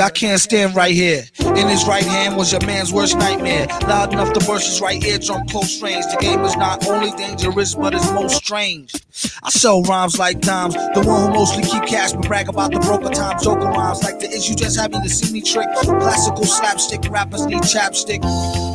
Y'all can't stand right here. In his right hand was your man's worst nightmare. Loud enough to burst his right eardrum close range. The game is not only dangerous, but it's most strange. I sell rhymes like dimes. The one who mostly keep cash but brag about the broker times. Joker rhymes like the issue just having to see me trick. Classical slapstick rappers need chapstick.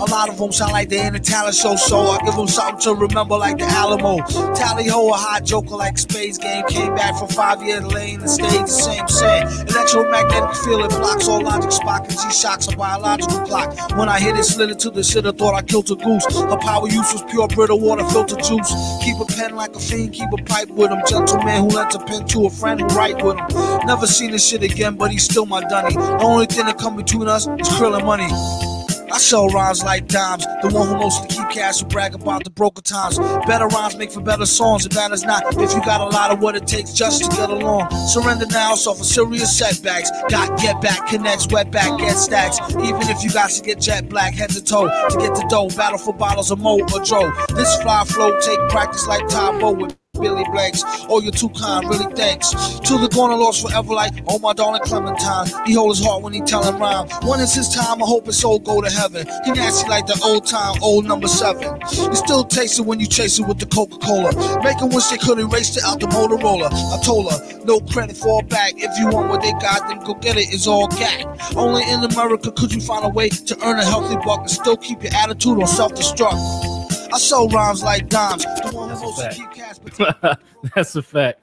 A lot of them sound like they in a talent show, so I give them something to remember like the Alamo. Tally ho, a hot joker like Spades game. Came back for five years lane and stayed the same set. Electromagnetic field it blocks all logic spot and G shocks a biological clock. When I hit it, slid it to the shit, I thought I killed a goose. Her power use was pure brittle water filter juice. Keep a pen like a fiend, keep a pipe with him. Gentleman who lent a pen to a friend who write with him. Never seen this shit again, but he's still my dunny. The only thing that come between us is krill money. I sell rhymes like dimes. The one who mostly keep cash and brag about the broker times. Better rhymes make for better songs. Bad as not if you got a lot of what it takes just to get along. Surrender now, suffer serious setbacks. Got get back, connects, wet back, get stacks. Even if you got to get jet black, head to toe to get the dough. Battle for bottles of Mo or Joe. This fly flow take practice like Tae Bo with Billy Blanks. Oh, you're too kind, really thanks. To the corner lost forever, like, oh my darling Clementine. He hold his heart when he tellin' rhyme. it's his time? I hope his soul go to heaven. He nasty like the old time, old number seven. You still taste it when you chase it with the Coca Cola. Make wish they could erase it out the Motorola. I told her, no credit for a bag. If you want what they got, then go get it. It's all gag. Only in America could you find a way to earn a healthy buck and still keep your attitude on self destruct. I sell rhymes like dimes. The one who mostly keep cash, but That's a fact.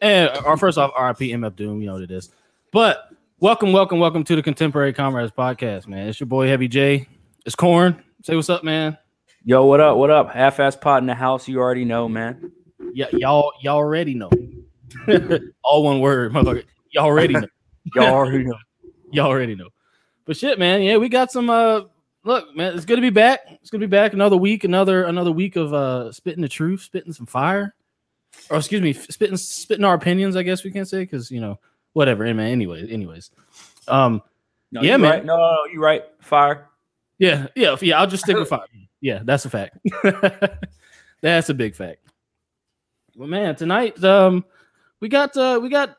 And our first off, RIP MF Doom, you know what it is. But welcome, welcome, welcome to the Contemporary Comrades Podcast, man. It's your boy Heavy J. It's Corn. Say what's up, man. Yo, what up? What up? Half ass pot in the house. You already know, man. Yeah, y'all, y'all already know. All one word, motherfucker. Y'all already know. Y'all already know. Y'all already know. But shit, man. Yeah, we got some uh look, man, it's good to be back. It's good to be back another week, another another week of uh spitting the truth, spitting some fire. Or excuse me, spitting spitting our opinions, I guess we can say, because you know, whatever, eh, man. Anyways, anyways. Um No, Yeah, man. Right. No, no, no, you right. Fire. yeah, yeah, yeah. I'll just stick with fire. Yeah, that's a fact. that's a big fact. Well, man, tonight, um, we got uh we got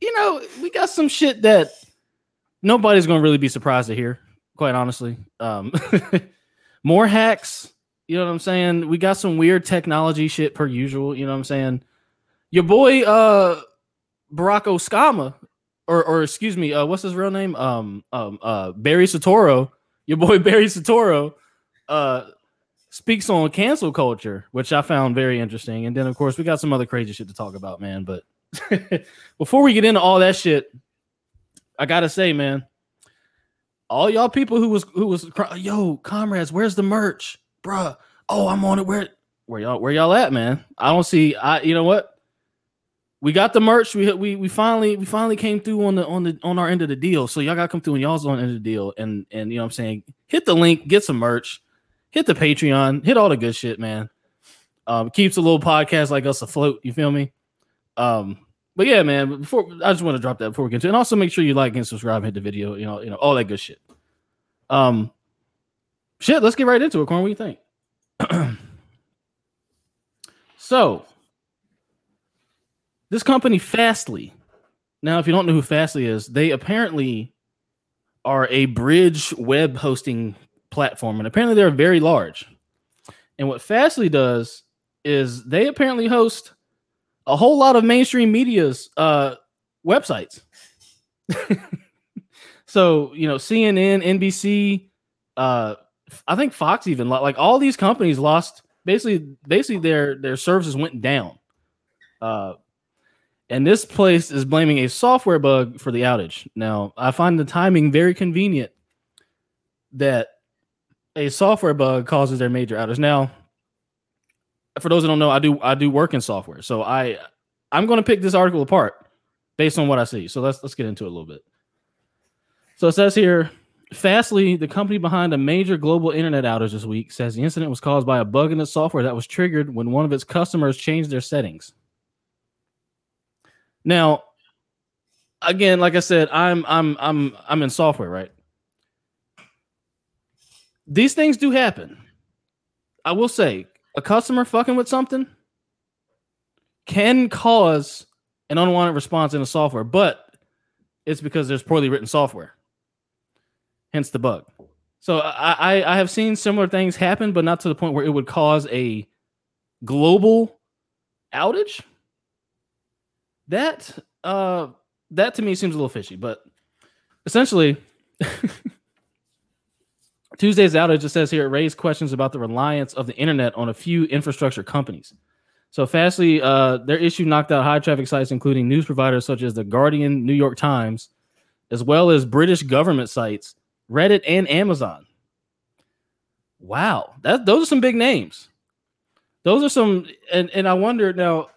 you know, we got some shit that nobody's gonna really be surprised to hear, quite honestly. Um more hacks, you know what I'm saying? We got some weird technology shit per usual, you know what I'm saying? Your boy uh Barack Osama, or or excuse me, uh what's his real name? Um um uh Barry Soetoro, your boy Barry Soetoro, uh speaks on cancel culture, which I found very interesting. And then of course we got some other crazy shit to talk about, man. But before we get into all that shit, I gotta say, man, all y'all people who was who was yo comrades, where's the merch, bruh? Oh, I'm on it. Where where y'all where y'all at, man? I don't see. I you know what? We got the merch. We we we finally we finally came through on the on the on our end of the deal. So y'all got to come through and y'all's on end of the deal. And and you know what I'm saying, hit the link, get some merch, hit the Patreon, hit all the good shit, man. Um, keeps a little podcast like us afloat. You feel me? Um, but yeah, man. Before I just want to drop that before we get to, and also make sure you like and subscribe, and hit the video. You know, you know all that good shit. Um, shit. Let's get right into it. Corn, what do you think? so, this company Fastly. Now, if you don't know who Fastly is, they apparently are a bridge web hosting platform, and apparently they're very large. And what Fastly does is they apparently host a whole lot of mainstream media's uh, websites. so you know, CNN, NBC, uh, I think Fox even like all these companies lost basically basically their their services went down. Uh, and this place is blaming a software bug for the outage. Now, I find the timing very convenient that a software bug causes their major outage. Now, for those that don't know, I do I do work in software, so I I'm going to pick this article apart based on what I see. So let's let's get into it a little bit. So it says here, Fastly, the company behind a major global internet outage this week, says the incident was caused by a bug in its software that was triggered when one of its customers changed their settings. Now, again, like I said, I'm I'm I'm I'm in software, right? These things do happen. I will say, a customer fucking with something can cause an unwanted response in the software, but it's because there's poorly written software. Hence the bug. So I, I, I have seen similar things happen, but not to the point where it would cause a global outage. That uh that to me seems a little fishy, but essentially Tuesday's outage, it says here, it raised questions about the reliance of the internet on a few infrastructure companies. So Fastly, uh, their issue knocked out high traffic sites, including news providers such as the Guardian, New York Times, as well as British government sites, Reddit, and Amazon. Wow, that those are some big names. Those are some, and and I wonder now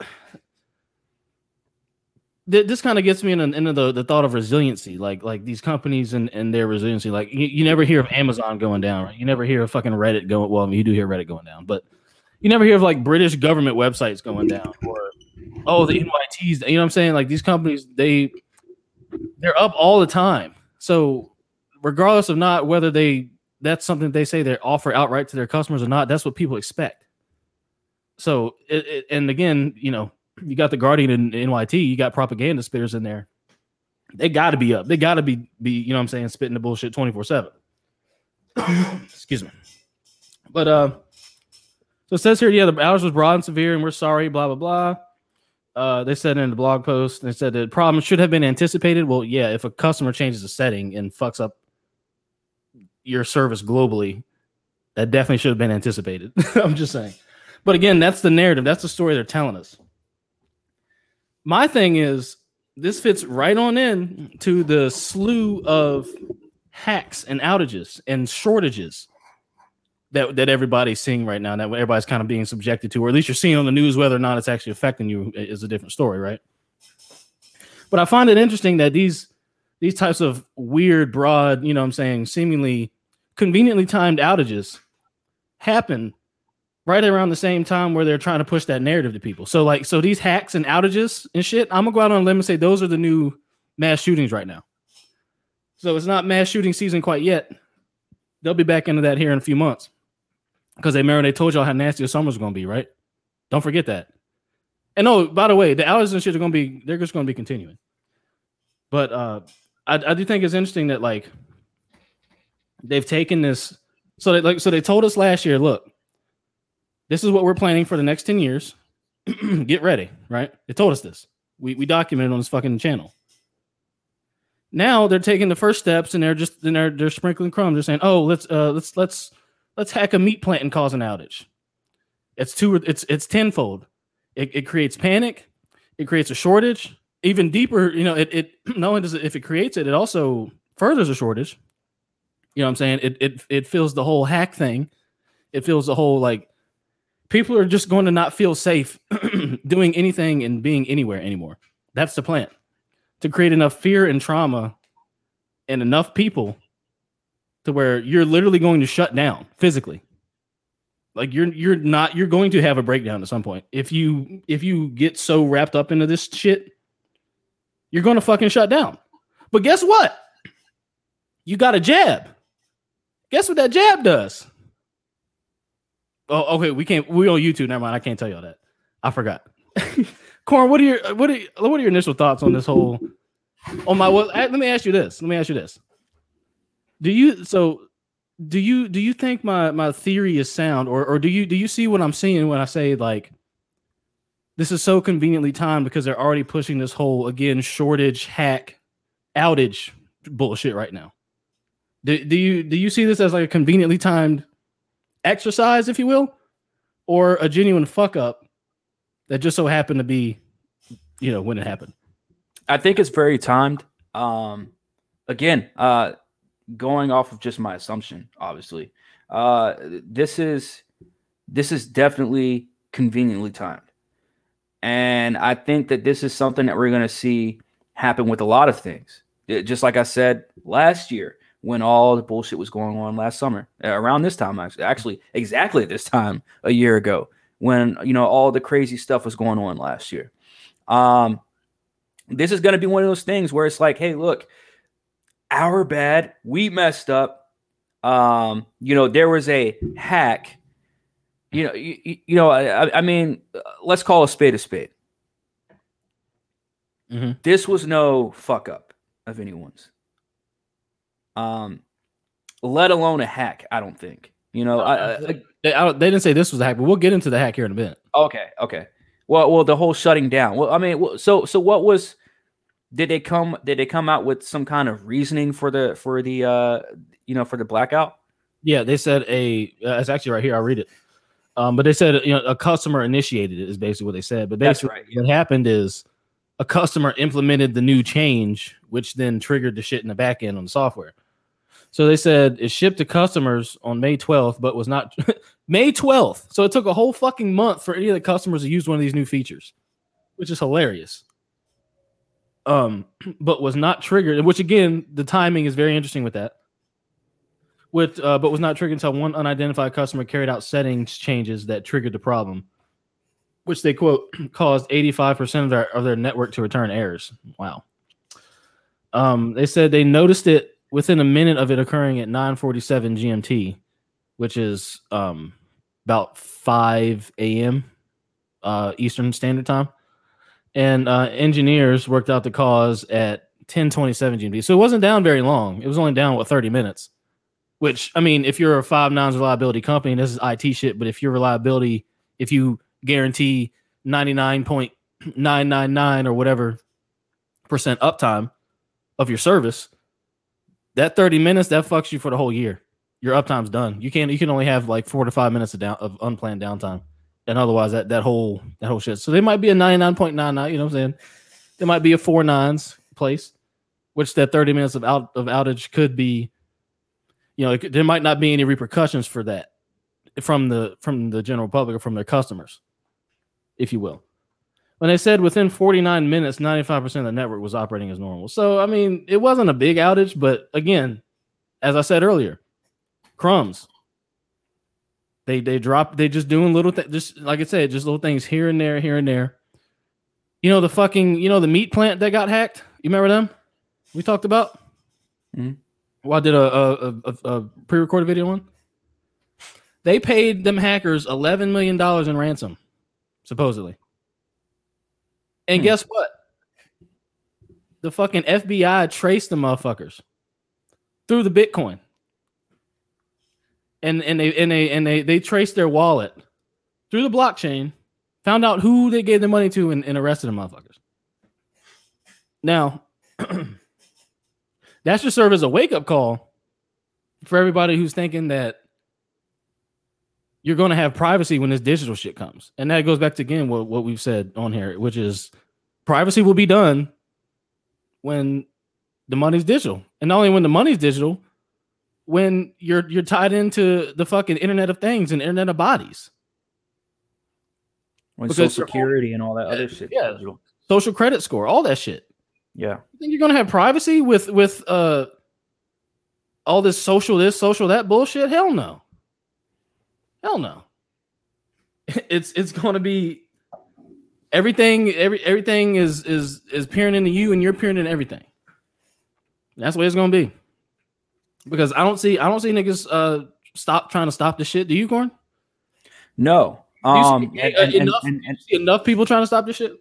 this kind of gets me in, into the, the thought of resiliency, like like these companies and, and their resiliency. Like you, you never hear of Amazon going down, right? You never hear of fucking Reddit going. Well, I mean, you do hear Reddit going down, but you never hear of like British government websites going down, or oh, the NYTs. You know what I'm saying? Like these companies, they they're up all the time. So regardless of not whether they that's something they say they offer outright to their customers or not, that's what people expect. So, it, it, and again, you know, you got the Guardian and NYT, you got propaganda spitters in there. They got to be up. They got to be be you know what I'm saying spitting the bullshit 24/7. Excuse me. But uh so it says here yeah the outage was broad and severe and we're sorry blah blah blah. Uh, they said in the blog post, they said the problem should have been anticipated. Well, yeah, if a customer changes a setting and fucks up your service globally, that definitely should have been anticipated. I'm just saying. But again, that's the narrative. That's the story they're telling us my thing is this fits right on in to the slew of hacks and outages and shortages that that everybody's seeing right now, that everybody's kind of being subjected to, or at least you're seeing on the news. Whether or not it's actually affecting you is a different story, right? But I find it interesting that these these types of weird, broad, you know, I'm saying, seemingly conveniently timed outages happen right around the same time where they're trying to push that narrative to people. So like so these hacks and outages and shit, I'm gonna go out on a limb and say those are the new mass shootings right now. So it's not mass shooting season quite yet. They'll be back into that here in a few months. Because they remember they told y'all how nasty the summer's gonna be, right? Don't forget that. And oh, by the way, the outages and shit are gonna be they're just gonna be continuing. But uh I, I do think it's interesting that like they've taken this so they like so they told us last year, look, this is what we're planning for the next 10 years. Get ready, right? They told us this. We, we documented on this fucking channel. Now they're taking the first steps and they're just and they're they're sprinkling crumbs. They're saying, "Oh, let's uh let's let's let's hack a meat plant and cause an outage." It's two it's it's tenfold. It, it creates panic. It creates a shortage. Even deeper, you know, it it not only does it if it creates it, it also furthers a shortage. You know what I'm saying? It it it fills the whole hack thing. It fills the whole like people are just going to not feel safe doing anything and being anywhere anymore. That's the plan to create enough fear and trauma and enough people to where you're literally going to shut down physically. Like you're you're not you're going to have a breakdown at some point. If you if you get so wrapped up into this shit, you're going to fucking shut down. But guess what? You got a jab. Guess what that jab does? Oh, okay. We can't. We on YouTube. Never mind. I can't tell y'all that. I forgot. Corn, what are your what are what are your initial thoughts on this whole? On my well, let me ask you this. Let me ask you this. Do you so? Do you do you think my my theory is sound, or or do you do you see what I'm seeing when I say like this is so conveniently timed because they're already pushing this whole again shortage hack outage bullshit right now. Do, do you do you see this as like a conveniently timed exercise, if you will, or a genuine fuck up that just so happened to be, you know, when it happened. I think it's very timed. Um, again, uh, going off of just my assumption, obviously, uh, this is this is definitely conveniently timed, and I think that this is something that we're going to see happen with a lot of things. It, just like I said last year, when all the bullshit was going on last summer, uh, around this time, actually, actually exactly this time a year ago, when you know all the crazy stuff was going on last year. Um, this is going to be one of those things where it's like, hey, look, our bad, we messed up. Um, you know, there was a hack. You know, you, you know, I, I, mean, let's call a spade a spade. Mm-hmm. This was no fuck up. of anyone's. Um, let alone a hack. I don't think. You know, I, I, They, I they didn't say this was a hack, but we'll get into the hack here in a minute. Okay, okay. Well, well, the whole shutting down. Well, I mean, so so what was? Did they come? Did they come out with some kind of reasoning for the for the uh you know for the blackout? Yeah, they said a. Uh, it's actually right here. I'll read it. Um, but they said you know a customer initiated it is basically what they said. But That's basically, right, yeah. what happened is a customer implemented the new change, which then triggered the shit in the back end on the software. So they said it shipped to customers on May 12th, but was not May 12th. So it took a whole fucking month for any of the customers to use one of these new features, which is hilarious. Um, but was not triggered, which again, the timing is very interesting with that. With uh, but was not triggered until one unidentified customer carried out settings changes that triggered the problem, which they quote caused 85% of their of their network to return errors. Wow. Um, they said they noticed it within a minute of it occurring at 9:47 GMT, which is um about 5 a.m. Uh, Eastern Standard Time, and uh, engineers worked out the cause at 10:27 GMT. So it wasn't down very long. It was only down what 30 minutes. Which I mean, if you're a five nines reliability company, this is IT shit, but if your reliability, if you guarantee 99.999 or whatever percent uptime of your service, that 30 minutes that fucks you for the whole year. Your uptime's done. You can't you can only have like four to five minutes of down of unplanned downtime. And otherwise that that whole that whole shit. So they might be a 99.99, you know what I'm saying? There might be a four nines place, which that 30 minutes of out of outage could be, you know, it there might not be any repercussions for that from the from the general public or from their customers, if you will. When they said within 49 minutes, 95% of the network was operating as normal. So, I mean, it wasn't a big outage, but again, as I said earlier, crumbs. They they drop. They just doing little things. Just like I said, just little things here and there, here and there. You know the fucking you know the meat plant that got hacked. You remember them? We talked about. Mhm. Well, I did a a, a, a pre-recorded video on. They paid them hackers eleven million dollars in ransom, supposedly. And Hmm. guess what? The fucking FBI traced the motherfuckers through the Bitcoin. And and they and they and they they traced their wallet through the blockchain, found out who they gave their money to, and, and arrested the motherfuckers. Now, that should serve as a wake up call for everybody who's thinking that you're going to have privacy when this digital shit comes. And that goes back to again what, what we've said on here, which is privacy will be done when the money's digital. And not only when the money's digital, when you're you're tied into the fucking internet of things and internet of bodies. When Because social security and all that other shit. Yeah. digital. Social credit score, all that shit. Yeah. You think you're gonna have privacy with with uh all this social this, social that bullshit? Hell no. Hell no. It's it's gonna be everything, every everything is is is peering into you and you're peering into everything. That's the way it's gonna be. Because I don't see I don't see niggas uh stop trying to stop the shit. Do you, Corn? No. see, Um. uh, and- enough- and- and- enough people trying to stop this shit?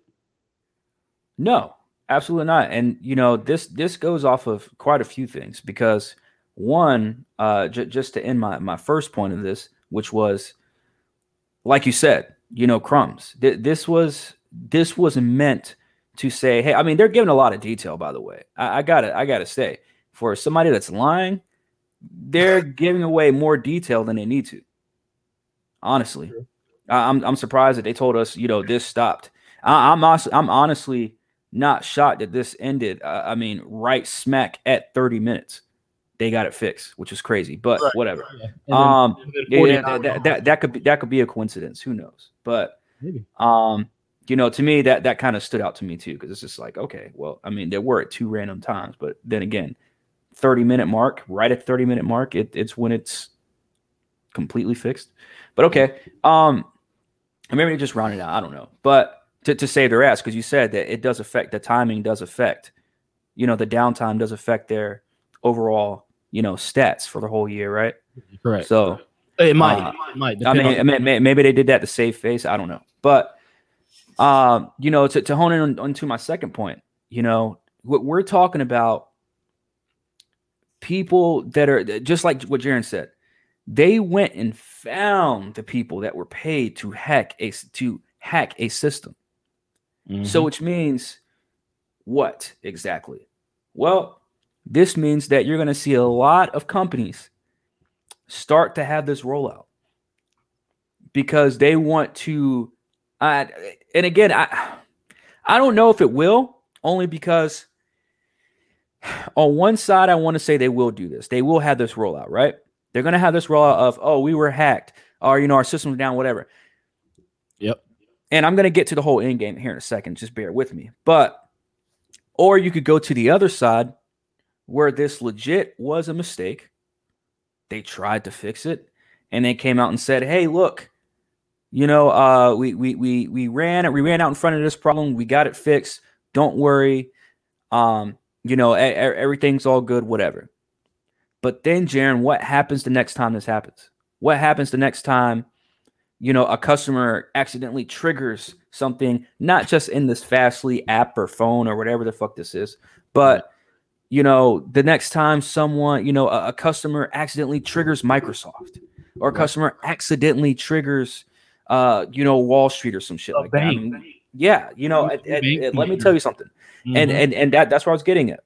No, absolutely not. And you know, this this goes off of quite a few things because one, uh, j- just to end my my first point of this, which was, like you said, you know, crumbs. Th- this was this was meant to say, hey, I mean, they're giving a lot of detail, by the way. I, I gotta I gotta say, for somebody that's lying, they're giving away more detail than they need to. Honestly, I- I'm I'm surprised that they told us, you know, this stopped. I, I'm hos- I'm honestly not shocked that this ended. Uh, I mean, right smack at 30 minutes, they got it fixed, which is crazy, but Right. whatever. Then- Um, Yeah, that, that, that, that could be that could be a coincidence. Who knows? But Maybe. um, you know, to me that that kind of stood out to me too because it's just like, okay, well, I mean, there were at two random times, but then again, 30 minute mark, right at 30 minute mark, it, it's when it's completely fixed. But okay, um, maybe they just round it out. I don't know, but to, to save their ass because you said that it does affect the timing does affect, you know, the downtime does affect their overall, you know, stats for the whole year, right? correct. So it might, uh, it might. I mean, on- I mean, maybe they did that to save face. I don't know, but um, you know, to, to hone in on, onto my second point, you know, what we're talking about people that are just like what Jaron said, they went and found the people that were paid to hack a to hack a system. Mm-hmm. So which means what exactly? Well, this means that you're going to see a lot of companies start to have this rollout because they want to uh, and again I I don't know if it will only because on one side I want to say they will do this. They will have this rollout, right? They're going to have this rollout of oh, we were hacked or you know our system's down whatever. Yep. And I'm going to get to the whole end game here in a second, just bear with me. But or you could go to the other side where this legit was a mistake. They tried to fix it and they came out and said, "Hey, look, you know, uh, we we we we ran we ran out in front of this problem. We got it fixed. Don't worry. Um, you know, a- a- everything's all good. Whatever." But then, Jaron, what happens the next time this happens? What happens the next time, you know, a customer accidentally triggers something, not just in this Fastly app or phone or whatever the fuck this is, but you know, the next time someone, you know, a, a customer accidentally triggers Microsoft or a customer accidentally triggers, uh, you know, Wall Street or some shit like that. I mean, yeah, you know, at, at, at, let me tell you something, mm-hmm. and and and that, that's where I was getting at.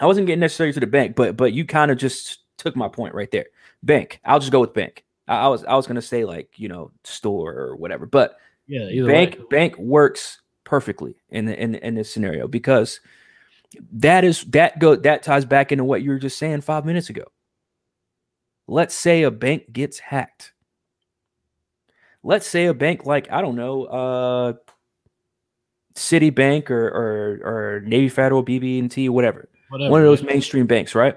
I wasn't getting necessarily to the bank, but but you kind of just took my point right there. Bank. I'll just go with bank. I, I was I was gonna say like you know store or whatever, but yeah, bank way. bank works perfectly in the, in in this scenario because that is that go that ties back into what you were just saying five minutes ago. Let's say a bank gets hacked. Let's say a bank like I don't know, uh, Citibank or or or Navy Federal, BB and T, whatever. whatever. One of those mainstream banks, right?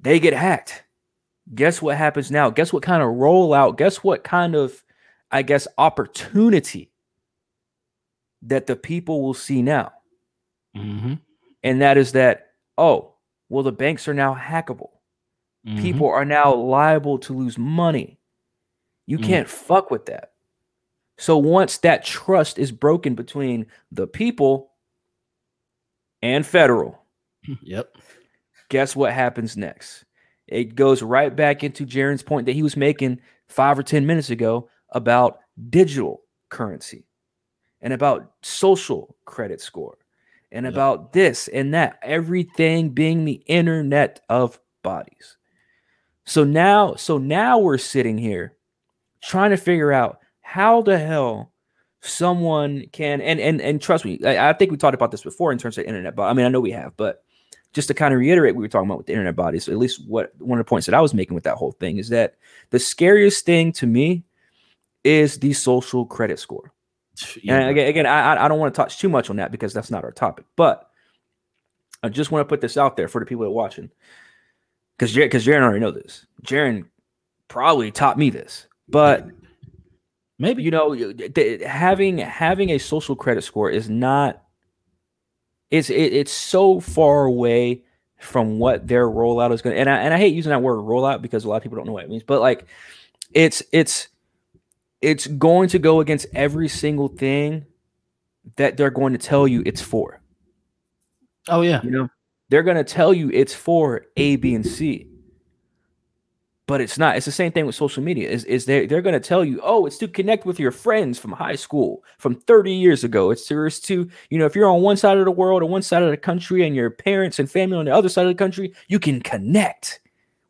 They get hacked. Guess what happens now? Guess what kind of rollout? Guess what kind of, I guess, opportunity that the people will see now? Mm-hmm. And that is that, oh, well, the banks are now hackable. Mm-hmm. People are now liable to lose money. You mm can't fuck with that. So once that trust is broken between the people and federal, yep. Guess what happens next? It goes right back into Jaron's point that he was making five or 10 minutes ago about digital currency and about social credit score and about this and that, everything being the internet of bodies. So now, so now we're sitting here trying to figure out how the hell someone can and and and trust me, I, I think we talked about this before in terms of internet, but I mean I know we have, but just to kind of reiterate what we were talking about with the internet bodies, so at least what one of the points that I was making with that whole thing is that the scariest thing to me is the social credit score. Yeah. And again, again, I, I don't want to touch too much on that because that's not our topic. But I just want to put this out there for the people that are watching, because because Jaron already know this. Jaron probably taught me this, but maybe you know having having a social credit score is not. It's it, it's so far away from what their rollout is going to, and I and I hate using that word rollout because a lot of people don't know what it means, but like it's it's it's going to go against every single thing that they're going to tell you it's for. Oh yeah. You know, they're going to tell you it's for A, B, and C. But it's not. It's the same thing with social media. Is is they they're going to tell you, "Oh, it's to connect with your friends from high school, from 30 years ago. It's to, it's to, you know, if you're on one side of the world or one side of the country and your parents and family on the other side of the country, you can connect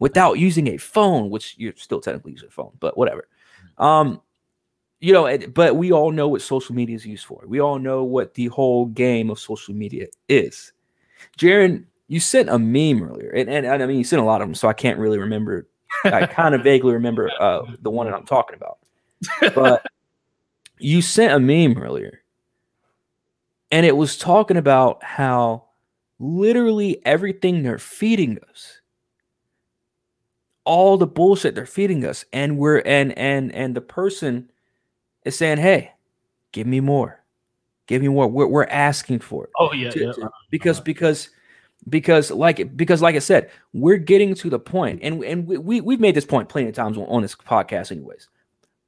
without using a phone, which you're still technically using a phone, but whatever. Um, you know, but we all know what social media is used for. We all know what the whole game of social media is. Jaron, you sent a meme earlier, and, and, and I mean, you sent a lot of them, so I can't really remember. I kind of vaguely remember uh, the one that I'm talking about, but you sent a meme earlier, and it was talking about how literally everything they're feeding us all the bullshit they're feeding us and we're and and and the person is saying, "Hey, give me more, give me more." We're, we're asking for it. Oh yeah, to, yeah. To, uh-huh, because uh-huh. because because like because like I said, we're getting to the point, and and we we've made this point plenty of times on, on this podcast, anyways.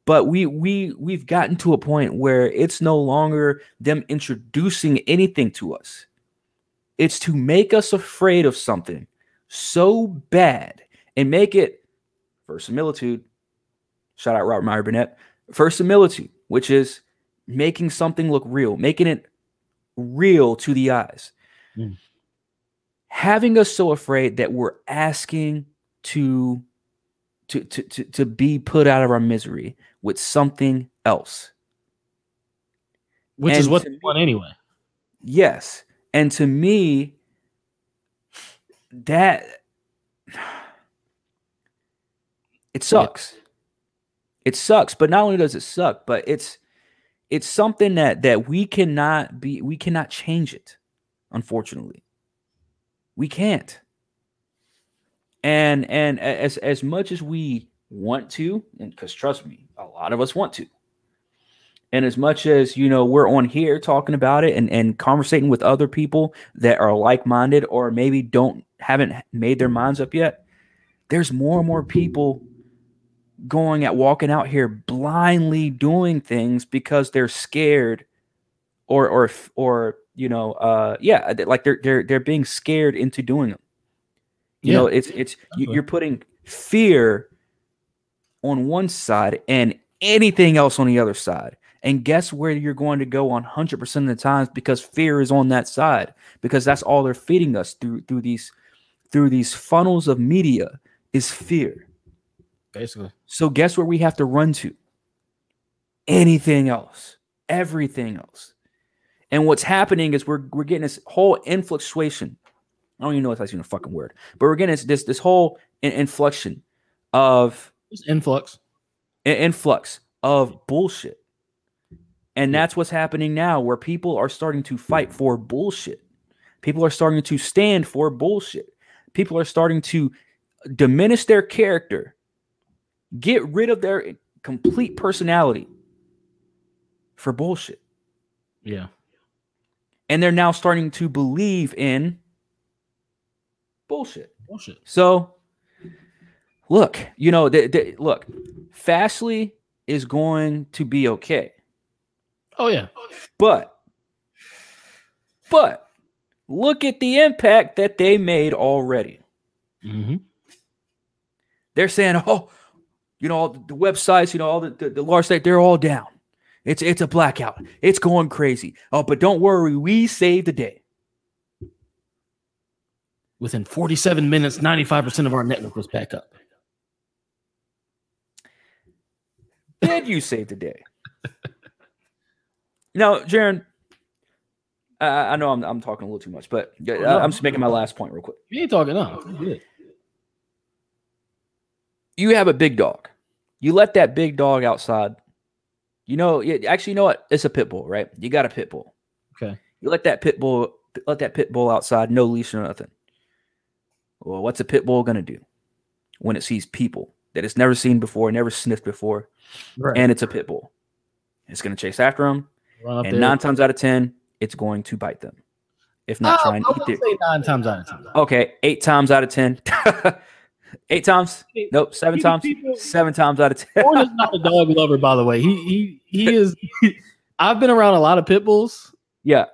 But we we we've gotten to a point where it's no longer them introducing anything to us. It's to make us afraid of something, so bad and make it verisimilitude. Shout out Robert Meyer Burnett. Verisimilitude, which is making something look real, making it real to the eyes. Mm. Having us so afraid that we're asking to, to, to, to, to be put out of our misery with something else. Which is what they want anyway. Yes. And to me, that it sucks. It sucks. But not only does it suck, but it's it's something that that we cannot be we cannot change it, unfortunately. We can't. And and as as much as we want to, and because trust me, a lot of us want to. And as much as you know, we're on here talking about it and, and conversating with other people that are like-minded or maybe don't haven't made their minds up yet, there's more and more people going at walking out here blindly doing things because they're scared or or or you know uh yeah like they're they're they're being scared into doing them you Yeah. know it's it's you, you're putting fear on one side and anything else on the other side. And guess where you're going to go on 100% of the times? Because fear is on that side because that's all they're feeding us through through these through these funnels of media is fear Basically. so guess where we have to run to? Anything else, everything else. And what's happening is we're we're getting this whole influxuation. I don't even know if that's even a fucking word, but we're getting this this, this whole in- inflection of Just influx. in- influx of bullshit. And that's what's happening now, where people are starting to fight for bullshit. People are starting to stand for bullshit. People are starting to diminish their character, get rid of their complete personality for bullshit. Yeah. And they're now starting to believe in bullshit. Bullshit. So, look, you know, the, the, look, Fastly is going to be okay, Oh yeah. but, but look at the impact that they made already. Mm-hmm. They're saying, oh, you know, all the, websites, you know, all the, the, the large state, they're all down. It's it's a blackout. It's going crazy. Oh, but don't worry, we saved the day. Within 47 minutes, 95% of our network was back up. Did you save the day? now, Jaron, I, I know I'm, I'm talking a little too much, but uh, no. I'm just making my last point real quick. You ain't talking no. You have a big dog. You let that big dog outside. You know, actually, you know what? It's a pit bull, right? You got a pit bull. Okay. You let that pit bull let that pit bull outside, no leash or nothing. Well, what's a pit bull gonna do when it sees people that it's never seen before, never sniffed before, Right. and it's a pit bull? It's gonna chase after them, and nine times out of ten, it's going to bite them, if not Oh, try and I eat their. say nine times out of ten. Okay, eight times out of ten. eight times? Nope, seven People- times. people- Seven times out of ten. Warren is not a dog lover, by the way. He he he is. I've been around a lot of pit bulls. yeah.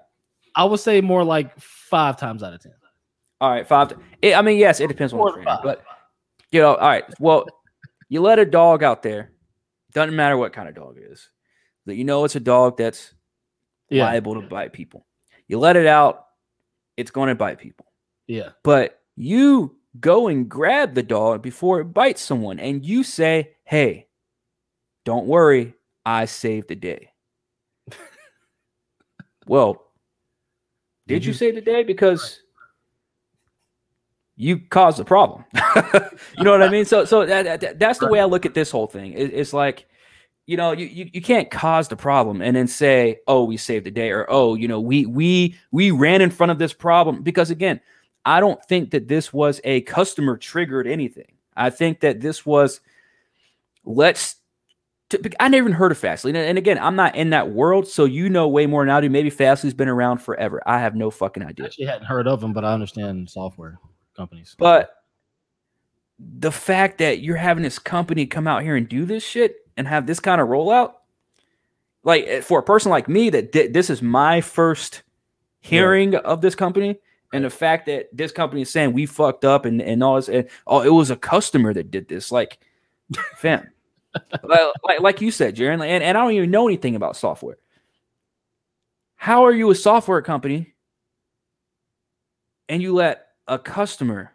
I would say more like five times out of ten. All right, five. It, I mean, yes, it depends on the Four trainer, but you know, all right. Well, you let a dog out there. Doesn't matter what kind of dog it is. That you know it's a dog that's Yeah, liable to bite people. You let it out, it's going to bite people. yeah, But you go and grab the dog before it bites someone, and you say, "Hey, don't worry, I saved the day." well, did you save the day? Because you caused the problem. you know what I mean? So, so that, that- that's the way I look at this whole thing. It- it's like, you know, you, you you can't cause the problem and then say, "Oh, we saved the day," or "Oh, you know, we we we ran in front of this problem." Because again, I don't think that this was a customer triggered anything. I think that this was let's. I never even heard of Fastly, and, again, I'm not in that world, so you know way more than I do. Maybe Fastly's been around forever. I have no fucking I idea. actually hadn't heard of them, but I understand software companies. But the fact that you're having this company come out here and do this shit and have this kind of rollout, like eh, for a person like me, that this is my first hearing of this company, and And the fact that this company is saying we fucked up and, and all this, and oh, it was a customer that did this. Like, fam, like, like, like you said, Jaron, and, and I don't even know anything about software. How are you a software company and you let a customer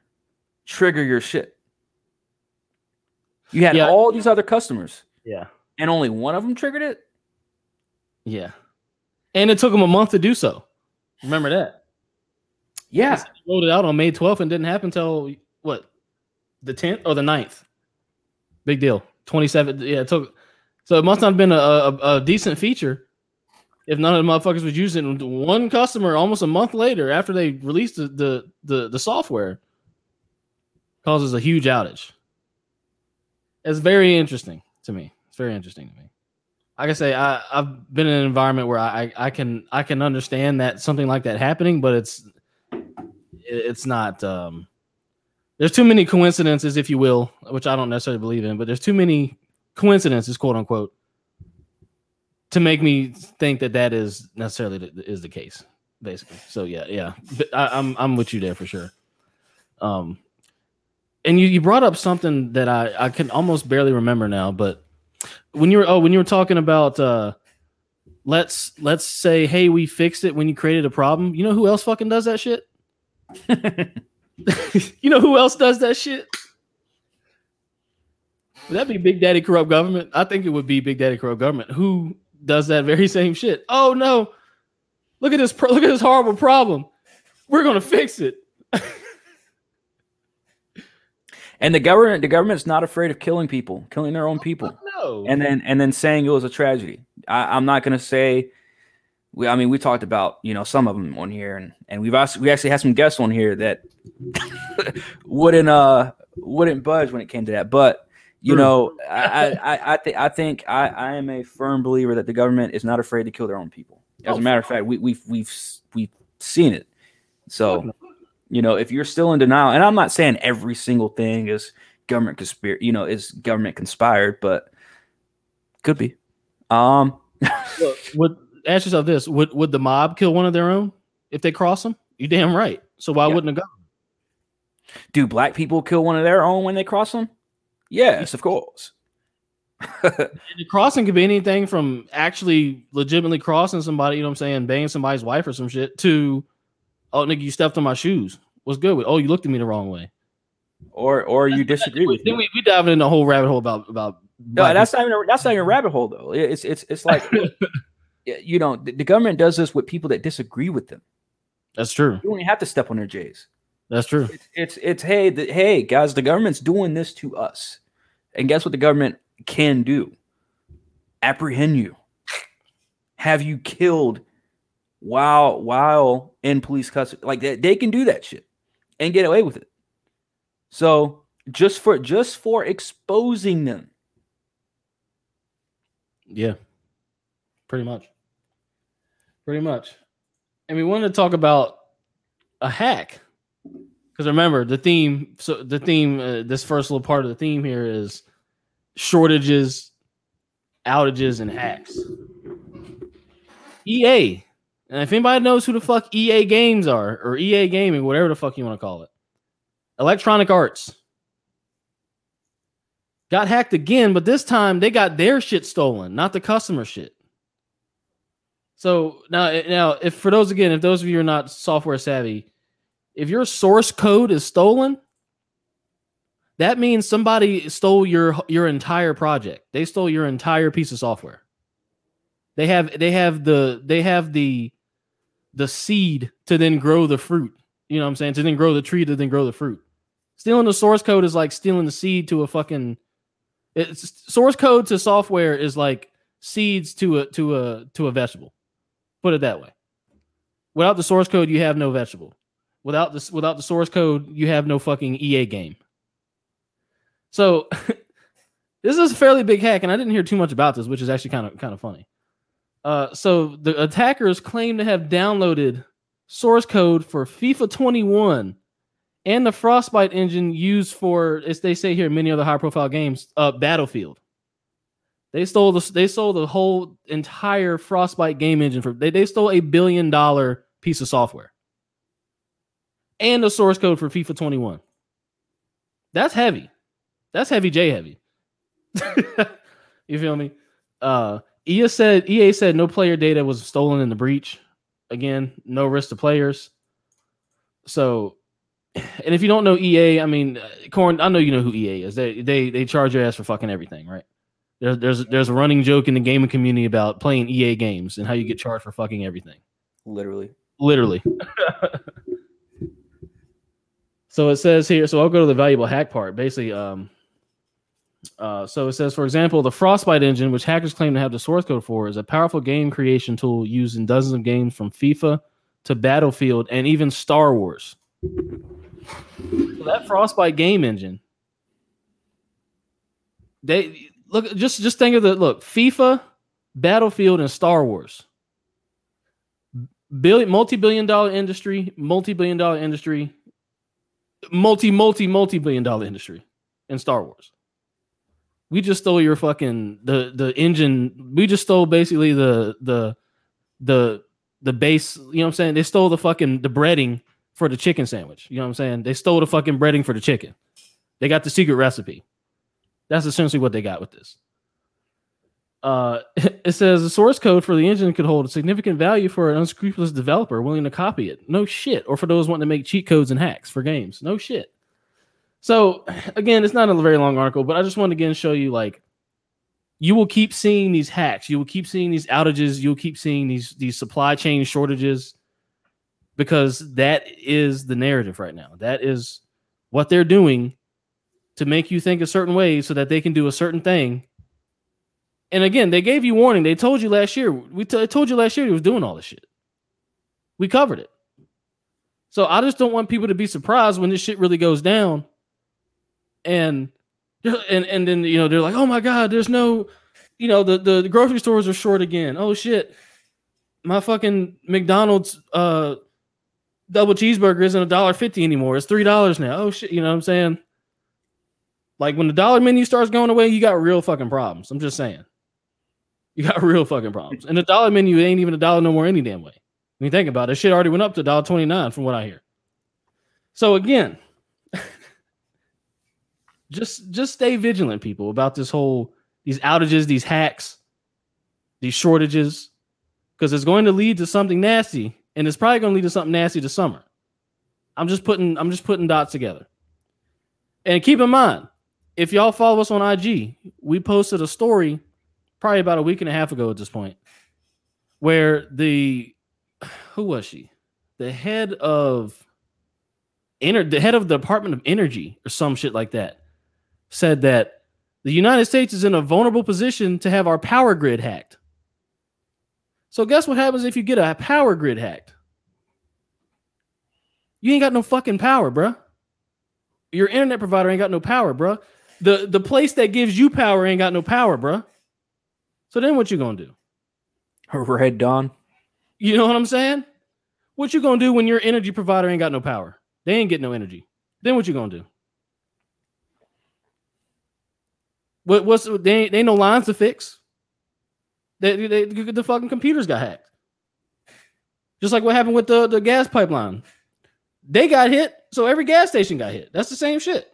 trigger your shit? You had Yeah. all these other customers Yeah. and only one of them triggered it? Yeah. And it took them a month to do so. Remember that. Yeah. Rolled it out on May 12th and didn't happen until what? The 10th or the 9th? Big deal. 27. Yeah, it took so it must not have been a, a, a decent feature if none of the motherfuckers was using it. One customer almost a month later after they released the the, the, the software causes a huge outage. It's very interesting to me. It's very interesting to me. Like I say, I, I've been in an environment where I, I can I can understand that something like that happening, but it's it's not um there's too many coincidences, if you will, which I don't necessarily believe in, but there's too many coincidences, quote unquote, to make me think that that is necessarily the, is the case, basically. So yeah, yeah, I, I'm I'm with you there for sure. Um, and you you brought up something that I I can almost barely remember now, but when you were oh when you were talking about uh let's let's say hey we fixed it when you created a problem you know who else fucking does that shit you know who else does that shit? Would that be big daddy corrupt government? I think it would be big daddy corrupt government. Who does that very same shit? Oh no. Look at this pro- look at this horrible problem. We're gonna fix it. And the government, the government's not afraid of killing people, killing their own oh, people, no. And then and then saying it was a tragedy. I, I'm not going to say. We, I mean, we talked about you know some of them on here, and and we've also, we actually had some guests on here that wouldn't uh wouldn't budge when it came to that. But you know, I I I, th- I think I I am a firm believer that the government is not afraid to kill their own people. As Oh, a matter of fact, we we've we've we've seen it. So you know, if you're still in denial, and I'm not saying every single thing is government conspiracy, you know, is government conspired, but could be. Um, Look, would ask yourself this: Would would the mob kill one of their own if they cross them? You damn right. So why Yeah. wouldn't the government? do black people kill one of their own when they cross them? Yes, of course. And the crossing could be anything from actually legitimately crossing somebody, you know what I'm saying, banging somebody's wife or some shit, to oh nigga, you stepped on my shoes. What's good with? Oh, you looked at me the wrong way. or or you disagree with Then me. we we diving in a whole rabbit hole about about. No, that's not even a, that's not even a rabbit hole though. It's it's it's like you know the, the government does this with people that disagree with them. That's true. You don't even have to step on their J's. That's true. It's it's, it's hey the, hey guys, the government's doing this to us, and guess what the government can do? Apprehend you, have you killed while while in police custody. Like that, they can do that shit and get away with it. So just for just for exposing them, Yeah. Pretty much. Pretty much. And we wanted to talk about a hack. Because remember, the theme, so the theme, uh, this first little part of the theme here is shortages, outages, and hacks. EA. And if anybody knows who the fuck EA games are, or EA gaming, whatever the fuck you want to call it, Electronic Arts got hacked again, but this time they got their shit stolen, not the customer shit. So now, eh, now, if for those again, if those of you are not software savvy, if your source code is stolen, that means somebody stole your your entire project. They stole your entire piece of software. They have they have the they have the the seed to then grow the fruit. You know what I'm saying? To then grow the tree to then grow the fruit. Stealing the source code is like stealing the seed to a fucking it's source code to software is like seeds to a to a to a vegetable. Put it that way. Without the source code, you have no vegetable. Without this, without the source code, you have no fucking EA game. So this is a fairly big hack, and I didn't hear too much about this, which is actually kind of kind of funny. Uh, so the attackers claim to have downloaded source code for FIFA 21 and the Frostbite engine used for, as they say here, many other high-profile games, uh, Battlefield. They stole the they stole the whole entire Frostbite game engine for they, they stole a billion dollar piece of software. and the source code for FIFA 21. That's heavy. That's heavy J heavy. you feel me? Uh EA said EA said no player data was stolen in the breach. Again, no risk to players. So and if you don't know EA, I mean, Corn, I know you know who EA is. They they they charge your ass for fucking everything, right? There's there's there's a running joke in the gaming community about playing EA games and how you get charged for fucking everything. Literally. Literally. so it says here, so I'll go to the valuable hack part. Basically, um uh, so it says, for example, the Frostbite engine, which hackers claim to have the source code for, is a powerful game creation tool used in dozens of games from FIFA to Battlefield and even Star Wars. So that Frostbite game engine, they look just just think of the look FIFA, Battlefield, and Star Wars. Billion multi-billion dollar industry, multi-billion dollar industry, multi multi multi-billion dollar industry in Star Wars. We just stole your fucking the the engine. We just stole basically the the the the base. You know what I'm saying? They stole the fucking the breading for the chicken sandwich. You know what I'm saying? They stole the fucking breading for the chicken. They got the secret recipe. That's essentially what they got with this. Uh, it says the source code for the engine could hold a significant value for an unscrupulous developer willing to copy it. No shit. Or for those wanting to make cheat codes and hacks for games. No shit. So again, it's not a very long article, but I just want to again show you like you will keep seeing these hacks, you will keep seeing these outages, you'll keep seeing these these supply chain shortages because that is the narrative right now. That is what they're doing to make you think a certain way so that they can do a certain thing. And again, they gave you warning. They told you last year. We t- told you last year he was doing all this shit. We covered it. So I just don't want people to be surprised when this shit really goes down. And and and then you know they're like, oh my god, there's no, you know, the the, the grocery stores are short again. Oh shit, my fucking McDonald's uh double cheeseburger isn't a dollar fifty anymore. It's three dollars now. Oh shit, you know what I'm saying? Like when the dollar menu starts going away, you got real fucking problems. I'm just saying. You got real fucking problems. And the dollar menu ain't even a dollar no more any damn way. When you think about it, shit already went up to dollar twenty nine from what I hear. So again, just just stay vigilant, people, about this whole these outages, these hacks, these shortages, because it's going to lead to something nasty and it's probably going to lead to something nasty this summer. I'm just putting I'm just putting dots together. And keep in mind, if y'all follow us on IG, we posted a story probably about a week and a half ago at this point, where the who was she? The head of inner the head of the Department of Energy or some shit like that said that the United States is in a vulnerable position to have our power grid hacked. So guess what happens if you get a power grid hacked? You ain't got no fucking power, bruh. Your internet provider ain't got no power, bruh. The the place that gives you power ain't got no power, bruh. So then what you gonna do? Red Dawn. You know what I'm saying? What you gonna do when your energy provider ain't got no power? They ain't getting no energy. Then what you gonna do? What what's they ain't, they ain't no lines to fix. They, they, the fucking computers got hacked. Just like what happened with the, the gas pipeline. They got hit, so every gas station got hit. That's the same shit.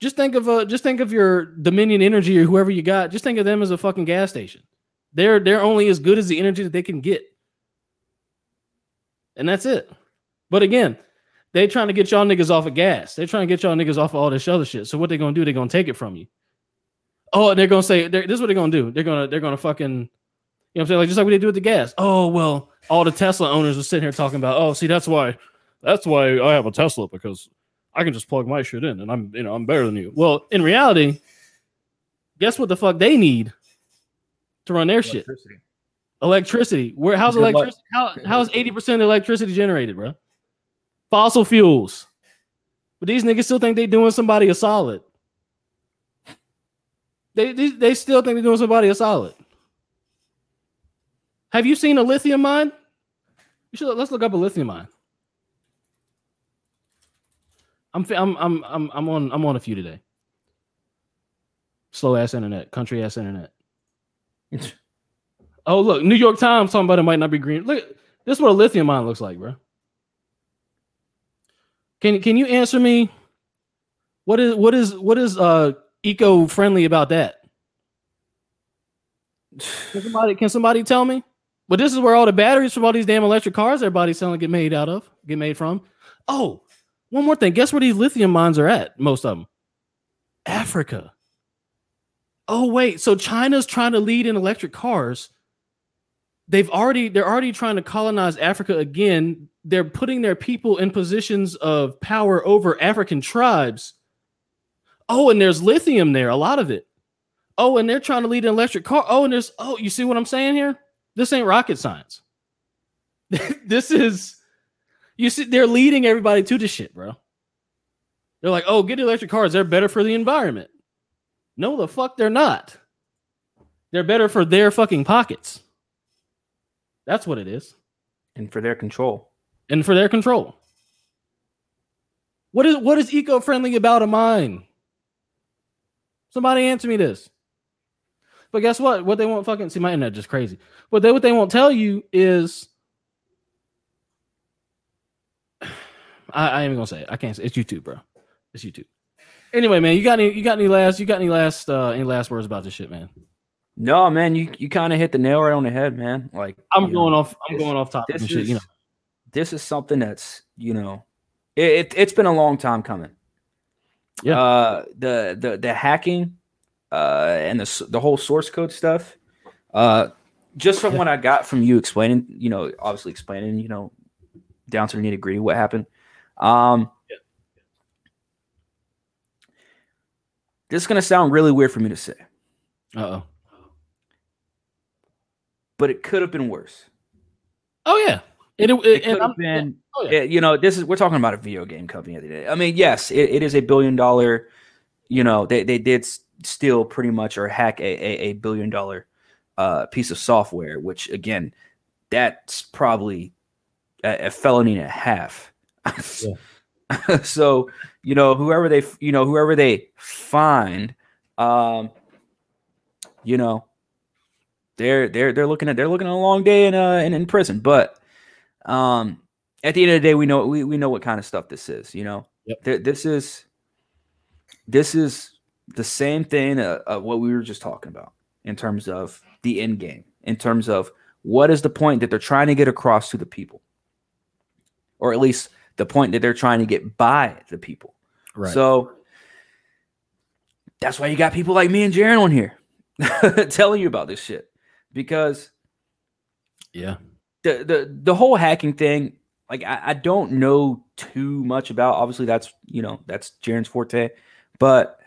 Just think of uh, just think of your Dominion Energy or whoever you got. Just think of them as a fucking gas station. They're they're only as good as the energy that they can get, and that's it. But again, they trying to get y'all niggas off of gas. They're trying to get y'all niggas off of all this other shit. So what they gonna do? They're gonna take it from you. Oh, and they're gonna say this is what they're gonna do. They're gonna they're gonna fucking you know what I'm saying? Like just like what they do with the gas. Oh well, all the Tesla owners are sitting here talking about, oh, see, that's why that's why I have a Tesla because I can just plug my shit in and I'm you know I'm better than you. Well, in reality, guess what the fuck they need to run their shit? Electricity. Where how's Good electricity? How how's 80% of electricity generated, bro? Fossil fuels. But these niggas still think they doing somebody a solid. They, they, they still think they're doing somebody a solid. Have you seen a lithium mine? You should let's look up a lithium mine. I'm I'm I'm I'm I'm on I'm on a few today. Slow ass internet, country ass internet. oh look, New York Times talking about it might not be green. Look, this is what a lithium mine looks like, bro. Can can you answer me? What is what is what is uh eco friendly about that? Can somebody can somebody tell me? But this is where all the batteries from all these damn electric cars everybody's selling get made out of, get made from. Oh, one more thing. Guess where these lithium mines are at? Most of them. Africa. Oh, wait. So China's trying to lead in electric cars. They've already they're already trying to colonize Africa again. They're putting their people in positions of power over African tribes. Oh, and there's lithium there, a lot of it. Oh, and they're trying to lead an electric car. Oh, and there's oh, you see what I'm saying here? This ain't rocket science. this is you see they're leading everybody to this shit, bro. They're like, "Oh, get electric cars. They're better for the environment." No, the fuck they're not. They're better for their fucking pockets. That's what it is. And for their control. And for their control. What is what is eco-friendly about a mine? Somebody answer me this. But guess what? What they won't fucking see my internet just crazy. But they what they won't tell you is I ain't even gonna say it. I can't say it. it's YouTube, bro. It's YouTube. Anyway, man, you got any you got any last you got any last uh any last words about this shit, man? No, man, you you kind of hit the nail right on the head, man. Like I'm going know, off I'm this- going off topic this and shit, is you know. this is something that's you know it, it it's been a long time coming. Yeah. Uh, the the the hacking, uh, and the the whole source code stuff. Uh, just from Yeah. what I got from you explaining, you know, obviously explaining, you know, down to the nitty gritty what happened. Um, Yeah. this is gonna sound really weird for me to say, Uh-oh. but it could have been worse. Oh yeah. It, it, It and could have been oh, yeah. Yeah, you know, this is we're talking about a video game company the end of the day. I mean, yes, it, it is a billion dollar. You know, they they did steal pretty much or hack a a, a billion dollar uh, piece of software, which again, that's probably a, a felony and a half. so you know, whoever they you know whoever they find, um, you know, they're they're they're looking at they're looking at a long day in uh in, in prison, but um at the end of the day, we know we, we know what kind of stuff this is. You know, Yep. Th- this is this is the same thing uh, of what we were just talking about in terms of the end game, in terms of what is the point that they're trying to get across to the people, or at least the point that they're trying to get by the people. right. So that's why you got people like me and Jaron on here telling you about this shit because yeah. the the the whole hacking thing, like I, I don't know too much about. Obviously, that's you know that's Jaron's forte, but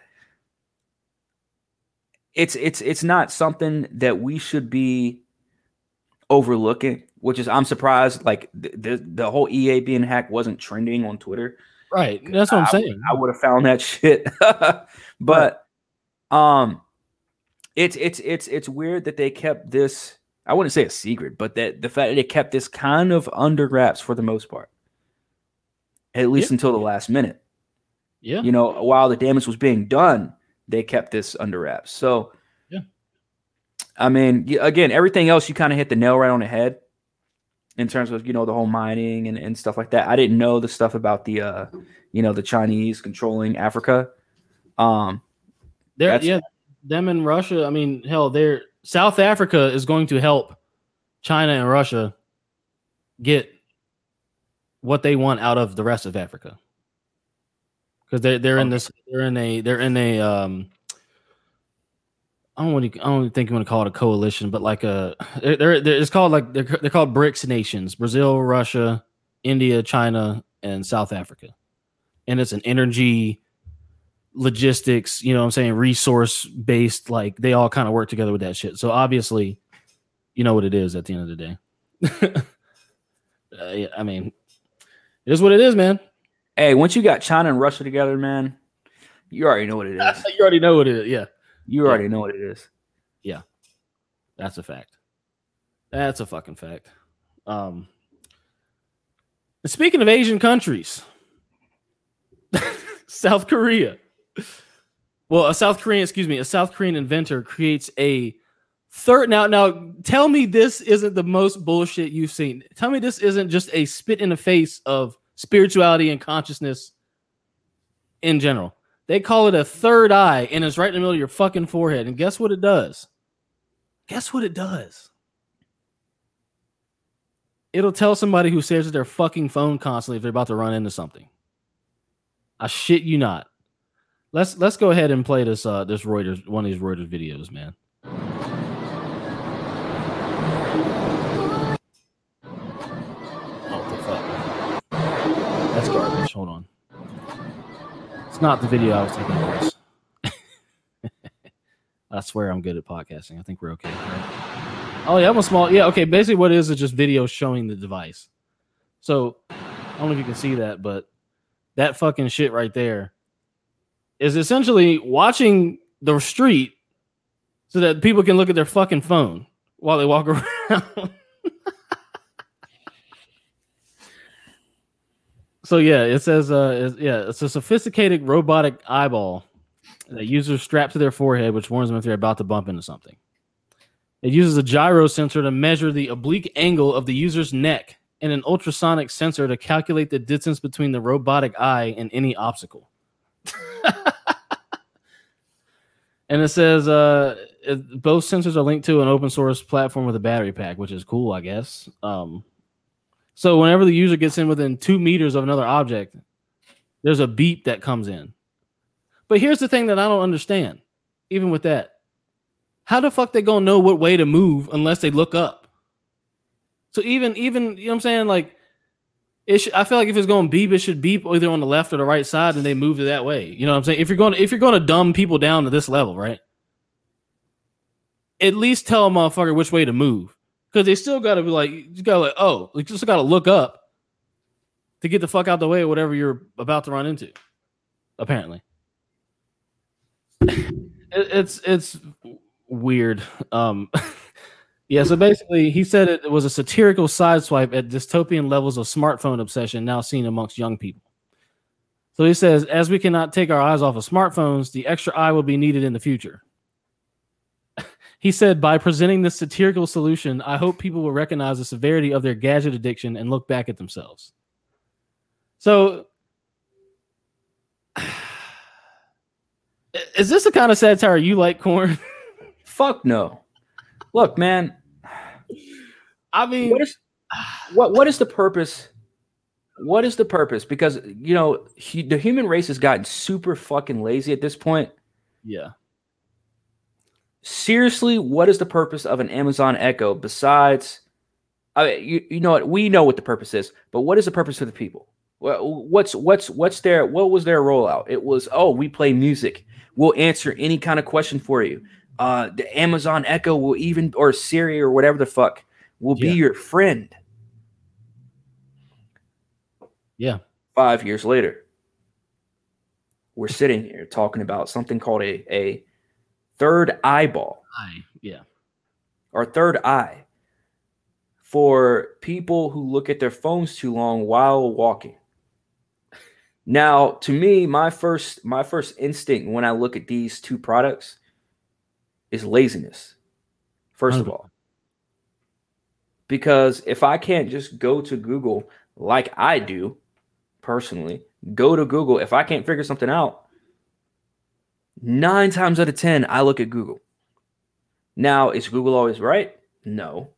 it's it's it's not something that we should be overlooking. Which is I'm surprised. Like the the, the whole EA being hacked wasn't trending on Twitter. Right. That's what I'm I saying. I would have found that shit. but um it's it's it's it's weird that they kept this I wouldn't say a secret, but that the fact that they kept this kind of under wraps for the most part. At least Yeah. until the last minute. yeah. You know, while the damage was being done, they kept this under wraps. So Yeah. I mean, again, everything else you kind of hit the nail right on the head in terms of, you know, the whole mining and, and stuff like that. I didn't know the stuff about the uh, you know, the Chinese controlling Africa. Um, They're yeah, them and Russia. I mean, hell, they're South Africa is going to help China and Russia get what they want out of the rest of Africa. Because they're they're in this they're in a they're in a um I don't want to I don't think you want to call it a coalition, but like a they're, they're, they're- it's called like they're they're called BRICS nations: Brazil, Russia, India, China, and South Africa. And it's an energy logistics, you know what I'm saying, resource based, like they all kind of work together with that shit. So obviously, you know what it is at the end of the day. uh, yeah, I mean, it is what it is, man. hey, once you got China and Russia together, man, you already know what it is. you already know what it is. Yeah, You already know what it is. Yeah. That's a fact. That's a fucking fact. Um, speaking of Asian countries, South Korea. Well, a South Korean, excuse me, a South Korean inventor creates a third. Now, now, tell me this isn't the most bullshit you've seen. Tell me this isn't just a spit in the face of spirituality and consciousness in general. They call it a third eye, and it's right in the middle of your fucking forehead. And guess what it does? Guess what it does? It'll tell somebody who stares at their fucking phone constantly if they're about to run into something. I shit you not. Let's let's go ahead and play this uh this Reuters one of these Reuters videos, man. Oh, the fuck. That's garbage. Hold on. It's not the video I was taking place. I swear I'm good at podcasting. I think we're okay. Right? Oh yeah, I'm a small. Yeah, okay. Basically, what it is is just video showing the device. So I don't know if you can see that, but that fucking shit right there is essentially watching the street so that people can look at their fucking phone while they walk around. So yeah, it says uh it's, yeah, it's a sophisticated robotic eyeball that users strap to their forehead, which warns them if they're about to bump into something. It uses a gyro sensor to measure the oblique angle of the user's neck and an ultrasonic sensor to calculate the distance between the robotic eye and any obstacle. and it says uh, it, both sensors are linked to an open source platform with a battery pack, which is cool, I guess. Um, so whenever the user gets in within two meters of another object, there's a beep that comes in. But here's the thing that I don't understand, even with that. How the fuck they gonna know what way to move unless they look up? So even even you know what I'm saying like it should, I feel like if it's going to beep, it should beep either on the left or the right side, and they move it that way. You know what I'm saying? If you're going to, if you're going to dumb people down to this level, right? At least tell a motherfucker which way to move, because they still got to be like, you got to like, oh, you just got to look up to get the fuck out the way of whatever you're about to run into. Apparently, it, it's it's weird. Um. Yeah, so basically, he said it was a satirical sideswipe at dystopian levels of smartphone obsession now seen amongst young people. So he says, as we cannot take our eyes off of smartphones, the extra eye will be needed in the future. He said, by presenting this satirical solution, I hope people will recognize the severity of their gadget addiction and look back at themselves. So, is this the kind of satire you like, Corn? Fuck no. Look, man. I mean, what is what what is the purpose? What is the purpose? Because you know he, the human race has gotten super fucking lazy at this point. Yeah. Seriously, what is the purpose of an Amazon Echo besides? I mean, you, you know what we know what the purpose is, but what is the purpose for the people? What's what's what's their what was their rollout? It was oh we play music. We'll answer any kind of question for you. Uh, the Amazon Echo will even or Siri or whatever the fuck will be your friend. Yeah. Five years later, we're sitting here talking about something called a a third eyeball I, yeah. or third eye for people who look at their phones too long while walking. Now, to me, my first my first instinct when I look at these two products is laziness. First of all, because if I can't just go to Google like I do personally, go to Google if I can't figure something out, 9 times out of 10 I look at Google. Now, is Google always right? No.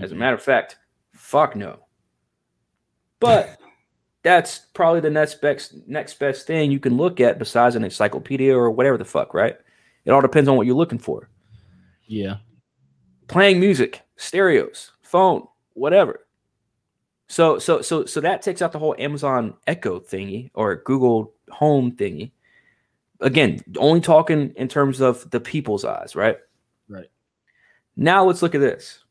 As a Mhm. matter of fact, fuck no. But that's probably the next best next best thing you can look at besides an encyclopedia or whatever the fuck, right? It all depends on what you're looking for. Yeah. Playing music, stereos, phone, whatever. So so so so that takes out the whole Amazon Echo thingy or Google Home thingy. Again, only talking in terms of the people's eyes, right? Right. Now let's look at this.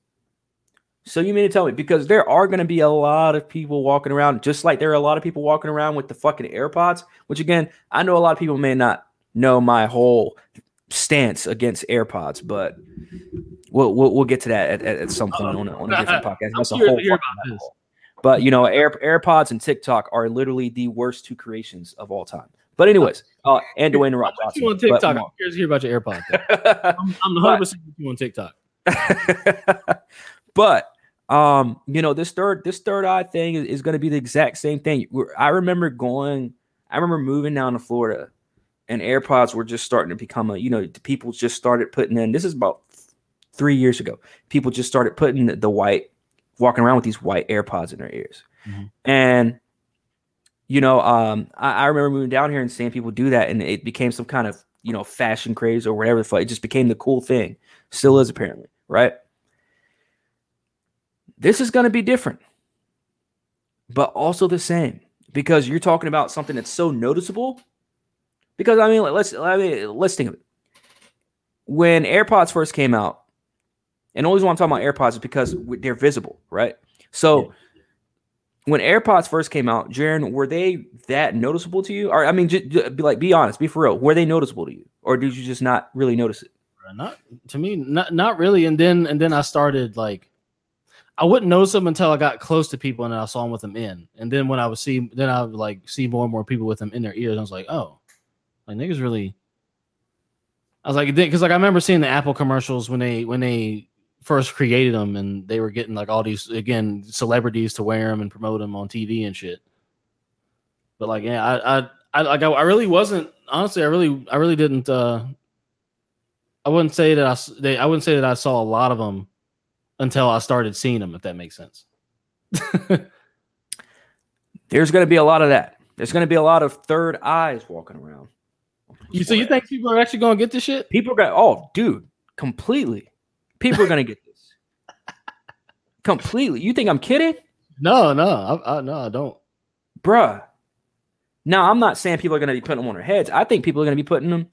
So you mean to tell me because there are going to be a lot of people walking around, just like there are a lot of people walking around with the fucking AirPods. Which again, I know a lot of people may not know my whole stance against AirPods, but we'll we'll, we'll get to that at, at, at some point on a, on a different podcast. That's a whole to hear fucking about rabbit this. hole. But you know, Air, AirPods and TikTok are literally the worst two creations of all time. But anyways, uh, and Dwayne Rock I'm Johnson. on TikTok. I'm curious to hear about your AirPods. I'm, I'm 100 percent with you on TikTok. but Um, you know, this third this third eye thing is, is going to be the exact same thing. We're- I remember going, I remember moving down to Florida, and AirPods were just starting to become a. You know, people just started putting in. This is about three years ago. People just started putting the, the white, walking around with these white AirPods in their ears, Mhm. and you know, um, I, I remember moving down here and seeing people do that, and it became some kind of you know fashion craze or whatever the fuck. It just became the cool thing. Still is apparently, right? This is going to be different, but also the same because you're talking about something that's so noticeable. Because I mean, let's I mean, let's think of it. When AirPods first came out, and always want to talk about AirPods is because they're visible, right? So when AirPods first came out, Jaron, were they that noticeable to you? Or I mean, just, be like, be honest, be for real. Were they noticeable to you, or did you just not really notice it? Not to me, not not really. And then and then I started like I wouldn't notice them until I got close to people and I saw them with them in. And then when I would see, then I would like see more and more people with them in their ears. I was like, oh, like niggas really. I was like, because like I remember seeing the Apple commercials when they when they first created them and they were getting like all these again celebrities to wear them and promote them on TV and shit. But like, yeah, I I I like I, really wasn't honestly. I really I really didn't. uh I wouldn't say that I they, I wouldn't say that I saw a lot of them until I started seeing them. If that makes sense. There's going to be a lot of that. There's going to be a lot of third eyes walking around. You, so you think people are actually going to get this shit? people got Oh, dude, completely. People are going to get this. completely. You think I'm kidding? No, no, I, I, no, I don't. bruh. Now I'm not saying people are going to be putting them on their heads. I think people are going to be putting them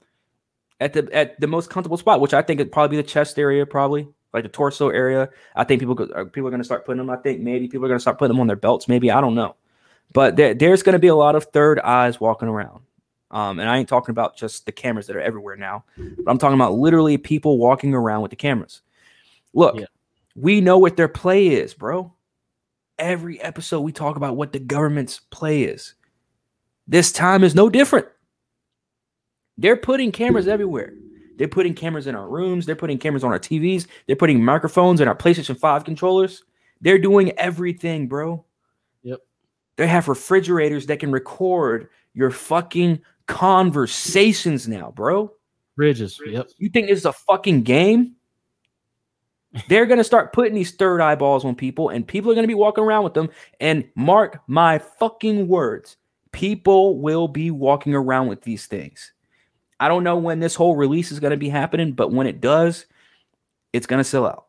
at the at the most comfortable spot, which I think would probably be the chest area, probably like the torso area. I think people go- people are going to start putting them. I think maybe people are going to start putting them on their belts. Maybe I don't know, but there, there's going to be a lot of third eyes walking around. Um, and I ain't talking about just the cameras that are everywhere now, but I'm talking about literally people walking around with the cameras. Look, Yeah. we know what their play is, bro. Every episode we talk about what the government's play is. This time is no different. They're putting cameras everywhere. They're putting cameras in our rooms. They're putting cameras on our TVs. They're putting microphones in our PlayStation 5 controllers. They're doing everything, bro. Yep. They have refrigerators that can record your fucking conversations now, bro. Bridges. Yep. You think this is a fucking game? They're going to start putting these third eyeballs on people, and people are going to be walking around with them. And mark my fucking words, people will be walking around with these things. I don't know when this whole release is going to be happening, but when it does, it's going to sell out.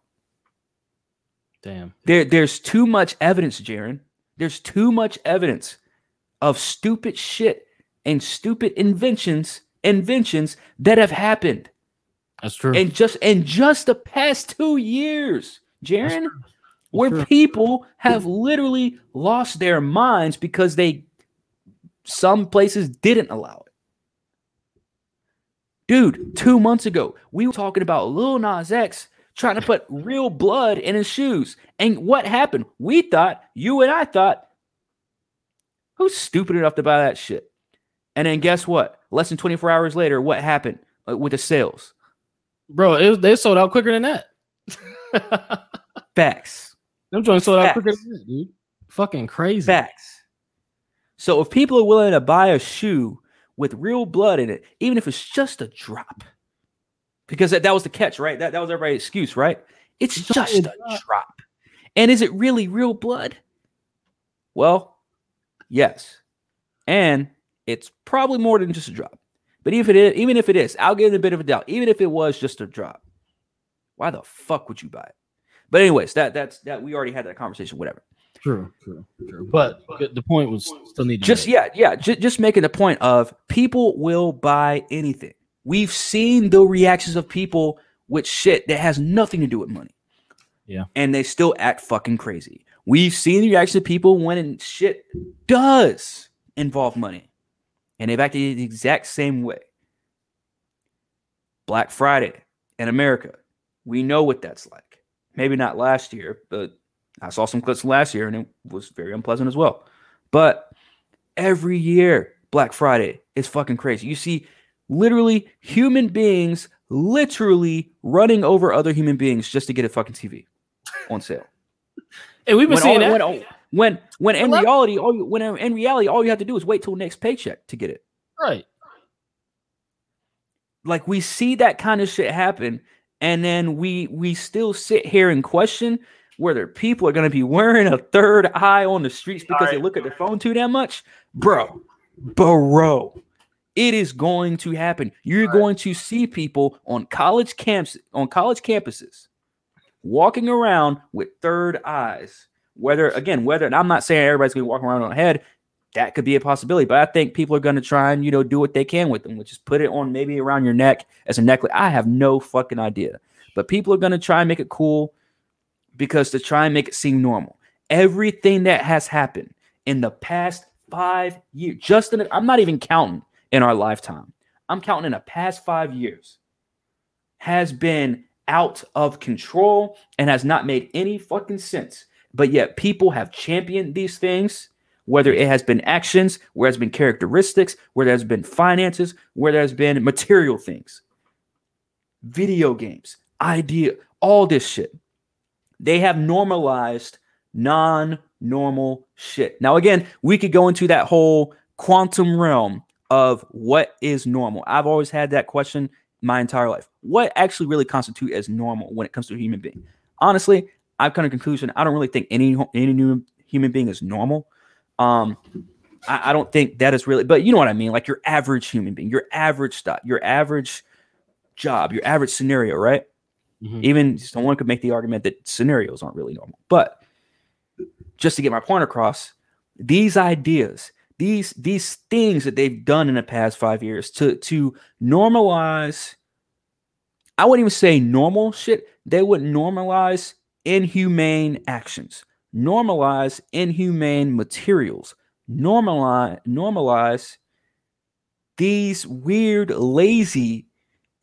Damn. There, there's too much evidence, Jaron. There's too much evidence of stupid shit and stupid inventions, inventions that have happened That's true. And just in just the past two years, Jaron, where true. people have literally lost their minds because they some places didn't allow it. Dude, two months ago, we were talking about Lil Nas X trying to put real blood in his shoes. And what happened? We thought, you and I thought, who's stupid enough to buy that shit? And then guess what? Less than 24 hours later, what happened uh, with the sales? Bro, it, they sold out quicker than that. Facts. Them joints sold out quicker than that, dude. Fucking crazy. Facts. So if people are willing to buy a shoe with real blood in it, even if it's just a drop, because that, that was the catch, right? That, that was everybody's excuse, right? It's It's just a a drop. drop. And is it really real blood? Well, yes. And it's probably more than just a drop. But even if it is, even if it is, I'll give it a bit of a doubt. Even if it was just a drop, why the fuck would you buy it? But anyways, that that's that we already had that conversation. Whatever. True, true, true. But the point was still need to just yeah yeah ju- just making the point of people will buy anything we've seen the reactions of people with shit that has nothing to do with money Yeah. and they still act fucking crazy we've seen the reaction of people when shit does involve money and they've acted the exact same way. Black friday in america we know what that's like. Maybe not last year but i saw some clips last year and it was very unpleasant as well. But every year black friday is fucking crazy. You see literally human beings literally running over other human beings just to get a fucking tv on sale. And we've been When, seeing all, that. when, when when in reality, all you, when in reality, all you have to do is wait till next paycheck to get it. right. like we see that kind of shit happen and then we we still sit here and question whether people are going to be wearing a third eye on the streets because they look at their phone too damn much bro bro it is going to happen you're going to see people on college camps on college campuses walking around with third eyes whether again whether and i'm not saying everybody's to be walking around on a head that could be a possibility. But I think people are to try and you know do what they can with them, which is put it on maybe around your neck as a necklace. I have no fucking idea, but people are to try and make it cool because to try and make it seem normal. Everything that has happened in the past five years, just in I'm not even counting in our lifetime. I'm counting in the past five years has been out of control and has not made any fucking sense. But yet people have championed these things whether it has been actions, where it's been characteristics, where there's been finances, where there's been material things, video games, idea, all this shit. They have normalized non normal shit. Now, again, we could go into that whole quantum realm of what is normal. I've always had that question my entire life. What actually really constitute as normal when it comes to a human being? Honestly, I've come to a conclusion. I don't really think any any new human being is normal. Um, I, I, don't think that is really, but you know what I mean? Like your average human being, your average stuff, your average job, your average scenario, right? Mm-hmm. Even someone could make the argument that scenarios aren't really normal. But just to get my point across, these ideas, these these things that they've done in the past five years to to normalize, I wouldn't even say normal shit. They would normalize inhumane actions normalize inhumane materials, normalize normalize these weird lazy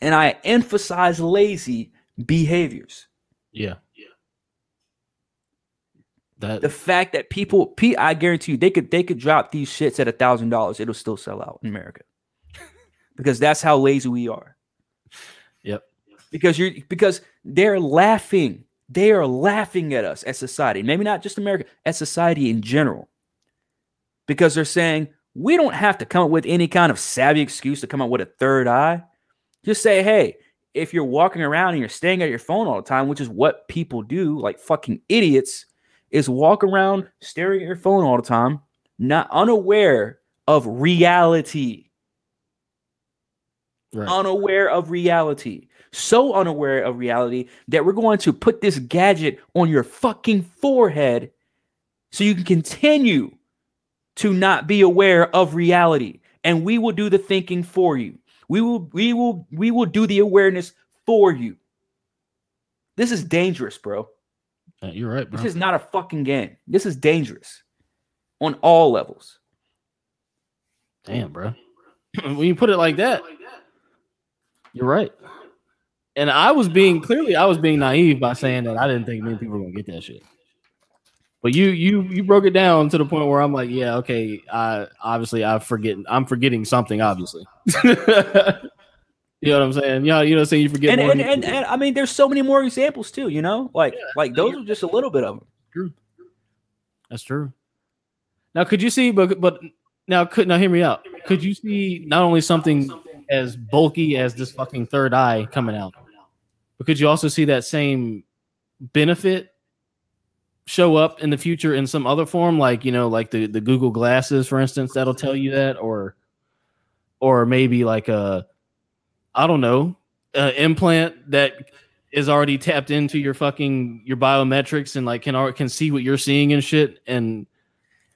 and I emphasize lazy behaviors. Yeah. Yeah. That the fact that people I guarantee you they could they could drop these shits at a thousand dollars, it'll still sell out in America. because that's how lazy we are. Yep. Because you're because they're laughing they are laughing at us as society, maybe not just America, as society in general, because they're saying we don't have to come up with any kind of savvy excuse to come up with a third eye. Just say, hey, if you're walking around and you're staying at your phone all the time, which is what people do, like fucking idiots, is walk around staring at your phone all the time, not unaware of reality. Right. Unaware of reality so unaware of reality that we're going to put this gadget on your fucking forehead so you can continue to not be aware of reality. And we will do the thinking for you. We will we will we will do the awareness for you. This is dangerous bro. Uh, you're right bro. this is not a fucking game. This is dangerous on all levels. Damn bro. When you put it like that you're right and I was being clearly I was being naive by saying that I didn't think many people were gonna get that shit. But you you you broke it down to the point where I'm like, yeah, okay. I obviously I forget I'm forgetting something, obviously. you know what I'm saying? Yeah, you know what I'm saying? You forget and, and, and, and, I mean there's so many more examples too, you know? Like yeah, like those are just a little bit of them. True. That's true. Now could you see but but now could now hear me out. Could you see not only something as bulky as this fucking third eye coming out, but could you also see that same benefit show up in the future in some other form, like you know, like the the Google glasses, for instance, that'll tell you that, or or maybe like a I don't know, an implant that is already tapped into your fucking your biometrics and like can can see what you're seeing and shit and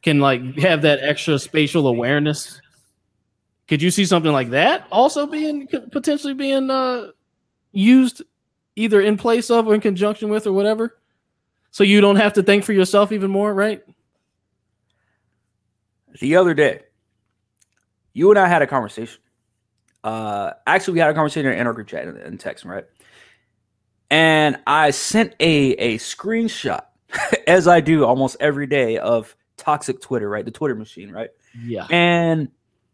can like have that extra spatial awareness? Could you see something like that also being potentially being uh, used either in place of or in conjunction with or whatever? So you don't have to think for yourself even more, right? The other day, you and I had a conversation. Uh, actually, we had a conversation in our group chat in text, right? And I sent a a screenshot, as I do almost every day, of toxic Twitter, right? The Twitter machine, right? Yeah. And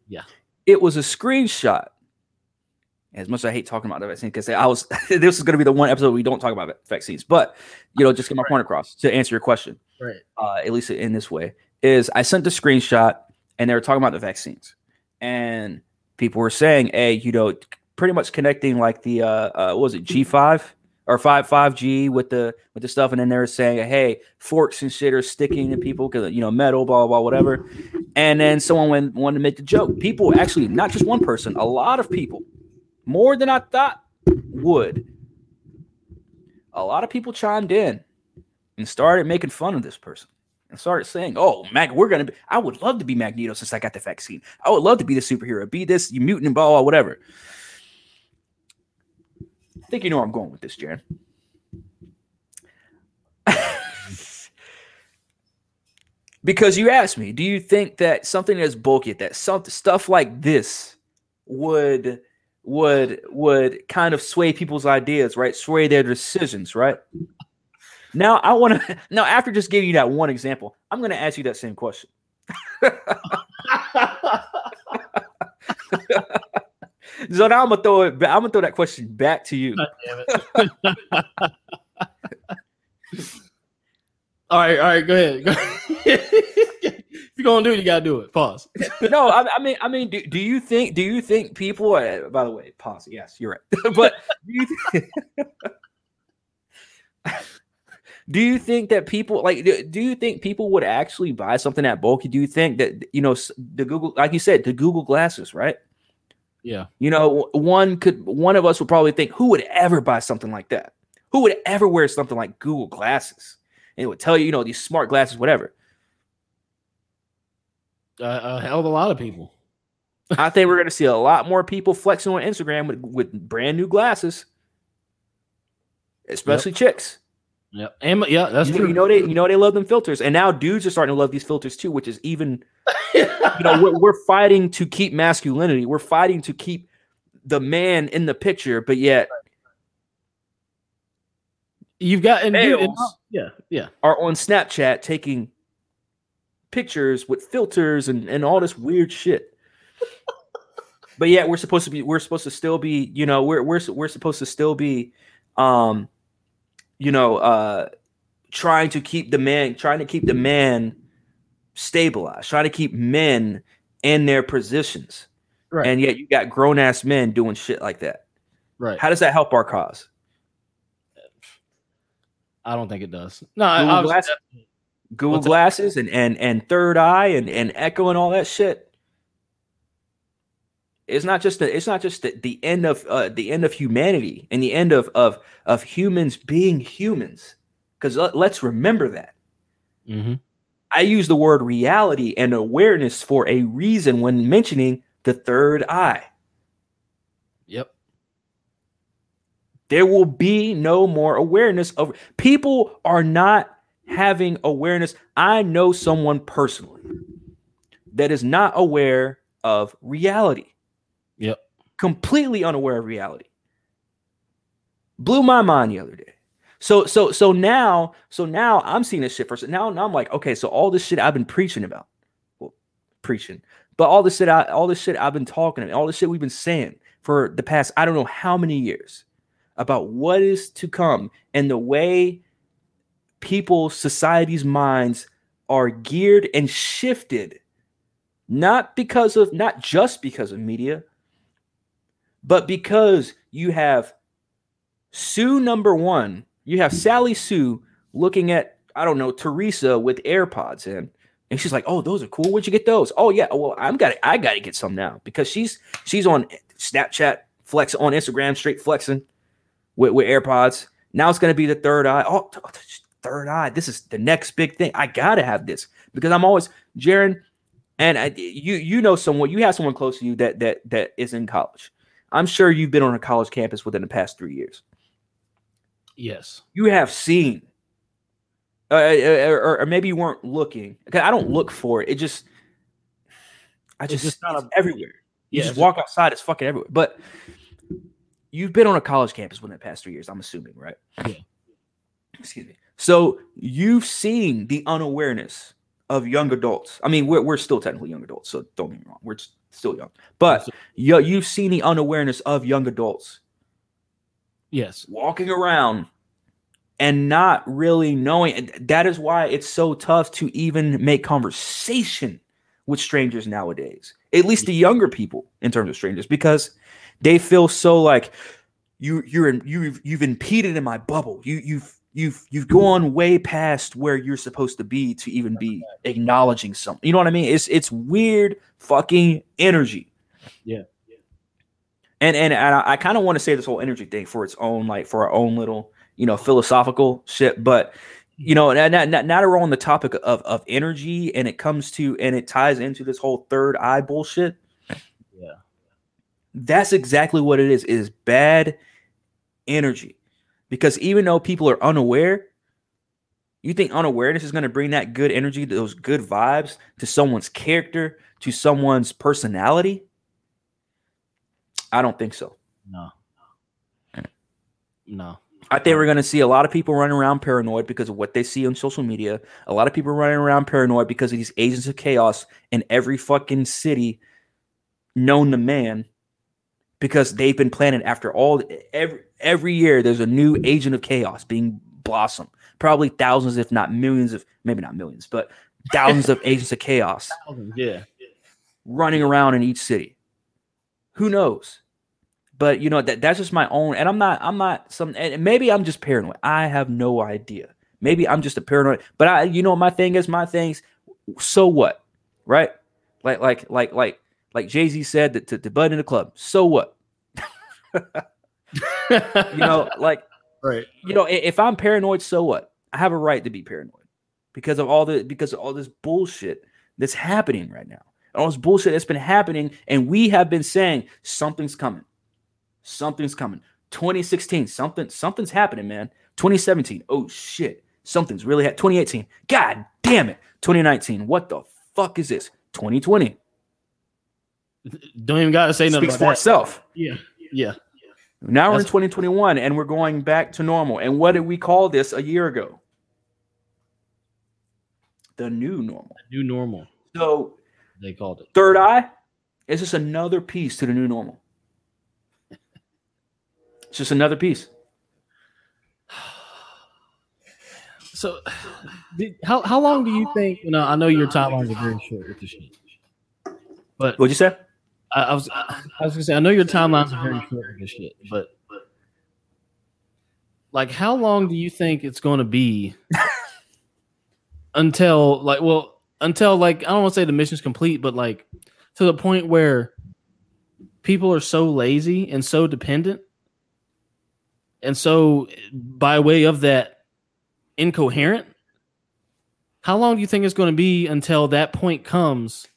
yeah, it was a screenshot As much as I hate talking about the vaccine, because I was this is going to be the one episode we don't talk about vaccines, but you know, just get my point across to answer your question. Right. Uh, at least in this way, is I sent the screenshot and they were talking about the vaccines, and people were saying, "Hey, you know, pretty much connecting like the uh, uh what was it G five or five five G with the with the stuff, and then they're saying, "Hey, forks and shit are sticking to people because you know metal, blah, blah blah whatever." And then someone went, wanted to make the joke. People actually, not just one person, a lot of people, more than I thought would. A lot of people chimed in and started making fun of this person and started saying, "Oh, Mag, we're gonna be. I would love to be Magneto since I got the vaccine. I would love to be the superhero, be this, you mutant, blah, blah, whatever." I think you know where I'm going with this, Jaron. because you asked me, do you think that something as bulky, that stuff like this would would would kind of sway people's ideas, right? Sway their decisions, right? Now I want to now after just giving you that one example, I'm going to ask you that same question. so now I'm gonna throw it. I'm gonna throw that question back to you. all right, all right, go ahead. Go ahead. if you're gonna do it, you gotta do it. Pause. no, I, I, mean, I mean, do, do you think? Do you think people? Uh, by the way, pause. Yes, you're right. but do you? Th- do you think that people like? Do, do you think people would actually buy something that bulky? Do you think that you know the Google, like you said, the Google glasses, right? Yeah. You know, one could one of us would probably think, who would ever buy something like that? Who would ever wear something like Google glasses? And it would tell you, you know, these smart glasses, whatever. Uh, a hell of a lot of people. I think we're going to see a lot more people flexing on Instagram with, with brand new glasses, especially yep. chicks. Yeah, and yeah, that's you, true. You know they, you know they love them filters, and now dudes are starting to love these filters too, which is even. you know, we're, we're fighting to keep masculinity. We're fighting to keep the man in the picture, but yet you've got and, dude, and yeah, yeah, are on Snapchat taking pictures with filters and and all this weird shit. but yeah, we're supposed to be we're supposed to still be you know we're we're we're supposed to still be um you know, uh, trying to keep the man, trying to keep the man stabilized, trying to keep men in their positions. Right. And yet you got grown ass men doing shit like that. Right. How does that help our cause? I don't think it does. No, Google, glasses, Google glasses and, and and third eye and, and echo and all that shit. It's not just the it's not just the, the end of uh, the end of humanity and the end of of of humans being humans. Because let, us remember that. Mm-hmm. I use the word reality and awareness for a reason when mentioning the third eye. Yep. There will be no more awareness of people are not having awareness. I know someone personally that is not aware of reality. Yep. Completely unaware of reality. Blew my mind the other day. So so so now so now I'm seeing this shit first. Now, now I'm like, okay, so all this shit I've been preaching about, well, preaching, but all this shit I all this shit I've been talking about, all this shit we've been saying for the past I don't know how many years about what is to come and the way people, society's minds are geared and shifted, not because of not just because of media, but because you have Sue number one, you have Sally Sue looking at, I don't know, Teresa with AirPods in. And she's like, "Oh, those are cool. Where'd you get those? Oh yeah, well, I'm got. I got to get some now because she's she's on Snapchat, flex on Instagram, straight flexing with, with AirPods. Now it's gonna be the third eye. Oh, third eye. This is the next big thing. I gotta have this because I'm always Jaron, and I, you you know someone you have someone close to you that that that is in college. I'm sure you've been on a college campus within the past three years. Yes. You have seen, uh, uh or, or, maybe you weren't looking. Okay, I don't look for it. It just, I just, it's just not a, everywhere. You just walk outside, it's fucking everywhere. But you've been on a college campus within the past three years, I'm assuming, right? Yeah. Excuse me. So you've seen the unawareness of young adults. I mean, we're, we're still technically young adults, so don't get me wrong. We're still young. But you, you've seen the unawareness of young adults Yes. walking around and not really knowing. That is why it's so tough to even make conversation with strangers nowadays. At least the younger people, in terms of strangers, because they feel so like you you're in, you've you've impeded in my bubble. You you've you've you've gone way past where you're supposed to be to even be acknowledging something. You know what I mean? It's it's weird fucking energy. Yeah. And and, and I, I kind of want to say this whole energy thing for its own like for our own little you know philosophical shit, but you know now, now, now that we're on the topic of of energy and it comes to and it ties into this whole third eye bullshit. That's exactly what it is. It is bad energy. Because even though people are unaware, you think unawareness is going to bring that good energy, those good vibes to someone's character, to someone's personality? I don't think so. No. No. I think we're going to see a lot of people running around paranoid because of what they see on social media. A lot of people running around paranoid because of these agents of chaos in every fucking city known to man because they've been planted after all every every year there's a new agent of chaos being blossomed. Probably thousands if not millions of maybe not millions, but thousands of agents of chaos Yeah. running around in each city. Who knows? But you know that that's just my own, and I'm not I'm not some, and maybe I'm just paranoid. I have no idea. Maybe I'm just a paranoid. But I, you know, my thing is my things. So what, right? Like like like like like Jay Z said that to, to Bud in the club. So what? You know, like right. you know, if I'm paranoid, so what? I have a right to be paranoid because of all the because of all this bullshit that's happening right now. All this bullshit that's been happening, and we have been saying something's coming, something's coming. 2016, something something's happening, man. 2017, oh shit, something's really happening. 2018, god damn it. 2019, what the fuck is this? 2020 Don't even gotta say nothing speaks about for that. itself. Yeah. Yeah. Now we're in 2021 and we're going back to normal. And what did we call this a year ago? The new normal. New normal. So, They called it. third eye is just another piece to the new normal. It's just another piece. So, did, how how long do you think? You know, I know your timelines are very short with the shit, but What'd you say? I, I was I was gonna say I know your timelines are very short shit, but like, how long do you think it's going to be until like, well, until like I don't want to say the mission's complete, but like to the point where people are so lazy and so dependent, and so by way of that incoherent. How long do you think it's going to be until that point comes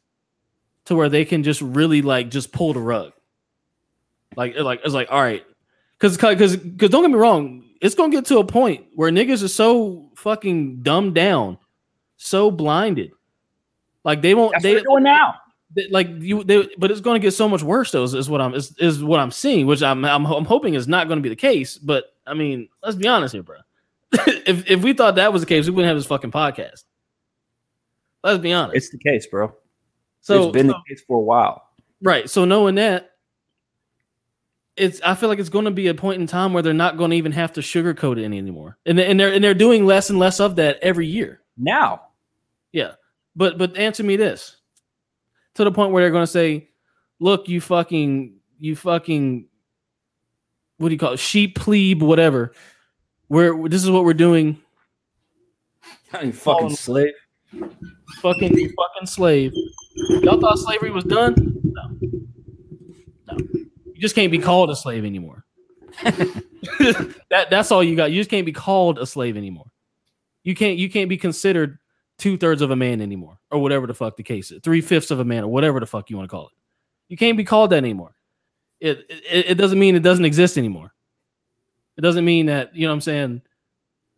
to where they can just really like just pull the rug? Like, like it's like all right, because because because don't get me wrong, it's gonna get to a point where niggas are so fucking dumbed down, so blinded, like they won't That's they what we're doing now. they- like you they, but it's going to get so much worse though is, is what i'm is, is what i'm seeing which i'm i'm, I'm hoping is not going to be the case but i mean let's be honest here bro if if we thought that was the case we wouldn't have this fucking podcast let's be honest It's the case, bro. So it's been so- the case for a while. right so knowing that it's i feel like it's going to be a point in time where they're not going to even have to sugarcoat it any anymore and, and they're and they're doing less and less of that every year Now, Yeah. But but answer me this. To the point where they're gonna say, look, you fucking you fucking what do you call it? Sheep plebe, whatever. We're this is what we're doing. you fucking slave. Fucking you fucking slave. Y'all thought slavery was done? No. No. You just can't be called a slave anymore. that that's all you got. You just can't be called a slave anymore. You can't you can't be considered two thirds of a man anymore, or whatever the fuck the case is, three fifths of a man, or whatever the fuck you want to call it. You can't be called that anymore. It, it it doesn't mean it doesn't exist anymore. It doesn't mean that you know what I'm saying.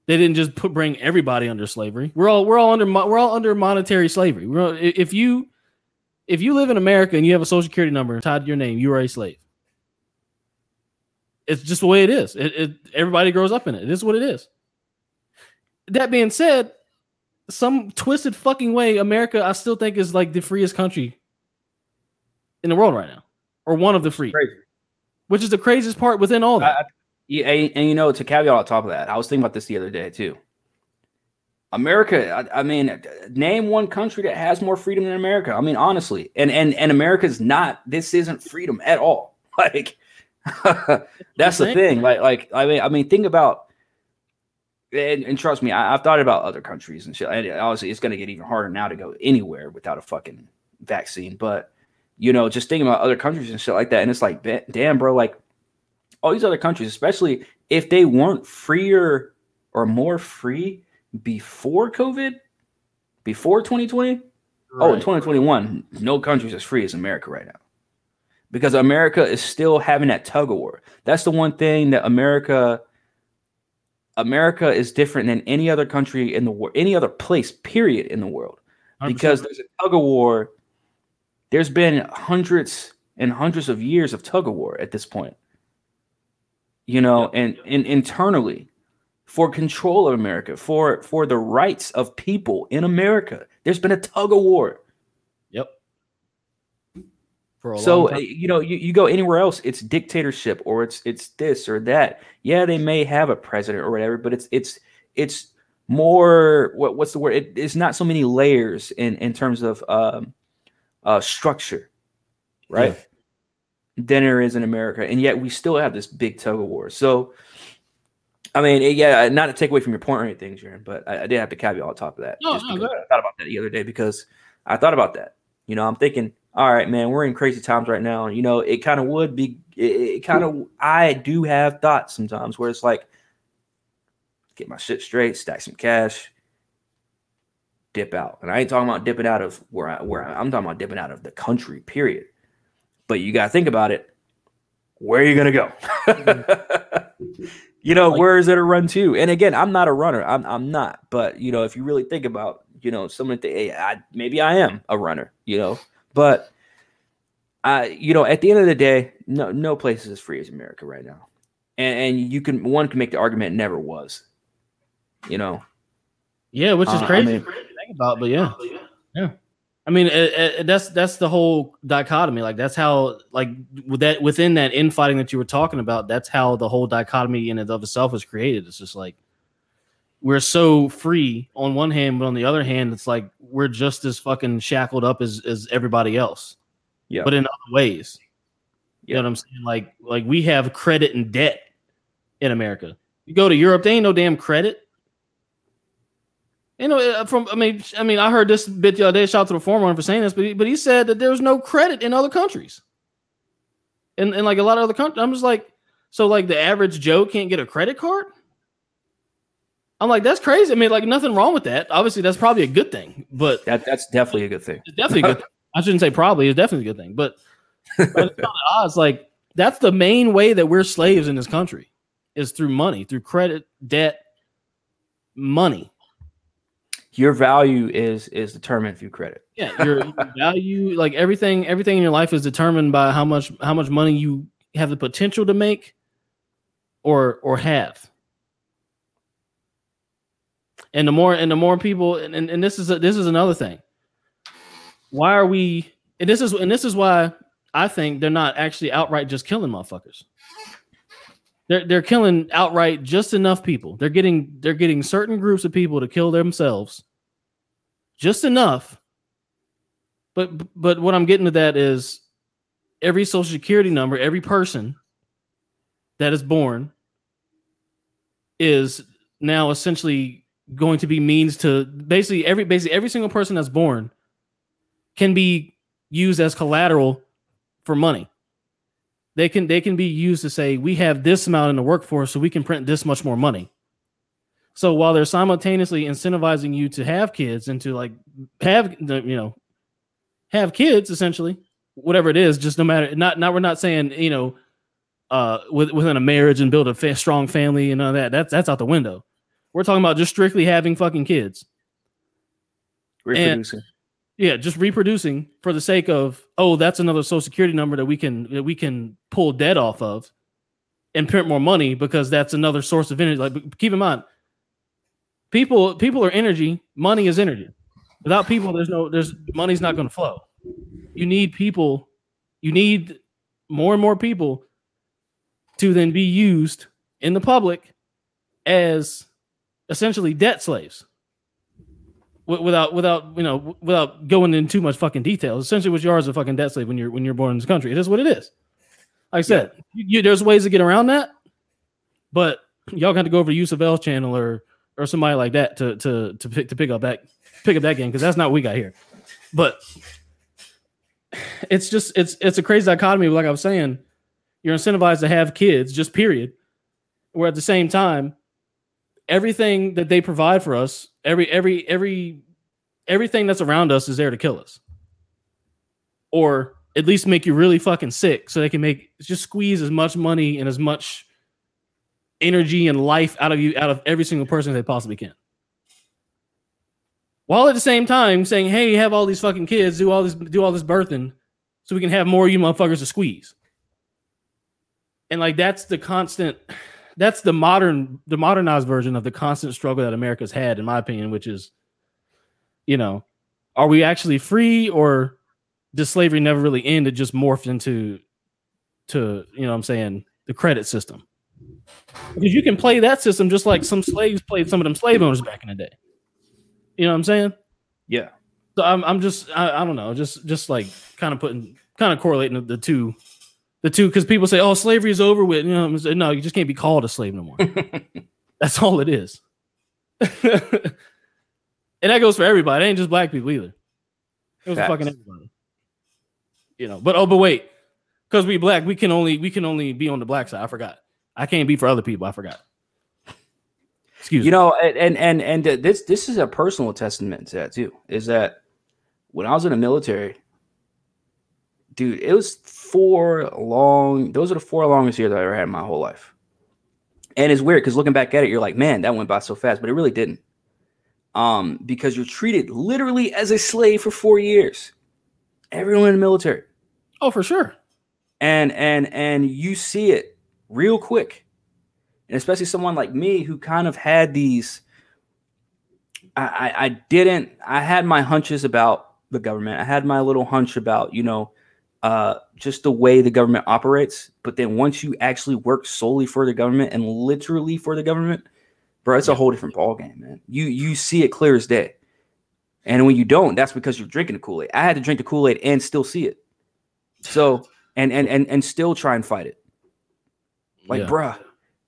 They didn't just put bring everybody under slavery. We're all we're all under we're all under monetary slavery. If you if you live in America and you have a social security number tied to your name, you are a slave. It's just the way it is. It, it everybody grows up in it. It is what it is. That being said, some twisted fucking way, America, I still think is like the freest country in the world right now, or one of the free, Crazy. which is the craziest part within all that. I- I- yeah, and, and you know, to caveat on top of that, I was thinking about this the other day too. America, I, I mean, name one country that has more freedom than America. I mean, honestly, and and and America's not. This isn't freedom at all. Like, that's the thing. Like, like I mean, I mean, think about. And, and trust me, I, I've thought about other countries and shit. And obviously, it's going to get even harder now to go anywhere without a fucking vaccine. But you know, just thinking about other countries and shit like that, and it's like, damn, bro, like all these other countries, especially if they weren't freer or more free before COVID, before 2020. Oh, in 2021, no country's as free as America right now. Because America is still having that tug of war. That's the one thing that America America is different than any other country in the world, any other place, period, in the world. 100%. Because there's a tug of war. There's been hundreds and hundreds of years of tug of war at this point. You know, and, and internally for control of America, for for the rights of people in America, there's been a tug of war. yep. For a So you know, you, you go anywhere else, it's dictatorship or it's it's this or that. Yeah, they may have a president or whatever, but it's it's it's more what what's the word? It, it's not so many layers in in terms of um uh structure, right? Than there is in America, and yet we still have this big tug of war. So, I mean, yeah, uh, not to take away from your point or anything, Jaron, but I, I did have to caveat on top of that. No, just no, I thought about that the other day because I thought about that. You know, I'm thinking, all right, man, we're in crazy times right now. You know, it kind of would be, it, it kind of, I do have thoughts sometimes where it's like, get my shit straight, stack some cash, dip out. And I ain't talking about dipping out of where I, where I, I'm talking about dipping out of the country, period. But you got to think about it. Where are you going to go? Mm-hmm. you know, Like- where is it a run to? And again, I'm not a runner. I'm, I'm not. But, you know, if you really think about, you know, someone, th- hey, I, maybe I am a runner, you know, but I, you know, at the end of the day, no, no place is as free as America right now. And, and you can, one can make the argument it never was, you know, Yeah, which is Uh, I crazy mean- to think about, but yeah, yeah. I mean, it, it, that's that's the whole dichotomy. Like that's how, like with that within that infighting that you were talking about, that's how the whole dichotomy in and of itself was created. It's just like we're so free on one hand, but on the other hand, it's like we're just as fucking shackled up as as everybody else. Yeah. but in other ways. You Yeah. know what I'm saying? Like like we have credit and debt in America. You go to Europe, they ain't no damn credit. You know, uh, from I mean, I mean, I heard this bit the other day. Shout out to the former for saying this, but he, but he said that there's no credit in other countries, and and like a lot of other countries. I'm just like, so like the average Joe can't get a credit card. I'm like, that's crazy. I mean, like nothing wrong with that. Obviously, that's probably a good thing, but that, that's definitely a good thing. it's definitely good thing. I shouldn't say probably. It's definitely a good thing, but, but it's odds. Like that's the main way that we're slaves in this country is through money, through credit, debt, money. Your value is, is determined through credit. Yeah, your value, like everything, everything in your life is determined by how much how much money you have the potential to make, or or have. And the more and the more people, and, and, and this is a, this is another thing. Why are we? And this is and this is why I think they're not actually outright just killing motherfuckers. They're they're killing outright just enough people. They're getting they're getting certain groups of people to kill themselves, just enough but but what I'm getting to that is every social security number, every person that is born is now essentially going to be means to basically every basically every single person that's born can be used as collateral for money. They can they can be used to say we have this amount in the workforce so we can print this much more money. So while they're simultaneously incentivizing you to have kids and to like have you know have kids essentially whatever it is just no matter not not we're not saying you know uh with, within a marriage and build a fa- strong family and all that that's that's out the window we're talking about just strictly having fucking kids Reproducing. Yeah just reproducing for the sake of oh that's another social security number that we can that we can pull debt off of and print more money because that's another source of energy like keep in mind people people are energy. Money is energy. Without people, there's no there's money's not going to flow. You need people. You need more and more people to then be used in the public as essentially debt slaves without without you know without going into too much fucking details. Essentially, what you are is a fucking debt slave when you're when you're born in this country. It is what it is. Like I said, yeah. you, there's ways to get around that, but y'all got to go over to Yusuf El channel or or somebody like that to to to pick to pick up that pick up that game because that's not what we got here. But it's just it's it's a crazy dichotomy. Like I was saying, you're incentivized to have kids, just period. Where at the same time, everything that they provide for us, every every every everything that's around us is there to kill us. Or at least make you really fucking sick so they can make just squeeze as much money and as much energy and life out of you out of every single person they possibly can. While at the same time saying, "Hey, you have all these fucking kids, do all this do all this birthing so we can have more you motherfuckers to squeeze." And like that's the constant that's the modern the modernized version of the constant struggle that America's had, in my opinion, which is, you know, are we actually free or does slavery never really end? It just morphed into to, you know what I'm saying, the credit system. Because you can play that system just like some slaves played some of them slave owners back in the day. You know what I'm saying? Yeah. So I'm I'm just I, I don't know, just just like kind of putting kind of correlating the, the two the two because people say, "Oh, slavery is over with." You know, no, you just can't be called a slave no more. That's all it is. and that goes for everybody. It ain't just black people either. It was fucking everybody. You know, but oh, but wait, because we black, we can only we can only be on the black side. I forgot. I can't be for other people. I forgot. Excuse you me. know, and and and uh, this this is a personal testament to that too. Is that when I was in the military, dude, it was four long. Those are the four longest years I ever had in my whole life. And it's weird because looking back at it, you're like, man, that went by so fast, but it really didn't. Um, because you're treated literally as a slave for four years. Everyone in the military. Oh, for sure. And and and you see it real quick. And especially someone like me who kind of had these. I, I, I didn't. I had my hunches about the government. I had my little hunch about you know uh, just the way the government operates. But then once you actually work solely for the government and literally for the government, bro, it's yeah. a whole different ballgame, man. You you see it clear as day. And when you don't, that's because you're drinking the Kool-Aid. I had to drink the Kool-Aid and still see it. So and and and and still try and fight it. Like, yeah. bruh,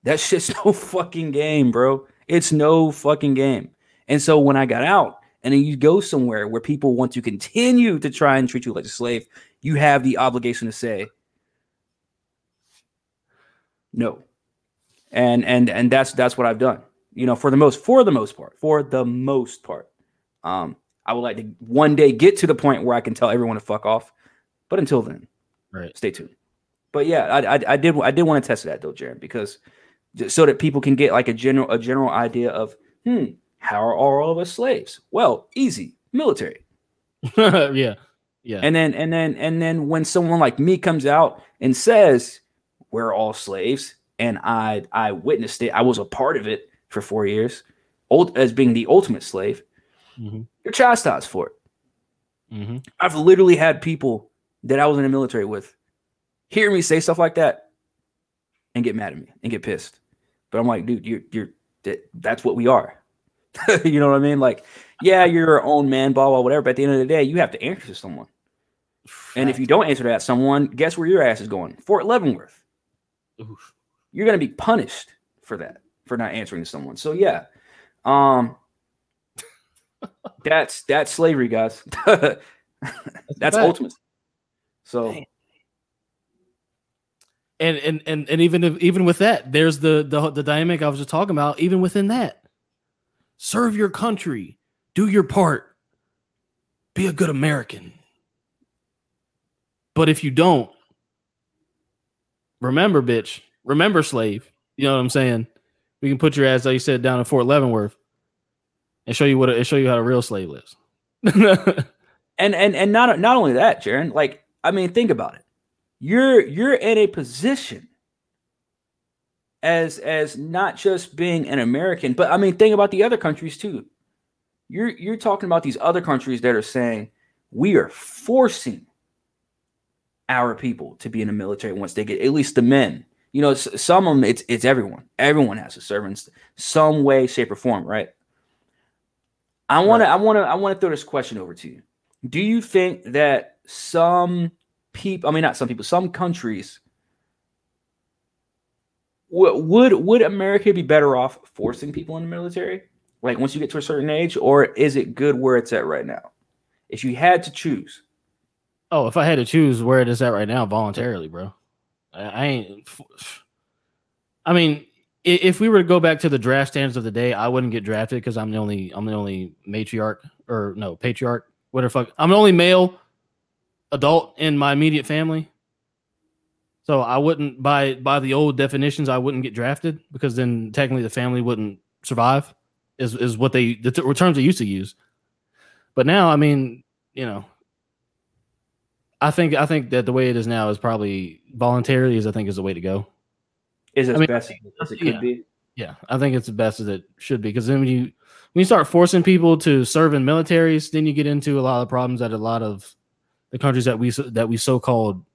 that shit's no fucking game, bro. It's no fucking game. And so when I got out, and then you go somewhere where people want to continue to try and treat you like a slave, you have the obligation to say no. And and and that's that's what I've done. You know, for the most for the most part, for the most part. Um, I would like to one day get to the point where I can tell everyone to fuck off. But until then, right, stay tuned. But yeah, I, I, I did I did want to test that though, Jaron, because so that people can get like a general a general idea of hmm, how are all of us slaves? Well, easy, military. yeah. Yeah. And then and then and then when someone like me comes out and says we're all slaves and I I witnessed it, I was a part of it for 4 years, old as being the ultimate slave. Mm-hmm. You're chastised for it. Mm-hmm. I've literally had people that I was in the military with hear me say stuff like that and get mad at me and get pissed. But I'm like, dude, you're you're that, that's what we are. you know what I mean? Like, yeah, you're your own man, blah, blah, whatever. But at the end of the day, you have to answer to someone. And if you don't answer that someone, guess where your ass is going? Fort Leavenworth. Oof. You're going to be punished for that, for not answering to someone. So yeah, um, that's that's slavery, guys. that's, that's ultimate. So. And, and and and even if, even with that, there's the, the the dynamic I was just talking about. Even within that, serve your country, do your part, be a good American. But if you don't, remember, bitch, remember, slave. You know what I'm saying? We can put your ass, like you said, down in Fort Leavenworth and show you what and show you how a real slave lives. and and and not not only that, Jaron. Like, I mean, think about it. You're you're in a position as as not just being an American, but I mean, think about the other countries too. You're you're talking about these other countries that are saying we are forcing our people to be in the military once they get at least the men. You know, some of them it's it's everyone. Everyone has to serve in some way, shape, or form, right? I want to I want to I want to throw this question over to you. Do you think that some people, I mean, not some people, some countries would would America be better off forcing people in the military? Like once you get to a certain age, or is it good where it's at right now? If you had to choose. Oh, if I had to choose where it is at right now, voluntarily, bro. I, I ain't. I mean, if we were to go back to the draft standards of the day, I wouldn't get drafted because I'm the only I'm the only matriarch or no patriarch, whatever fuck. I'm the only male adult in my immediate family. So I wouldn't by by the old definitions, I wouldn't get drafted because then technically the family wouldn't survive. Is is what they the t- terms they used to use. But now, I mean, you know, I think I think that the way it is now is probably voluntarily is I think is the way to go. Is as I mean, best as it could yeah. be. Yeah, I think it's the best as it should be because then when you when you start forcing people to serve in militaries, then you get into a lot of problems that a lot of the countries that we that we so called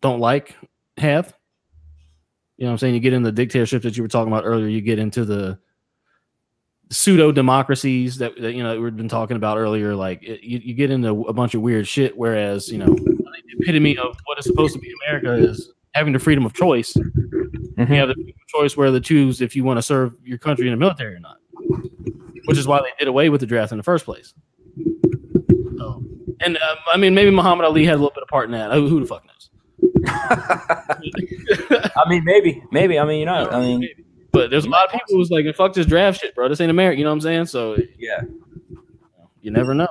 don't like have. You know what I'm saying? You get in the dictatorship that you were talking about earlier, you get into the pseudo democracies that, that, you know we've been talking about earlier. Like it, you, you get into a bunch of weird shit. Whereas you know the epitome of what is supposed to be America is having the freedom of choice. Mm-hmm. You have the choice where to choose if you want to serve your country in the military or not, which is why they did away with the draft in the first place. So, and um, I mean, maybe Muhammad Ali had a little bit of part in that. Who the fuck knows? I mean, maybe, maybe. I mean, you know, I mean, but there's a lot of people who's like, "Fuck this draft shit, bro. This ain't America." You know what I'm saying? So yeah, you never know.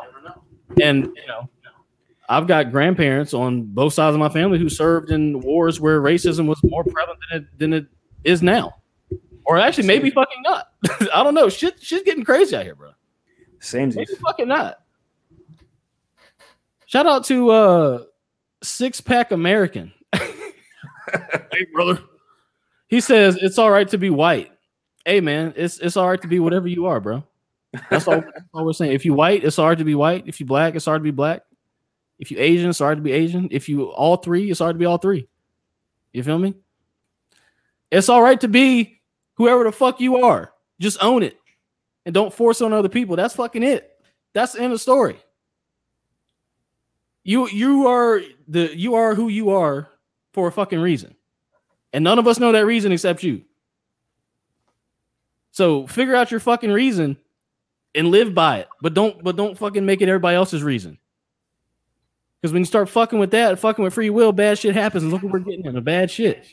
And you know, I've got grandparents on both sides of my family who served in wars where racism was more prevalent than it than it is now, or actually maybe fucking not. I don't know. Shit, shit's getting crazy out here, bro. Same. Maybe fucking not. Shout out to uh Six Pack American. Hey, brother. He says it's all right to be white. Hey, man, it's it's all right to be whatever you are, bro. That's all, that's all we're saying. If you white, it's hard to be white. If you black, it's hard to be black. If you Asian, it's hard to be Asian. If you all three, it's hard to be all three. You feel me? It's all right to be whoever the fuck you are. Just own it. And don't force on other people. That's fucking it. That's the end of the story. You you are the you are who you are for a fucking reason. And none of us know that reason except you. So figure out your fucking reason and live by it. But don't but don't fucking make it everybody else's reason. Because when you start fucking with that, fucking with free will, bad shit happens. And look what we're getting into bad shit.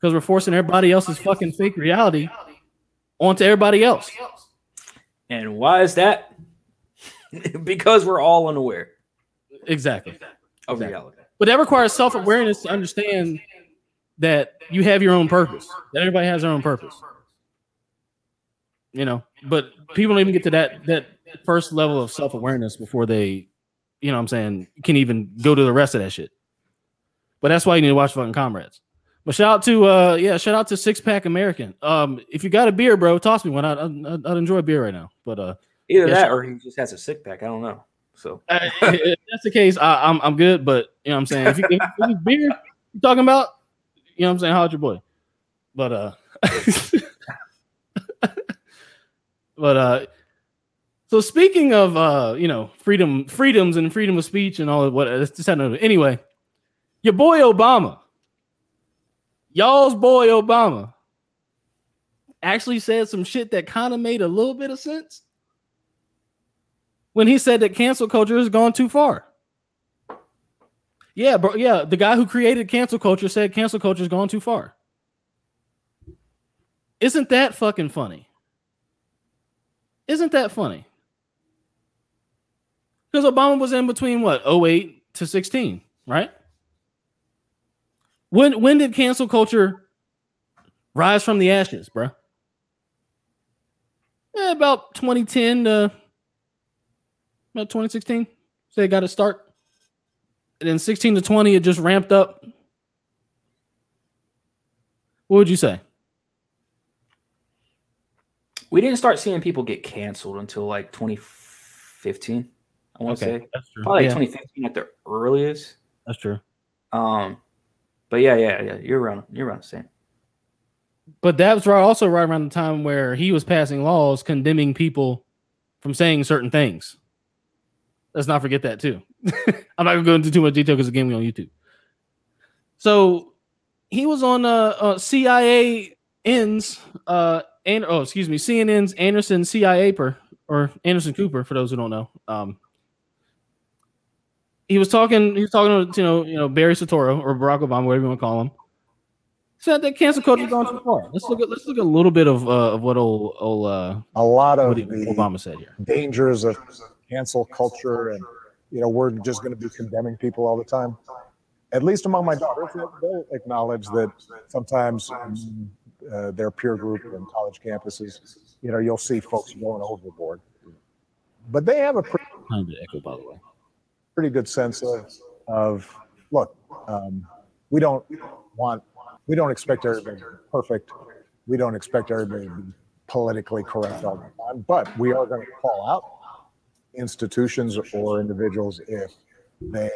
Because we're forcing everybody else's fucking fake reality onto everybody else. And why is that? because we're all unaware. Exactly. Of exactly. reality. But that requires self awareness to understand that you have your own purpose. That everybody has their own purpose. You know, but people don't even get to that that first level of self awareness before they, you know, what I'm saying, can even go to the rest of that shit. But that's why you need to watch fucking comrades. But shout out to uh yeah, shout out to Six Pack American. Um, if you got a beer, bro, toss me one. I I'd, I'd enjoy a beer right now. But uh, either yeah, that or he just has a sick pack. I don't know. So uh, if that's the case, I, am I'm, I'm good. But you know what I'm saying. If you if, beer you talking about, you know what I'm saying, How's your boy. But uh, but uh, so speaking of uh, you know, freedom, freedoms, and freedom of speech and all of what. It's just had anyway. Your boy Obama, y'all's boy Obama, actually said some shit that kind of made a little bit of sense when he said that cancel culture has gone too far. Yeah, bro. Yeah, the guy who created cancel culture said cancel culture has gone too far. Isn't that fucking funny? Isn't that funny? Because Obama was in between what 08 to 16, right? When when did cancel culture rise from the ashes, bro? Eh, about 2010 to 2016. Say it got to start. And then 16 to 20, it just ramped up. What would you say? We didn't start seeing people get canceled until like 2015. I want to Okay, say that's true. probably yeah, 2015 at the earliest. that's true. Um, but yeah, yeah, yeah. You're around. You're around the same. But that was right, also right around the time where he was passing laws condemning people from saying certain things. Let's not forget that too. I'm not gonna go into too much detail because again, we on YouTube. So he was on uh, uh CIA ends uh and oh excuse me CNN's Anderson CIA per or Anderson Cooper for those who don't know. Um, he was talking. He was talking to you know you know Barry Soetoro or Barack Obama, whatever you want to call him said that cancel culture is going too far. Let's look at let's look at a little bit of uh, of what old old uh, A lot of Obama said here. dangers of cancel culture and you know we're just going to be condemning people all the time. At least among my daughters they'll- acknowledge that sometimes uh, their peer group and college campuses you know you'll see folks going overboard. But they have a pretty, Kind of echo, by the way. pretty good sense of, of look um, we don't want we don't expect everybody to be perfect. We don't expect everybody to be politically correct all the time but we are going to call out institutions or individuals if they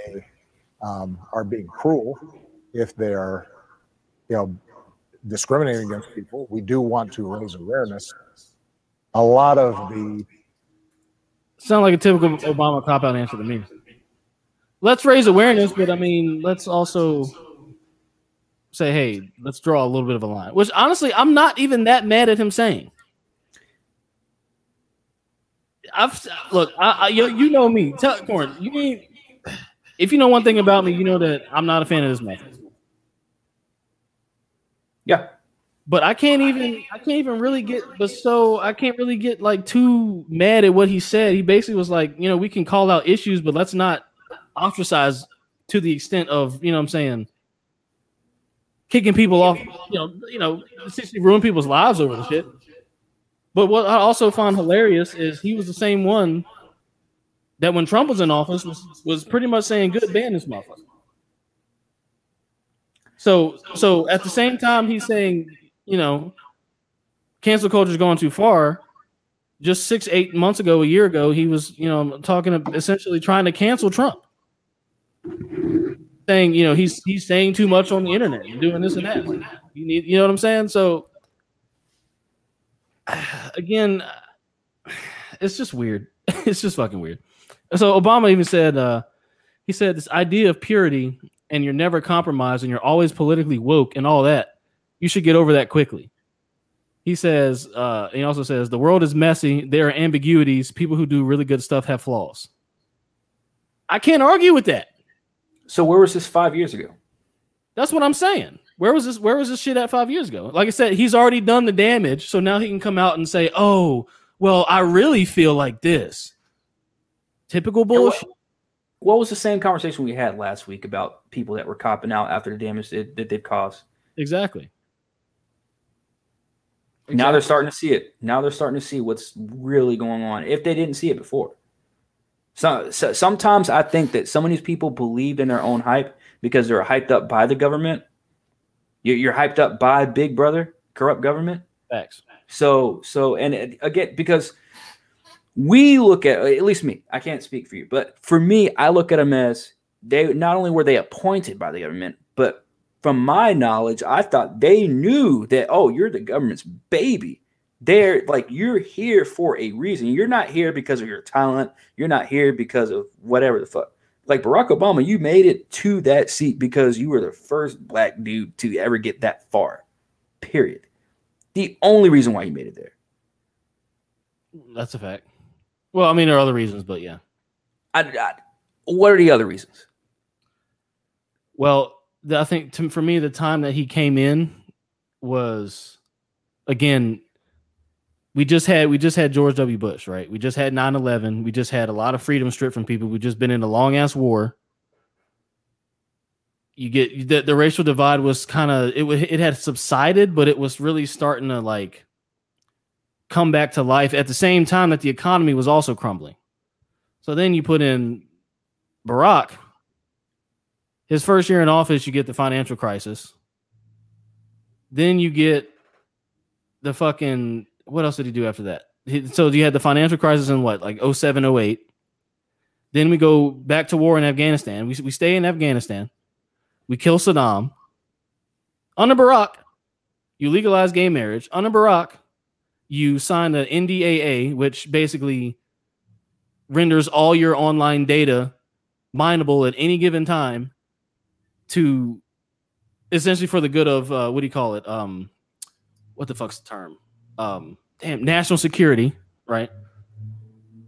um, are being cruel, if they're, you know, discriminating against people. We do want to raise awareness. A lot of the Sound like a typical Obama cop out answer to me. Let's raise awareness, but I mean, let's also say, hey, let's draw a little bit of a line. Which honestly, I'm not even that mad at him saying. I've look, I, I you, you know me, tell Corn, you mean if you know one thing about me, you know that I'm not a fan of this method. Yeah. but I can't even I can't even really get but so I can't really get like too mad at what he said. He basically was like, you know, we can call out issues, but let's not ostracize to the extent of, you know what I'm saying, kicking people off, you know, you know, essentially ruin people's lives over the shit. But what I also find hilarious is he was the same one that when Trump was in office was, was pretty much saying good ban this motherfucker. So so at the same time he's saying, you know, cancel culture is going too far. Just six, eight months ago, a year ago, he was, you know, talking of essentially trying to cancel Trump. Saying, you know, he's he's saying too much on the internet and doing this and that. You need you know what I'm saying? So again, it's just weird. it's just fucking weird. So Obama even said, uh, he said this idea of purity and you're never compromised and you're always politically woke and all that, you should get over that quickly. He says, uh, he also says, the world is messy. There are ambiguities. People who do really good stuff have flaws. I can't argue with that. So where was this five years ago? That's what I'm saying. Where was this? Where was this shit at five years ago? Like I said, he's already done the damage, so now he can come out and say, "Oh, well, I really feel like this." Typical bullshit. What was the same conversation we had last week about people that were copping out after the damage that, that they've caused? Exactly. Now they're starting to see it. Now they're starting to see what's really going on if they didn't see it before. So, so sometimes I think that some of these people believed in their own hype because they're hyped up by the government. You're, you're hyped up by Big Brother, corrupt government. facts. So, so, and again, because we look at at least me, I can't speak for you, but for me, I look at them as they not only were they appointed by the government, but from my knowledge, I thought they knew that oh, you're the government's baby. They're like you're here for a reason. You're not here because of your talent. You're not here because of whatever the fuck. Like Barack Obama, you made it to that seat because you were the first black dude to ever get that far. Period. The only reason why you made it there. That's a fact. Well, I mean, there are other reasons, but yeah. I, I- what are the other reasons? Well, the, I think to, for me, the time that he came in was, again, we just had we just had George W. Bush, right? We just had 9-11. We just had a lot of freedom stripped from people. We've just been in a long ass war. You get the, the racial divide was kind of it it had subsided, but it was really starting to like come back to life at the same time that the economy was also crumbling. So then you put in Barack, his first year in office, you get the financial crisis. Then you get the fucking what else did he do after that? So you had the financial crisis in what, like 07, 08. Then we go back to war in Afghanistan. We, we stay in Afghanistan. We kill Saddam. Under Barack, you legalize gay marriage. Under Barack, you sign the NDAA, which basically renders all your online data mineable at any given time to essentially for the good of uh, what do you call it? Um, what the fuck's the term? Um, damn, national security, right?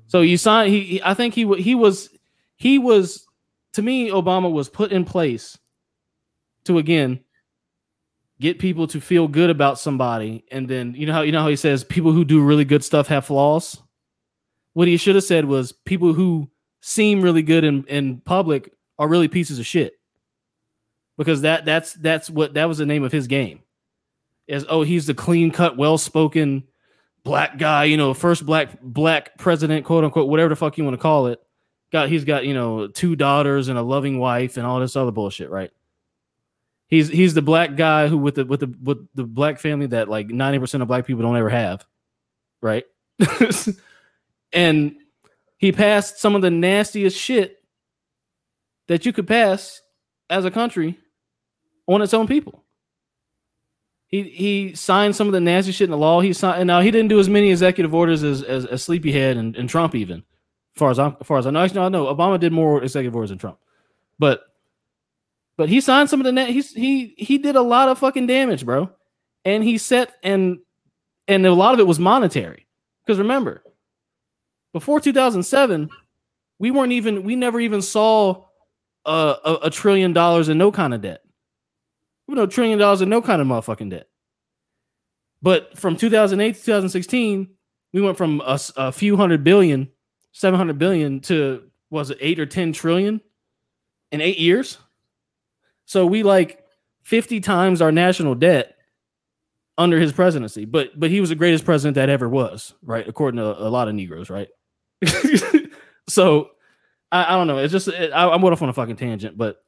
So you sign. He, he I think he he was he was to me. Obama was put in place to again get people to feel good about somebody, and then you know how you know how he says people who do really good stuff have flaws. What he should have said was people who seem really good in, in public are really pieces of shit. Because that that's that's what that was the name of his game. Is oh he's the clean cut, well spoken black guy, you know, first black black president, quote unquote, whatever the fuck you want to call it. Got he's got, you know, two daughters and a loving wife and all this other bullshit, right? He's he's the black guy who with the with the with the black family that like 90% of black people don't ever have. Right? and he passed some of the nastiest shit that you could pass as a country on its own people. He he signed some of the nasty shit in the law. He signed and now he didn't do as many executive orders as as, as Sleepyhead and, and Trump even. As far as I'm as far as I know, actually no, Obama did more executive orders than Trump. But but he signed some of the na- he's he he did a lot of fucking damage, bro. And he set and and a lot of it was monetary. Because remember, before 2007, we weren't even we never even saw a, a, a trillion dollars in no kind of debt. We know trillion dollars in no kind of motherfucking debt. But from 2008 to 2016, we went from a, a few hundred billion, 700 billion to was it 8 or 10 trillion in 8 years? So we like 50 times our national debt under his presidency. But but he was the greatest president that ever was, right? According to a lot of Negroes, right? so I, I, don't know. It's just it, I, am what off on a fucking tangent, but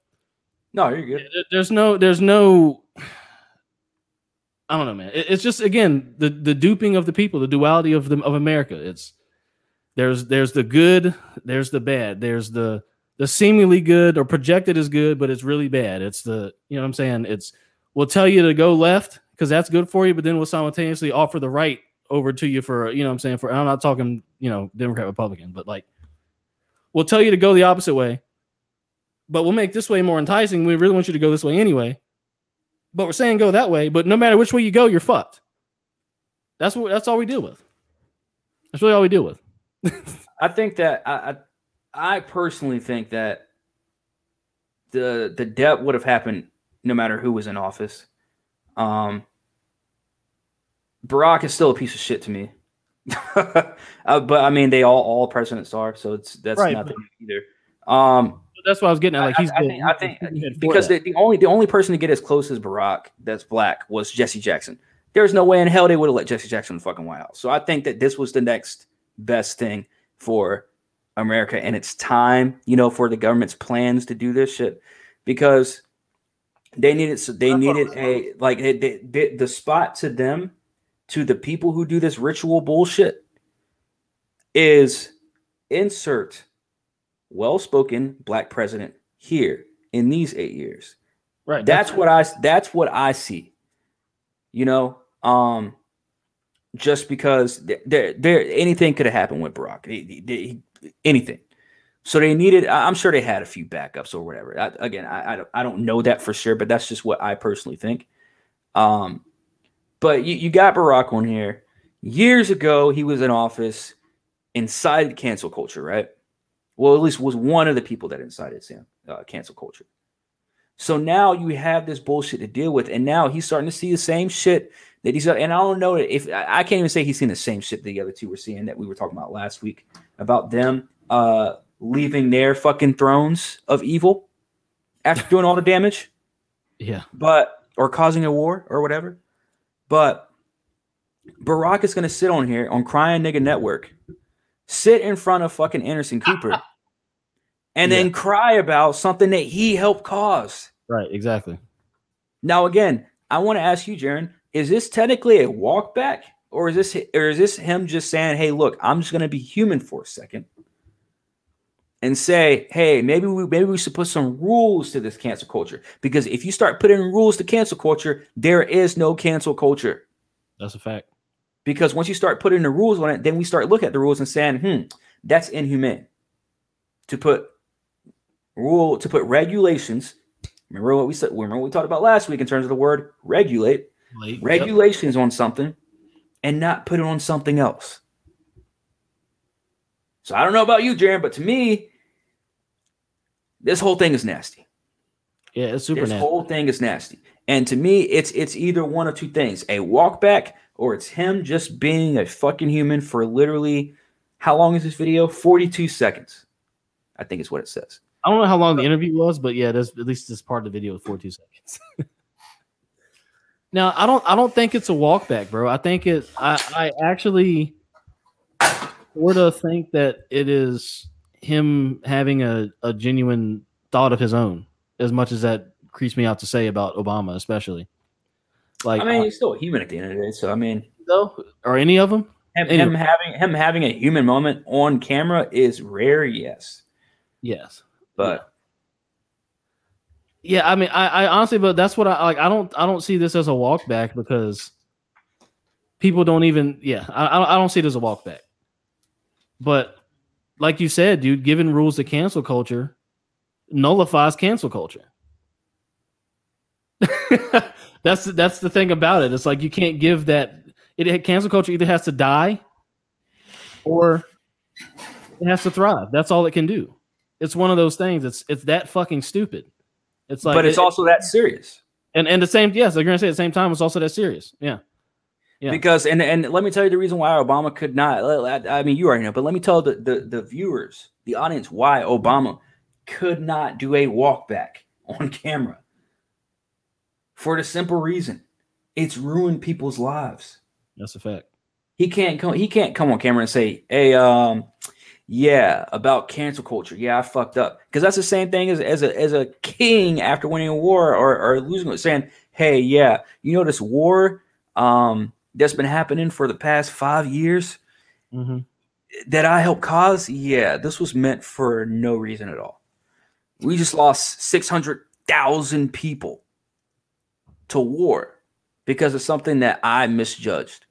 no, you're good. There's no, there's no. I don't know, man. It's just again the the duping of the people, the duality of the of America. It's there's there's the good, there's the bad, there's the the seemingly good or projected as good, but it's really bad. It's the you know what I'm saying. It's we'll tell you to go left because that's good for you, but then we'll simultaneously offer the right over to you for you know what I'm saying for I'm not talking you know Democrat Republican, but like we'll tell you to go the opposite way, but we'll make this way more enticing. We really want you to go this way anyway, but we're saying go that way. But no matter which way you go, you're fucked. That's what that's all we deal with. That's really all we deal with. I think that I, I I personally think that the the debt would have happened no matter who was in office. Um, Barack is still a piece of shit to me. uh, but I mean, they all all presidents are, so it's that's right, nothing either. Um, that's what I was getting at. Like he's, I, I, think, I think because the, the, only the only person to get as close as Barack that's black was Jesse Jackson. There's no way in hell they would have let Jesse Jackson in the fucking White House. So I think that this was the next best thing for America and it's time, you know, for the government's plans to do this shit because they needed they needed a like they, they, the spot to them to the people who do this ritual bullshit is insert well-spoken black president here in these 8 years. Right. That's, that's what I that's what I see. You know, um just because there there anything could have happened with Barack. He, he, anything. So they needed. I'm sure they had a few backups or whatever. I, again, I, I don't, I don't know that for sure, but that's just what I personally think. Um, but you, you got Barack on here. Years ago, he was in office, incited cancel culture, right? Well, at least was one of the people that incited uh, cancel culture. So now you have this bullshit to deal with, and now he's starting to see the same shit that he's. And I don't know if I can't even say he's seen the same shit that the other two were seeing that we were talking about last week about them uh, leaving their fucking thrones of evil after doing all the damage. Yeah, but or causing a war or whatever. But Barack is going to sit on here on Crying Nigga Network, sit in front of fucking Anderson Cooper, and yeah. then cry about something that he helped cause. Right, exactly. Now, again, I want to ask you, Jaron, is this technically a walk back or is this or is this him just saying, "Hey, look, I'm just going to be human for a second and say, hey, maybe we maybe we should put some rules to this cancel culture because if you start putting rules to cancel culture, there is no cancel culture. That's a fact. Because once you start putting the rules on it, then we start looking at the rules and saying, hmm, that's inhumane. To put rule to put regulations. Remember what we said. Remember what we talked about last week in terms of the word regulate. Late. Regulations on something, and not put it on something else. So I don't know about you, Jaron, but to me, this whole thing is nasty. Yeah, it's super this nasty. whole thing is nasty. And to me, it's it's either one of two things: a walk back, or it's him just being a fucking human for literally how long is this video? Forty-two seconds. I think is what it says. I don't know how long the interview was, but yeah, there's at least this part of the video was 42 seconds. now, I don't I don't think it's a walk back, bro. I think it I, I actually sort of think that it is him having a, a genuine thought of his own, as much as that creeps me out to say about Obama, especially. Like I mean, he's still a human at the end of the day. So I mean, though, or any of them? him, Anyway. him having him having a human moment on camera is rare, yes. Yes. But Yeah, I mean, I, I honestly, but that's what I like. I don't, I don't see this as a walk back because people don't even. Yeah, I, I I don't see it as a walk back. But like you said, dude, giving rules to cancel culture nullifies cancel culture. that's the- that's the thing about it. It's like you can't give that. It cancel culture either has to die or it has to thrive. That's all it can do. It's one of those things. It's it's that fucking stupid. It's like, but it's it- also that serious. and and the same. Yes, I'm gonna say at the same time. It's also that serious. Yeah, Yeah. Because and and let me tell you the reason why Obama could not. I mean, you already know, but let me tell the the, the viewers, the audience, why Obama could not do a walk back on camera. For the simple reason, it's ruined people's lives. that's a fact. He can't come. He can't come on camera and say, "Hey, um, yeah, about cancel culture. Yeah, I fucked up." Because that's the same thing as as a as a king after winning a war or or losing it, saying, "Hey, yeah, you know this war um that's been happening for the past five years hmm that I helped cause. Yeah, this was meant for no reason at all. We just lost six hundred thousand people to war because of something that I misjudged.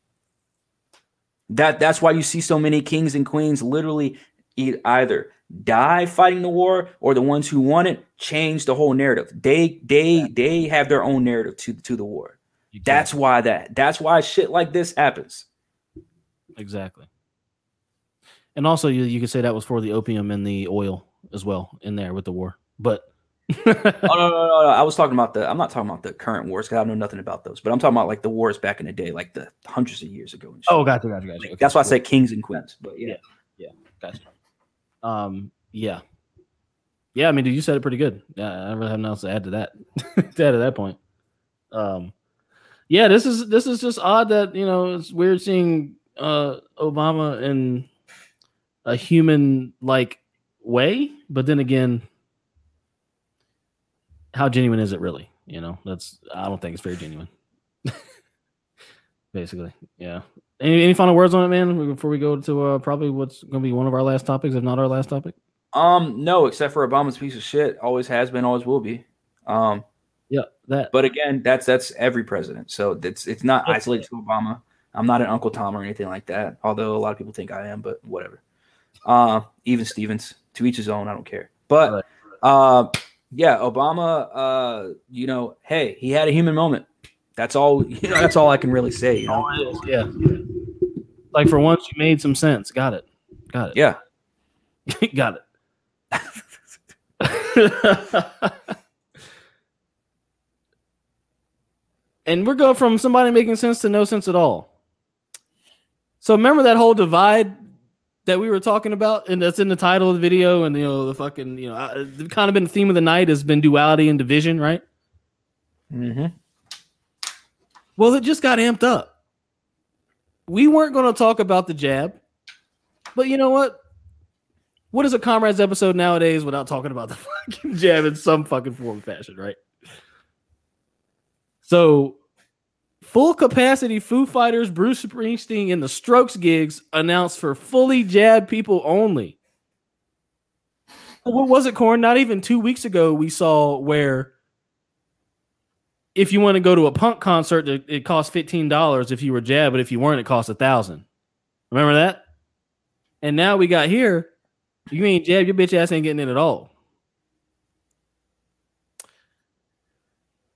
That that's why you see so many kings and queens literally either die fighting the war or the ones who won it change the whole narrative. They they they have their own narrative to to the war. That's why that that's why shit like this happens. exactly. And also, you you could say that was for the opium and the oil as well in there with the war. But Oh no, no, no, no! I was talking about the. I'm not talking about the current wars because I know nothing about those. But I'm talking about like the wars back in the day, like the hundreds of years ago. And shit. oh, gotcha, gotcha, gotcha. Like, Okay, that's why I cool. say kings and queens. But yeah, yeah, Gotcha. Um, yeah, yeah. I mean, dude, you said it pretty good. Yeah, I don't really have nothing else to add to that. to add to that point. Um, yeah, this is this is just odd that you know it's weird seeing uh Obama in a human like way, but then again, how genuine is it really? You know, that's I don't think it's very genuine. Basically, yeah. Any, any final words on it, man? Before we go to uh, probably what's going to be one of our last topics, if not our last topic. um, no, except for Obama's piece of shit. Always has been, always will be. Um, Yeah, that. but again, that's that's every president. So it's it's not isolated to Obama. I'm not an Uncle Tom or anything like that. Although a lot of people think I am, but whatever. Uh, even Stevens, to each his own. I don't care. But uh, yeah, Obama. Uh, you know, hey, he had a human moment. That's all. You know, that's all I can really say. You know? yeah. Like for once, you made some sense. Got it. Got it. Yeah. Got it. and we're going from somebody making sense to no sense at all. So remember that whole divide that we were talking about, and that's in the title of the video, and you know the fucking you know uh, the kind of been the theme of the night has been duality and division, right? Mm-hmm. Well, it just got amped up. We weren't going to talk about the jab, but you know what? What is a comrades episode nowadays without talking about the fucking jab in some fucking form fashion, right? So, Full capacity Foo Fighters, Bruce Springsteen, and the Strokes gigs announced for fully jabbed people only. What was it, Corn? Not even two weeks ago, we saw where if you want to go to a punk concert, it, costs fifteen dollars if you were jabbed, but if you weren't, it cost a thousand. Remember that? And now we got here. You ain't jabbed, your bitch ass ain't getting in at all.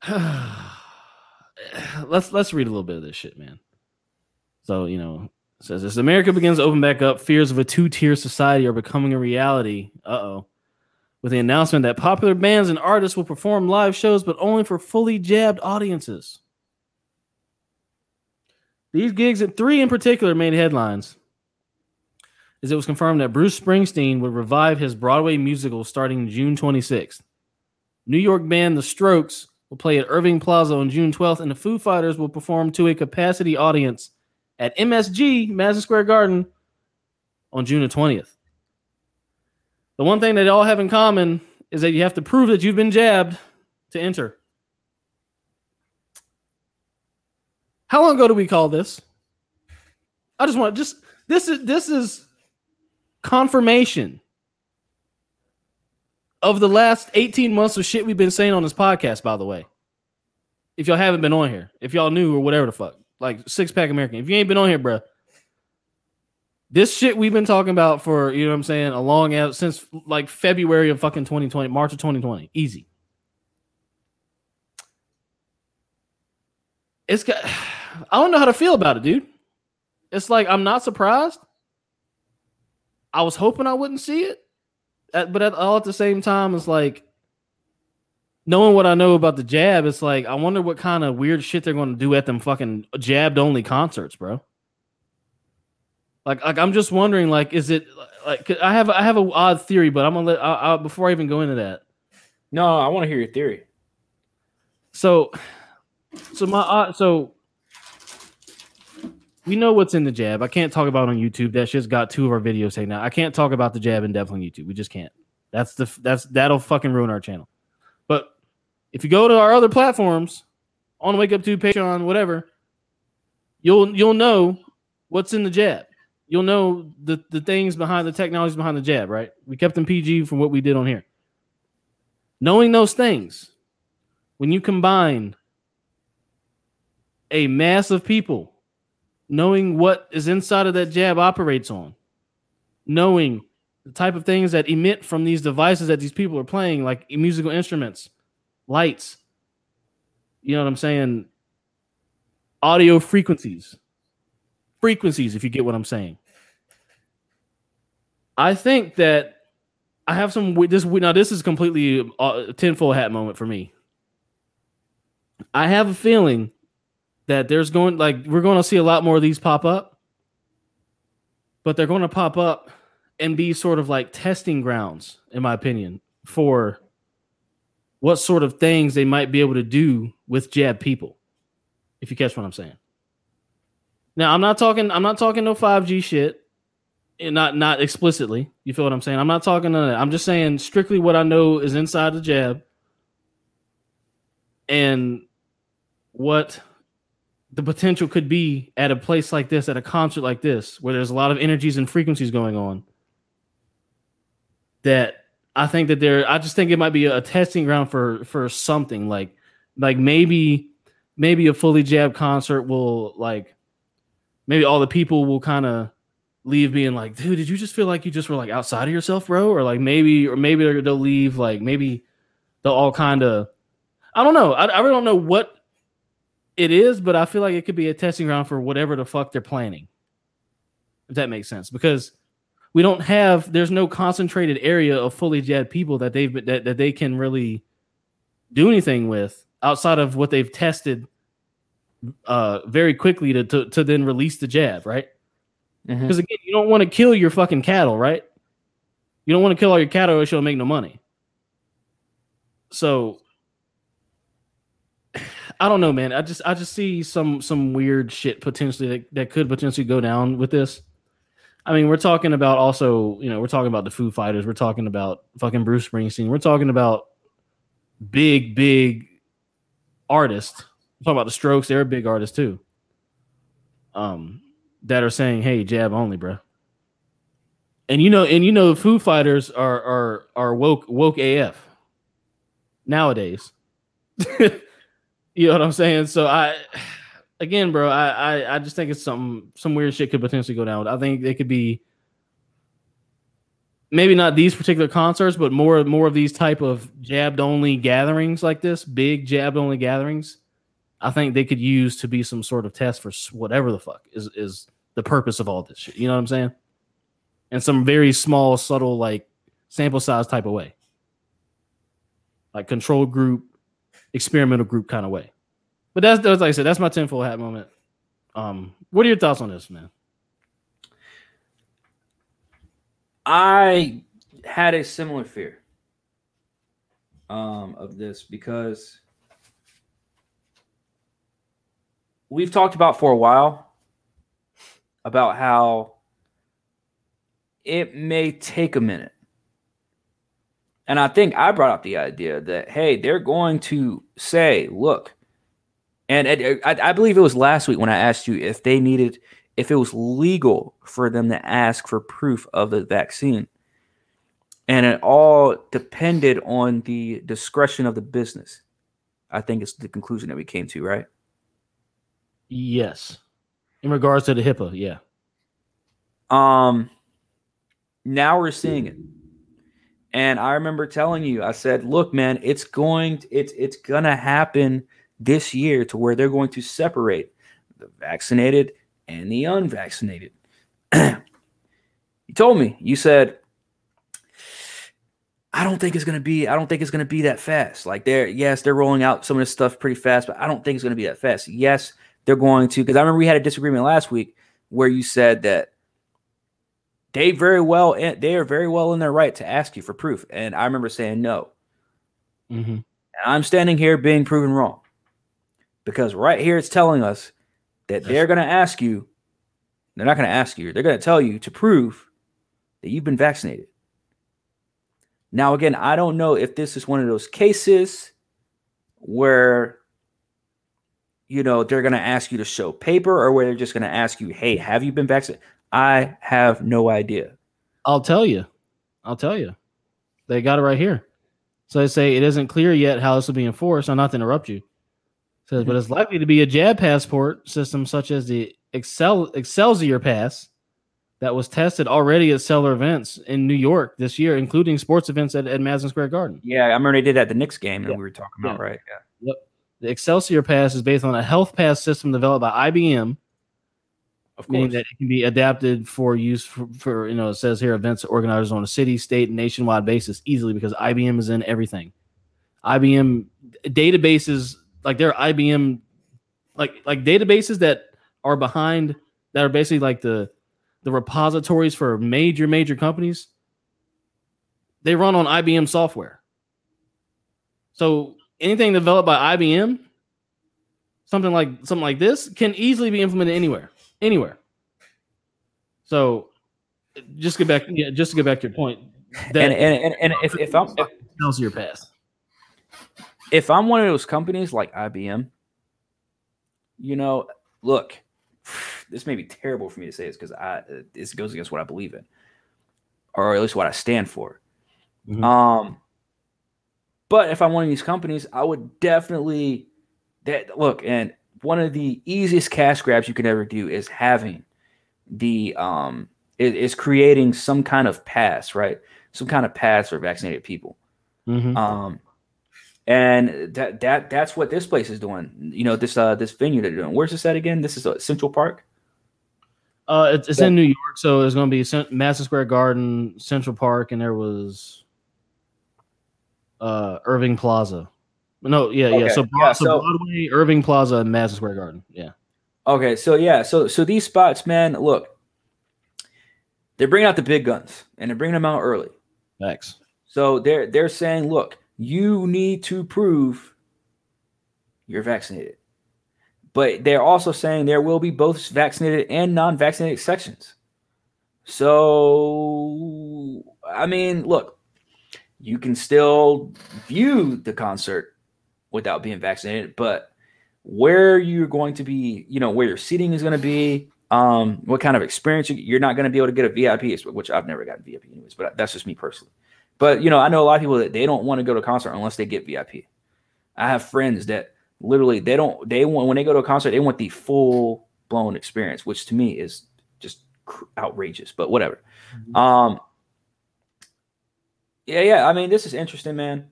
let's let's read a little bit of this shit, man. So you know, says as America begins to open back up, fears of a two-tier society are becoming a reality. Uh oh. With the announcement that popular bands and artists will perform live shows, but only for fully jabbed audiences. These gigs at three in particular made headlines. As it was confirmed that Bruce Springsteen would revive his Broadway musical starting June 26th. New York band The Strokes will play at Irving Plaza on June 12th, and the Foo Fighters will perform to a capacity audience at MSG, Madison Square Garden, on June the 20th. The one thing they all have in common is that you have to prove that you've been jabbed to enter. How long ago do we call this? I just want just this is this is confirmation of the last 18 months of shit we've been saying on this podcast, by the way. If y'all haven't been on here, if y'all knew or whatever the fuck, like six pack American, if you ain't been on here, bruh, this shit we've been talking about for, you know what I'm saying, a long as since like February of fucking 2020, March of 2020. Easy. It's got, I don't know how to feel about it, dude. It's like, I'm not surprised. I was hoping I wouldn't see it but at, all at the same time, it's like knowing what I know about the jab. It's like I wonder what kind of weird shit they're going to do at them fucking jabbed only concerts, bro. Like, like I'm just wondering, like, is it like I have I have a odd theory, but I'm gonna let I, I, before I even go into that. No, I want to hear your theory. So, so my uh, so we know what's in the jab. I can't talk about on YouTube. That shit's got two of our videos taken out. I can't talk about the jab in depth on YouTube. We just can't. That's the that's that'll fucking ruin our channel. But if you go to our other platforms, on Wake Up to Patreon, whatever, you'll you'll know what's in the jab. You'll know the the things behind the technologies behind the jab, right? We kept them PG from what we did on here. Knowing those things, when you combine a mass of people knowing what is inside of that jab operates on, knowing the type of things that emit from these devices that these people are playing, like musical instruments, lights, you know what I'm saying? Audio frequencies, frequencies, if you get what I'm saying. I think that I have some this now. This is completely a tinfoil hat moment for me. I have a feeling that there's going like we're going to see a lot more of these pop up, but they're going to pop up and be sort of like testing grounds, in my opinion, for what sort of things they might be able to do with jab people. If you catch what I'm saying. Now I'm not talking. I'm not talking no 5G shit. And not not explicitly. You feel what I'm saying? I'm not talking to that. I'm just saying strictly what I know is inside the jab. And what the potential could be at a place like this, at a concert like this, where there's a lot of energies and frequencies going on. That I think that there, I just think it might be a testing ground for for something like, like maybe, maybe a fully jab concert will like, maybe all the people will kind of leave being like, dude, did you just feel like you just were like outside of yourself, bro? Or like maybe, or maybe they'll leave like maybe they'll all kind of, I don't know. I, I really don't know what it is, but I feel like it could be a testing ground for whatever the fuck they're planning. If that makes sense, because we don't have there's no concentrated area of fully jabbed people that they've that, that they can really do anything with outside of what they've tested uh very quickly to to, to then release the jab, right? Because mm-hmm. again, you don't want to kill your fucking cattle, right? You don't want to kill all your cattle, or you'll make no money. So I don't know, man. I just I just see some some weird shit potentially that, that could potentially go down with this. I mean, we're talking about also, you know, we're talking about the Foo Fighters, we're talking about fucking Bruce Springsteen, we're talking about big, big artists talking about the Strokes, they're a big artist too. Um, that are saying, "Hey, jab only, bro." And you know, and you know, Foo Fighters are are are woke woke AF nowadays. you know what I'm saying? So I, again, bro, I, I I just think it's something some weird shit could potentially go down. I think it could be maybe not these particular concerts, but more more of these type of jabbed only gatherings like this, big jabbed only gatherings. I think they could use to be some sort of test for whatever the fuck is is the purpose of all this shit. You know what I'm saying? And some very small, subtle, like sample size type of way, like control group, experimental group kind of way. But that's, that's like I said, that's my tinfoil hat moment. Um, what are your thoughts on this, man? I had a similar fear um, of this because we've talked about for a while about how it may take a minute. And I think I brought up the idea that, hey, they're going to say, look, and I, I believe it was last week when I asked you if they needed, if it was legal for them to ask for proof of the vaccine. And it all depended on the discretion of the business. I think it's the conclusion that we came to, right? Yes. In regards to the HIPAA, yeah. Um now we're seeing it. And I remember telling you, I said, look, man, it's going, to, it's it's gonna happen this year to where they're going to separate the vaccinated and the unvaccinated. you told me, you said, I don't think it's gonna be, I don't think it's gonna be that fast. Like they're yes, they're rolling out some of this stuff pretty fast, but I don't think it's gonna be that fast. Yes, they're going to, because I remember we had a disagreement last week where you said that they very well they are very well in their right to ask you for proof. And i remember saying no. Mm-hmm. i'm standing here being proven wrong. Because right here it's telling us that they're going to ask you they're not going to ask you they're going to tell you to prove that you've been vaccinated. Now again i don't know if this is one of those cases where you know they're going to ask you to show paper or where they're just going to ask you hey have you been vaccinated I have no idea. I'll tell you. I'll tell you. They got it right here. So they say it isn't clear yet how this will be enforced. I'm not to interrupt you. It says, but mm-hmm. it's likely to be a jab passport system such as the Excel Excelsior Pass that was tested already at seller events in New York this year, including sports events at, at Madison Square Garden. Yeah, I remember they did that the Knicks game that yeah. we were talking about, yeah. right? Yeah. Yep. The Excelsior Pass is based on a health pass system developed by IBM of meaning that it can be adapted for use for, for, you know it says here events organizers on a city, state, and nationwide basis easily because IBM is in everything. IBM databases like there are IBM like like databases that are behind that are basically like the the repositories for major major companies. They run on IBM software. So anything developed by IBM, something like something like this, can easily be implemented anywhere anywhere. So just get back, yeah, just to get back to your point. That and, and, and, and if, if I'm tells your pass. If I'm one of those companies like IBM, you know, look, this may be terrible for me to say this because I this goes against what I believe in, or at least what I stand for. Mm-hmm. Um, but if I'm one of these companies, I would definitely that look and one of the easiest cash grabs you can ever do is having the um is, is creating some kind of pass, right? Some kind of pass for vaccinated people. Mm-hmm. Um, and that that that's what this place is doing. You know, this uh this venue they're doing. Where's this at again? This is uh, Central Park. Uh, it's, it's yeah. in New York, so it's going to be Madison Square Garden, Central Park, and there was uh Irving Plaza. No, yeah, okay. yeah. So, yeah, so, so Broadway, Irving Plaza, and Madison Square Garden. Yeah. Okay, so yeah, so so these spots, man, look, they're bringing out the big guns and they're bringing them out early. Thanks. So they're they're saying, look, you need to prove you're vaccinated, but they're also saying there will be both vaccinated and non-vaccinated sections. So I mean, look, you can still view the concert without being vaccinated. But where you're going to be, you know, where your seating is going to be, um, what kind of experience you, you're not going to be able to get a VIP, which I've never gotten VIP anyways, but that's just me personally. But you know, I know a lot of people that they don't want to go to a concert unless they get VIP. I have friends that literally they don't they want when they go to a concert they want the full blown experience, which to me is just outrageous. But whatever. Mm-hmm. Um, yeah, yeah. I mean, this is interesting, man.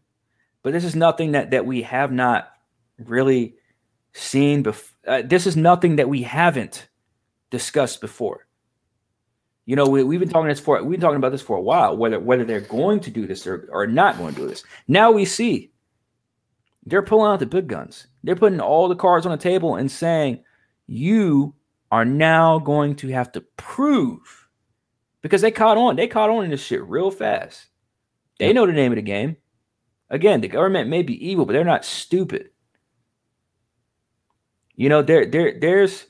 But this is nothing that that we have not really seen before. Uh, this is nothing that we haven't discussed before. You know, we, we've been talking this for we've been talking about this for a while, whether whether they're going to do this or, or not going to do this. Now we see they're pulling out the big guns. They're putting all the cards on the table and saying, you are now going to have to prove Again, the government may be evil, but they're not stupid. You know, there, there, there's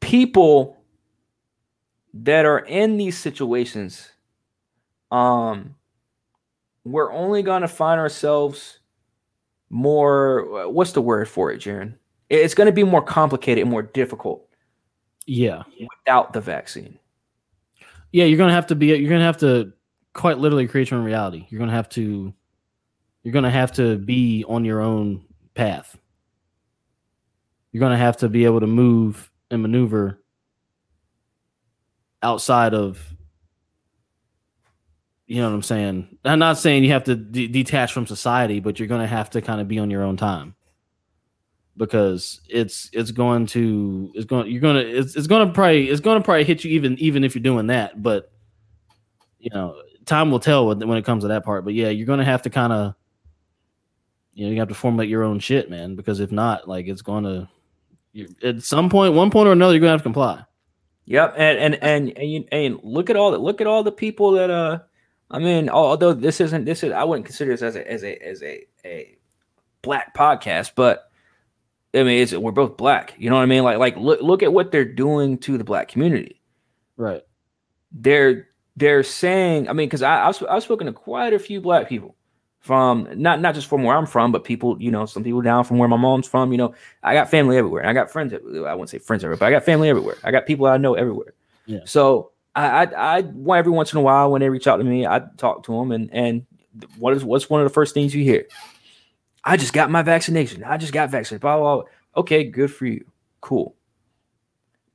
people that are in these situations. Um, we're only gonna find ourselves more. What's the word for it, Jaron? It's going to be more complicated and more difficult. Yeah, without the vaccine. Yeah, you're gonna have to be. You're gonna have to quite literally create your own reality. You're gonna have to. You're gonna have to be on your own path. You're to have to be able to move and maneuver outside of you know what I'm saying? I'm not saying you have to de- detach from society, but you're going to have to kind of be on your own time because it's it's going to it's going you're going to it's, it's going to probably it's going to probably hit you even even if you're doing that, but you know, time will tell when, it comes to that part. But yeah, you're going to have to kind of you know, you have to formulate your own shit, man. Because if not, like it's going to, at some point, one point or another, you're going to have to comply. Yep, and and and and, you, and look at all the look at all the people that uh, I mean, although this isn't this is I wouldn't consider this as a as a as a a black podcast, but I mean, it's we're both black. You know what I mean? Like like look look at what they're doing to the black community. Right. They're they're saying. I mean, because I I've, I've spoken to quite a few black people from not not just from where I'm from, but people, you know, some people down from where my mom's from. You know, I got family everywhere. I got friends. I wouldn't say friends everywhere, but I got family everywhere. I got people I know everywhere. Yeah. So I, I, I every once in a while when they reach out to me, I talk to them, and and what is what's one of the first things you hear? I just got my vaccination. I just got vaccinated. Blah blah. blah. Okay, good for you. Cool.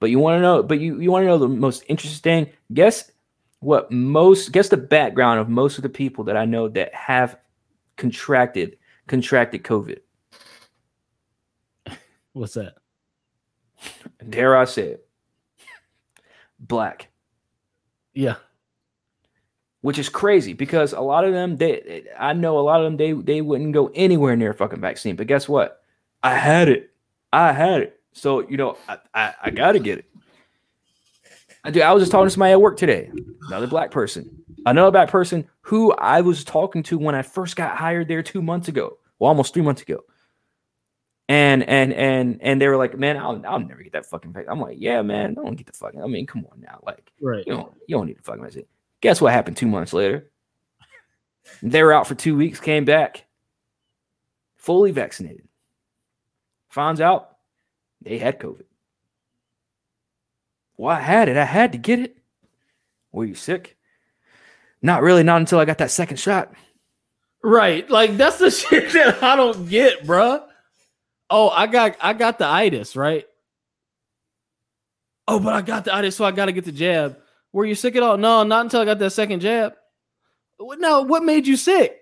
But you want to know? But you you want to know the most interesting thing? Guess what? Most guess the background of most of the people that I know that have contracted contracted COVID. What's that? Dare I say it? Black. Yeah. Which is crazy because a lot of them, they I know a lot of them they they wouldn't go anywhere near a fucking vaccine. But guess what? I had it. I had it. So you know, I, I, I gotta get it. I do. I was just talking to somebody at work today, another black person, another black person who I was talking to when I first got hired there two months ago, well, almost three months ago. And and and and they were like, "Man, I'll, I'll never get that fucking pay." I'm like, "Yeah, man, I don't get the fucking." I mean, come on now, like, right? You don't you don't need to fucking message. Guess what happened two months later? They were out for two weeks, came back, fully vaccinated. Finds out they had COVID. Well, I had it. I had to get it. Were you sick? Not really. Not until I got that second shot. Right. Like that's the shit that I don't get, bruh. Oh, I got I got the itis, right? Oh, but I got the itis, so I got to get the jab. Were you sick at all? No, not until I got that second jab. No, what made you sick?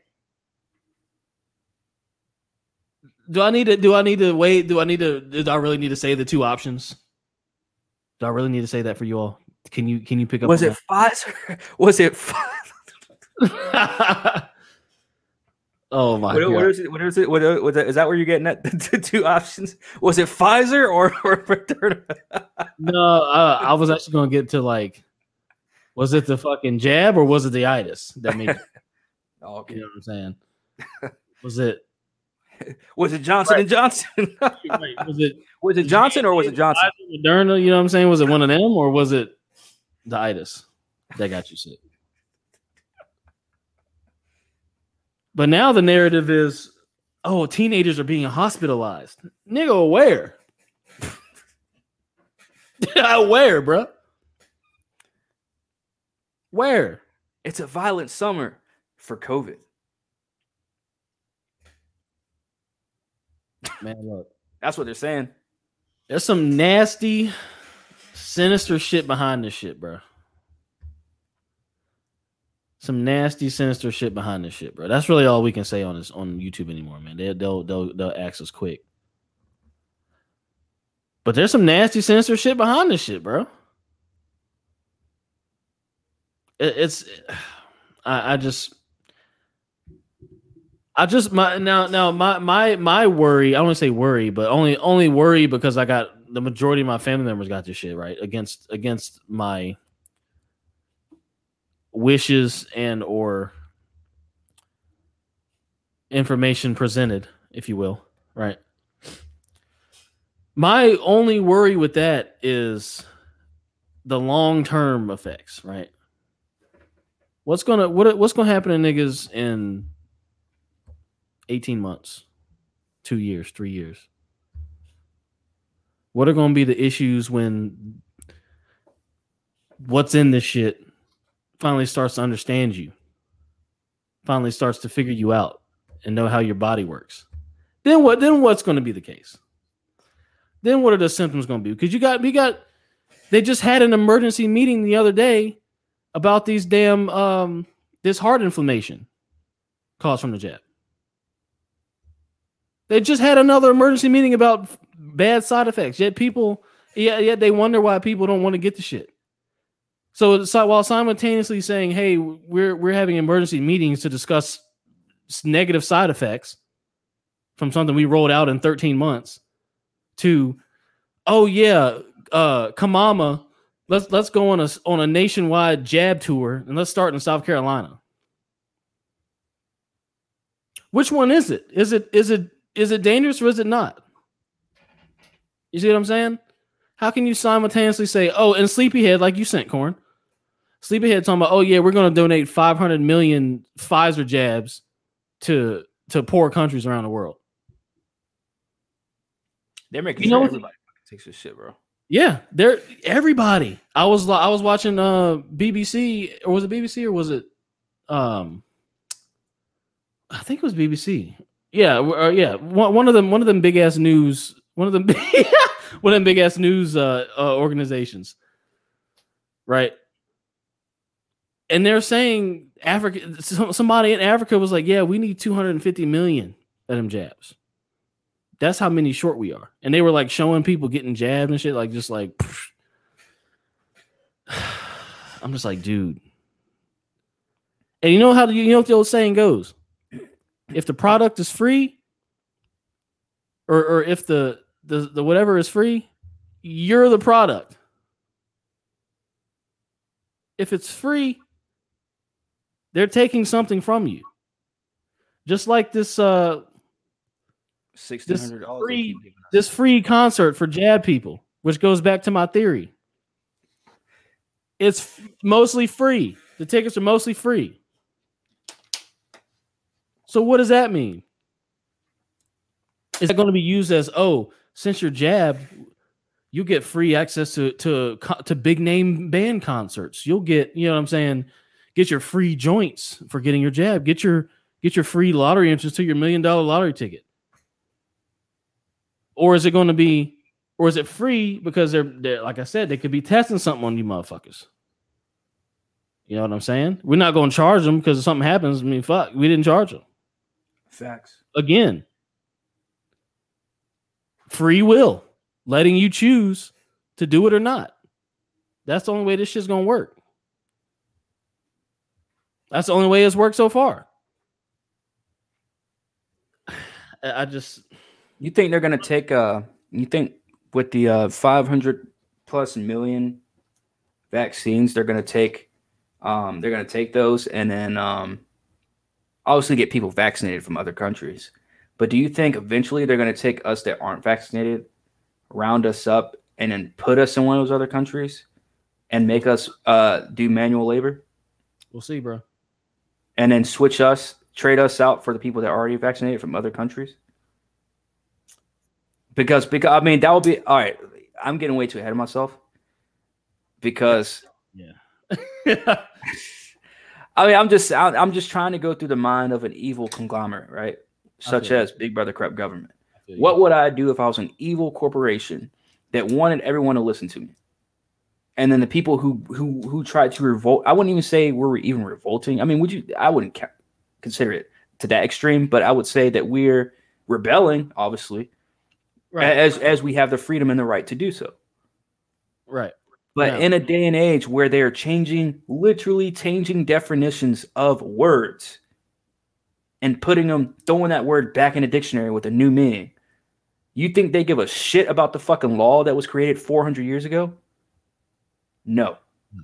Do I need to? Do I need to wait? Do I need to? Do I really need to say the two options? Do I really need to say that for you all? Can you can you pick up? Was it that? Pfizer? Was it? Pfizer? oh my what, god! What is it? What is it? What, what, is that where you're getting at? The two options? Was it Pfizer or or Moderna? no, uh, I was actually going to get to like, was it the fucking jab or was it the itis that made? oh, okay. You know what I'm saying? Was it? Was it Johnson right. and Johnson? Wait, was it was it Johnson or was it Johnson? Moderna, you know what I'm saying? Was it one of them or was it the itis that got you sick? But now the narrative is Oh, teenagers are being hospitalized. Nigga, where? where, bro? Where? It's a violent summer for COVID. Man, look. That's what they're saying. There's some nasty, sinister shit behind this shit, bro. Some nasty, sinister shit behind this shit, bro. That's really all we can say on this on YouTube anymore, man. They, they'll they'll they'll axe us quick. But there's some nasty, sinister shit behind this shit, bro. It, it's, I, I just, I just my now now my my my worry. I don't want to say worry, but only only worry because I got the majority of my family members got this shit right against against my wishes and or information presented, if you will, right? My only worry with that is the long term effects, right? What's gonna what what's gonna happen to niggas in eighteen months, two years, three years? What are gonna be the issues when what's in this shit finally starts to understand you, finally starts to figure you out and know how your body works? Then what? Then what's going to be the case? Then what are the symptoms going to be? Because you got we got they just had an emergency meeting the other day about these damn um this heart inflammation caused from the jab. They just had another emergency meeting about bad side effects. Yet people, yeah, yet they wonder why people don't want to get the shit. So, so while simultaneously saying, "Hey, we're we're having emergency meetings to discuss negative side effects from something we rolled out in 13 months," to, "Oh yeah, uh, Kamama, let's let's go on a on a nationwide jab tour and let's start in South Carolina." Which one is it? Is it is it is it dangerous or is it not? You see what I'm saying? How can you simultaneously say, "Oh, and Sleepyhead," like you sent corn, Sleepyhead talking about, "Oh yeah, we're going to donate 500 million Pfizer jabs to to poor countries around the world." They're making You sure know- everybody takes this shit, bro. Yeah, they're everybody. I was I was watching uh BBC or was it BBC or was it um I think it was BBC. Yeah, uh, yeah. One, one of them one of them big ass news one of them one of them big ass news uh, uh organizations. Right? And they're saying Africa somebody in Africa was like, "Yeah, we need 250 million of them jabs." That's how many short we are. And they were like showing people getting jabbed and shit, like just like I'm just like, dude. And you know how you know what the old saying goes? If the product is free, or or if the the, the whatever is free, you're the product. If it's free, they're taking something from you. Just like this uh dollars. free- this free concert for jab people, which goes back to my theory. It's f- mostly free. The tickets are mostly free. So what does that mean? Is that going to be used as oh, since you're jabbed, you get free access to to to big name band concerts. You'll get, you know what I'm saying, get your free joints for getting your jab. Get your get your free lottery entrance to your million dollar lottery ticket or is it going to be or is it free because they're, they're like i said they could be testing something on you motherfuckers you know what i'm saying we're not going to charge them because if something happens i mean fuck we didn't charge them Facts. again free will letting you choose to do it or not. That's the only way this shit's going to work. That's the only way it's worked so far. I I just You think they're gonna take uh you think with the uh 500 plus million vaccines they're gonna take um they're gonna take those and then um obviously get people vaccinated from other countries. But do you think eventually they're gonna take us that aren't vaccinated, round us up, and then put us in one of those other countries and make us uh do manual labor we'll see bro and then switch us trade us out for the people that are already vaccinated from other countries? Because because I mean that would be all right. I'm getting way too ahead of myself because Yeah. I mean I'm just I'm just trying to go through the mind of an evil conglomerate, right? Such as Big Brother Crap Government. I feel you. What would I do if I was an evil corporation that wanted everyone to listen to me? And then the people who who who tried to revolt, I wouldn't even say we're even revolting. I mean, would you? I wouldn't ca- consider it to that extreme, but I would say that we're rebelling, obviously, Right. as as we have the freedom and the right to do so. right. But Yeah. in a day and age where they're changing, literally changing definitions of words and putting them, throwing that word back in a dictionary with a new meaning, you think they give a shit about the fucking law that was created 400 years ago? No. Hmm.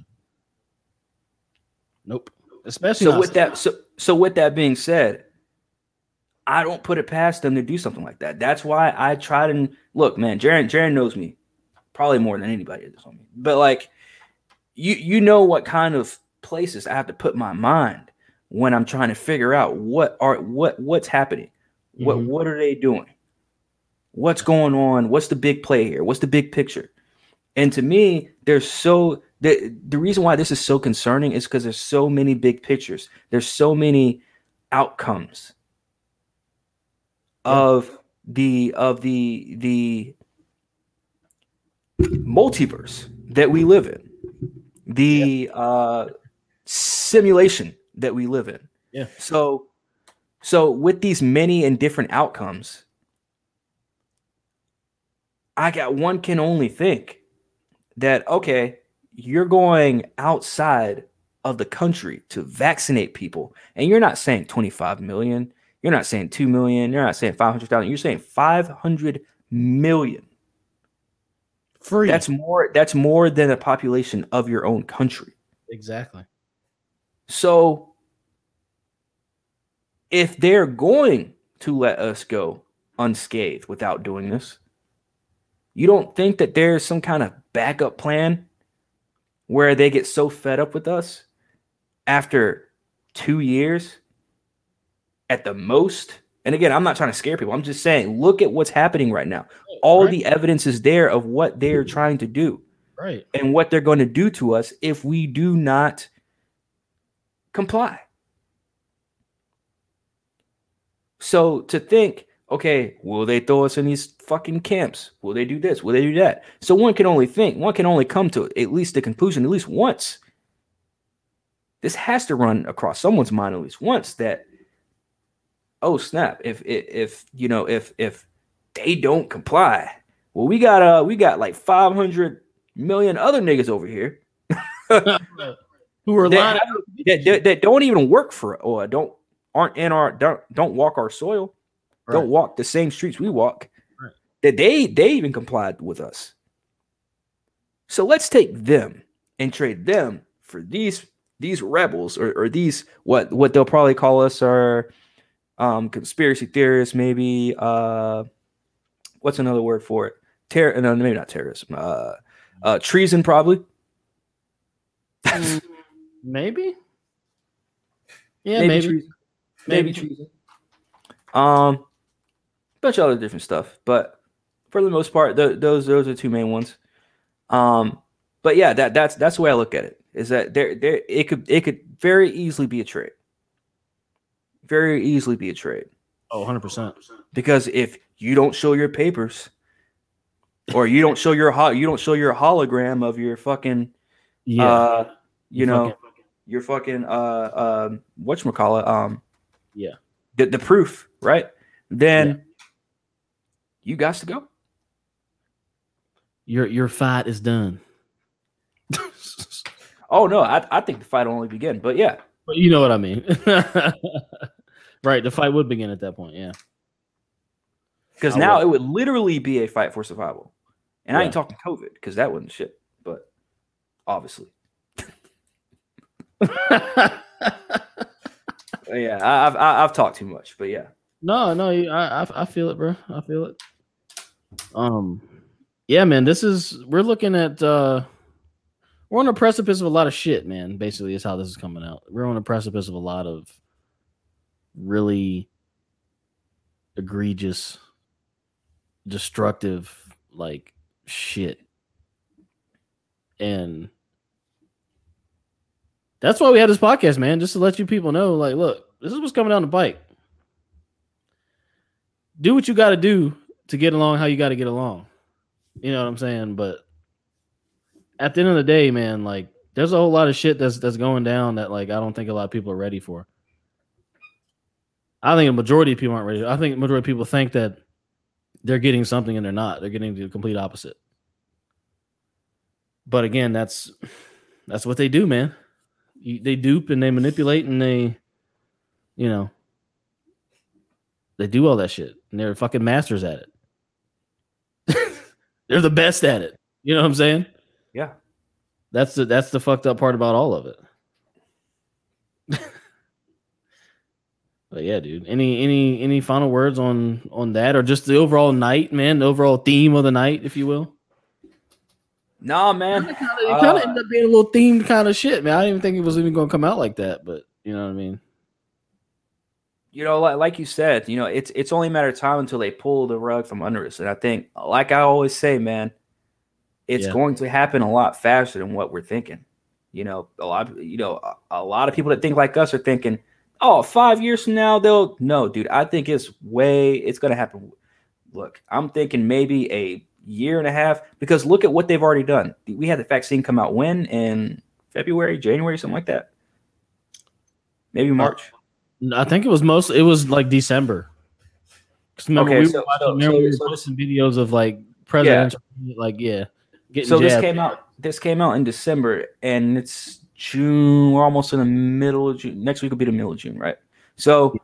Nope. Especially So with that, so so with that being said, I don't put it past them to do something like that. That's why I try to look, man. Jaron, Jaron knows me probably more than anybody does on me. But like, you you know what kind of places I have to put my mind when I'm trying to figure out what are what what's happening. What Mhm. what are they doing? What's going on? What's the big play here? What's the big picture? And to me, there's so the the reason why this is so concerning is because there's so many big pictures. There's so many outcomes of the of the the multiverse that we live in, the uh, simulation that we live in. Yeah. So, so with these many and different outcomes, I got one can only think that okay, you're going outside of the country to vaccinate people, and you're not saying 25 million, you're not saying 2 million, you're not saying 500,000, you're saying 500 million. Free. That's more that's more than the population of your own country. exactly. So if they're going to let us go unscathed without doing this, you don't think that there's some kind of backup plan where they get so fed up with us after two years at the most? And again, I'm not trying to scare people. I'm just saying, look at what's happening right now. All right. the evidence is there of what they're trying to do Right. and what they're going to do to us if we do not comply. So to think, okay, will they throw us in these fucking camps? Will they do this? Will they do that? So one can only think, one can only come to at least the conclusion at least once. This has to run across someone's mind at least once that, oh snap! If if, if you know if if they don't comply, well we got uh we got like five hundred million other niggas over here Who are that, lying? that, that, that don't even work for or don't aren't in our don't, don't walk our soil Right. don't walk the same streets we walk Right. that they they even complied with us so let's take them and trade them for these these rebels or, or these what what they'll probably call us are um conspiracy theorists maybe uh what's another word for it Terror, no maybe not terrorism uh uh treason probably Maybe. Yeah, maybe. treason. maybe Maybe. treason. Um, bunch of other different stuff, but for the most part, th- those those are two main ones. Um, but yeah, that that's that's the way I look at it. Is that there there it could it could very easily be a trade, very easily be a trade Oh, 100 percent. because if you don't show your papers, or you don't show your ho- you don't show your hologram of your fucking Yeah. uh you know Fucking- your fucking uh um whatchamacallit, um Yeah. the, the proof right then you got to go your your fight is done. oh no I, I think the fight will only begin but yeah But you know what I mean. right. The fight would begin at that point. Yeah. because now will. it would literally be a fight for survival and i ain't talking covid because that wasn't shit but obviously yeah I, I've I- I've talked too much but yeah no, no, you- I, I I feel it, bro. I feel it. Um, yeah, man. This is we're looking at uh we're on the precipice of a lot of shit, man. Basically, is how this is coming out. We're on the precipice of a lot of really egregious, destructive, like shit. And that's why we had this podcast, man, just to let you people know, like, look, this is what's coming down the bike. Do what you got to do to get along how you got to get along. You know what I'm saying? But at the end of the day, man, like there's a whole lot of shit that's that's going down that like I don't think a lot of people are ready for. I think a majority of people aren't ready. I think majority of people think that they're getting something and they're not. They're getting the complete opposite. But again, that's that's what they do, man. You, they dupe and they manipulate and they, you know, they do all that shit and they're fucking masters at it. they're the best at it. You know what I'm saying? Yeah. That's the that's the fucked up part about all of it. but yeah, dude. Any any any final words on on that or just the overall night, man? The overall theme of the night, if you will. No, man. It uh, kind of ended up being a little themed kind of shit, man. I didn't even think it was even going to come out like that, but you know what I mean. You know, like, like you said, you know, it's it's only a matter of time until they pull the rug from under us. And I think, like I always say, man, it's Yeah. going to happen a lot faster than what we're thinking. You know, a lot of you know, a, a lot of people that think like us are thinking, oh, five years from now, they'll no, dude. I think it's way it's gonna happen. Look, I'm thinking maybe a year and a half because look at what they've already done. We had the vaccine come out when in February, January, something like that. Maybe uh, March. I think it was most. It was like December. remember Okay, we so- were watching, so- remember we were so- posting videos of like presidential, like yeah, so this came out this came out in december and it's june we're almost in the middle of june next week will be the middle of june right so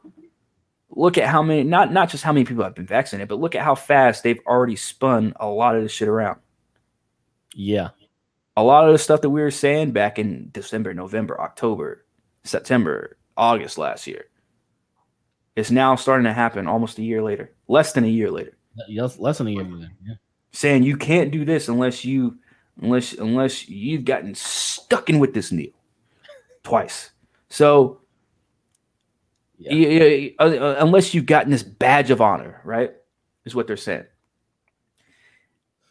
look at how many not not just how many people have been vaccinated but look at how fast they've already spun a lot of this shit around Yeah, a lot of the stuff that we were saying back in december november october september august last year is now starting to happen almost a year later less than a year later less, less than a year. Then. Yeah. saying you can't do this unless you unless unless you've gotten stuck in with this deal twice. So yeah, uh, uh, unless you've gotten this badge of honor, right? Is what they're saying.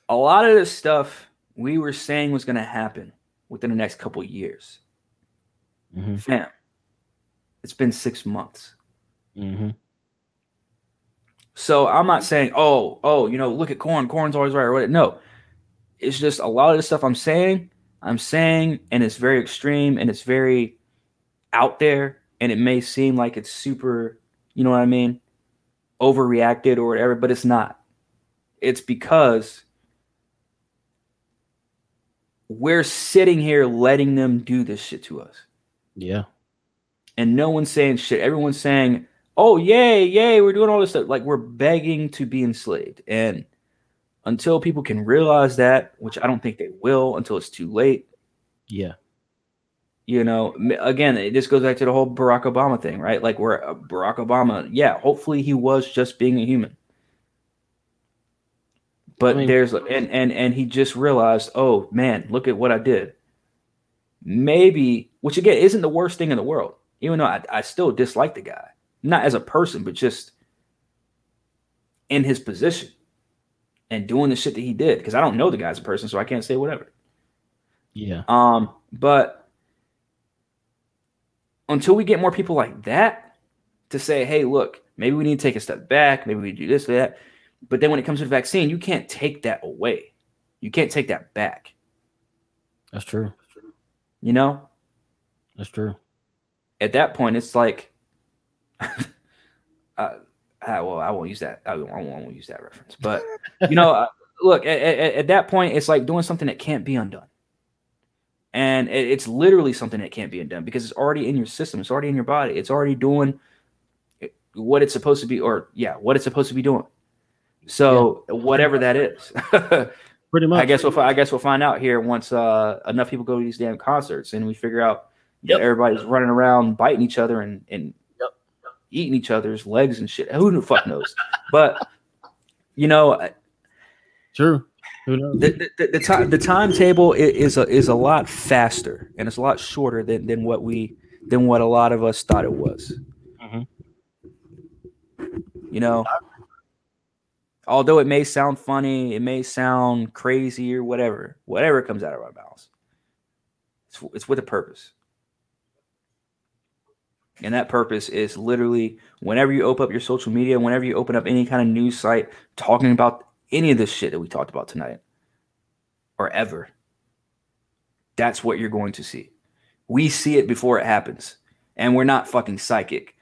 A lot of this stuff we were saying was going to happen within the next couple years. Mm-hmm. Fam, it's been six months. Mm-hmm. So I'm not saying, oh, oh, you know, look at corn. Corn's always right or what. No, it's just a lot of the stuff I'm saying. I'm saying, and it's very extreme and it's very out there, and it may seem like it's super, you know what I mean, overreacted or whatever, but it's not. It's because we're sitting here letting them do this shit to us Yeah. and no one's saying shit. Everyone's saying, "Oh, yay, yay, we're doing all this stuff." Like we're begging to be enslaved. And until people can realize that, which I don't think they will until it's too late, Yeah. you know, again, it just goes back to the whole Barack Obama thing, right? Like where uh, Barack Obama, yeah, hopefully he was just being a human. But I mean- there's and and and he just realized, "Oh, man, look at what I did." Maybe, which again isn't the worst thing in the world, even though I, I still dislike the guy, not as a person, but just in his position and doing the shit that he did. Because I don't know the guy as a person, so I can't say whatever. Yeah. Um, but until we get more people like that to say, hey, look, maybe we need to take a step back, maybe we do this or that. But then when it comes to the vaccine, you can't take that away. You can't take that back. That's true. You know? That's true. At that point, it's like uh, I, well, I won't use that. I won't, I won't use that reference. But you know, uh, look at, at, at that point, it's like doing something that can't be undone, and it, it's literally something that can't be undone because it's already in your system. It's already in your body. It's already doing what it's supposed to be, or yeah, what it's supposed to be doing. So whatever that is, Pretty much. I guess we'll I guess we'll find out here once uh, enough people go to these damn concerts and we figure out Yep. that everybody's running around biting each other and and Yep. Eating each other's legs and shit. Who the fuck knows? but you know, True. Who knows? the the, the, the time the timetable is a is a lot faster and it's a lot shorter than than what we than what a lot of us thought it was. Mhm. You know, although it may sound funny, it may sound crazy or whatever, whatever comes out of our mouths, it's, it's with a purpose. And that purpose is literally whenever you open up your social media, whenever you open up any kind of news site talking about any of this shit that we talked about tonight or ever, that's what you're going to see. We see it before it happens. And we're not fucking psychic.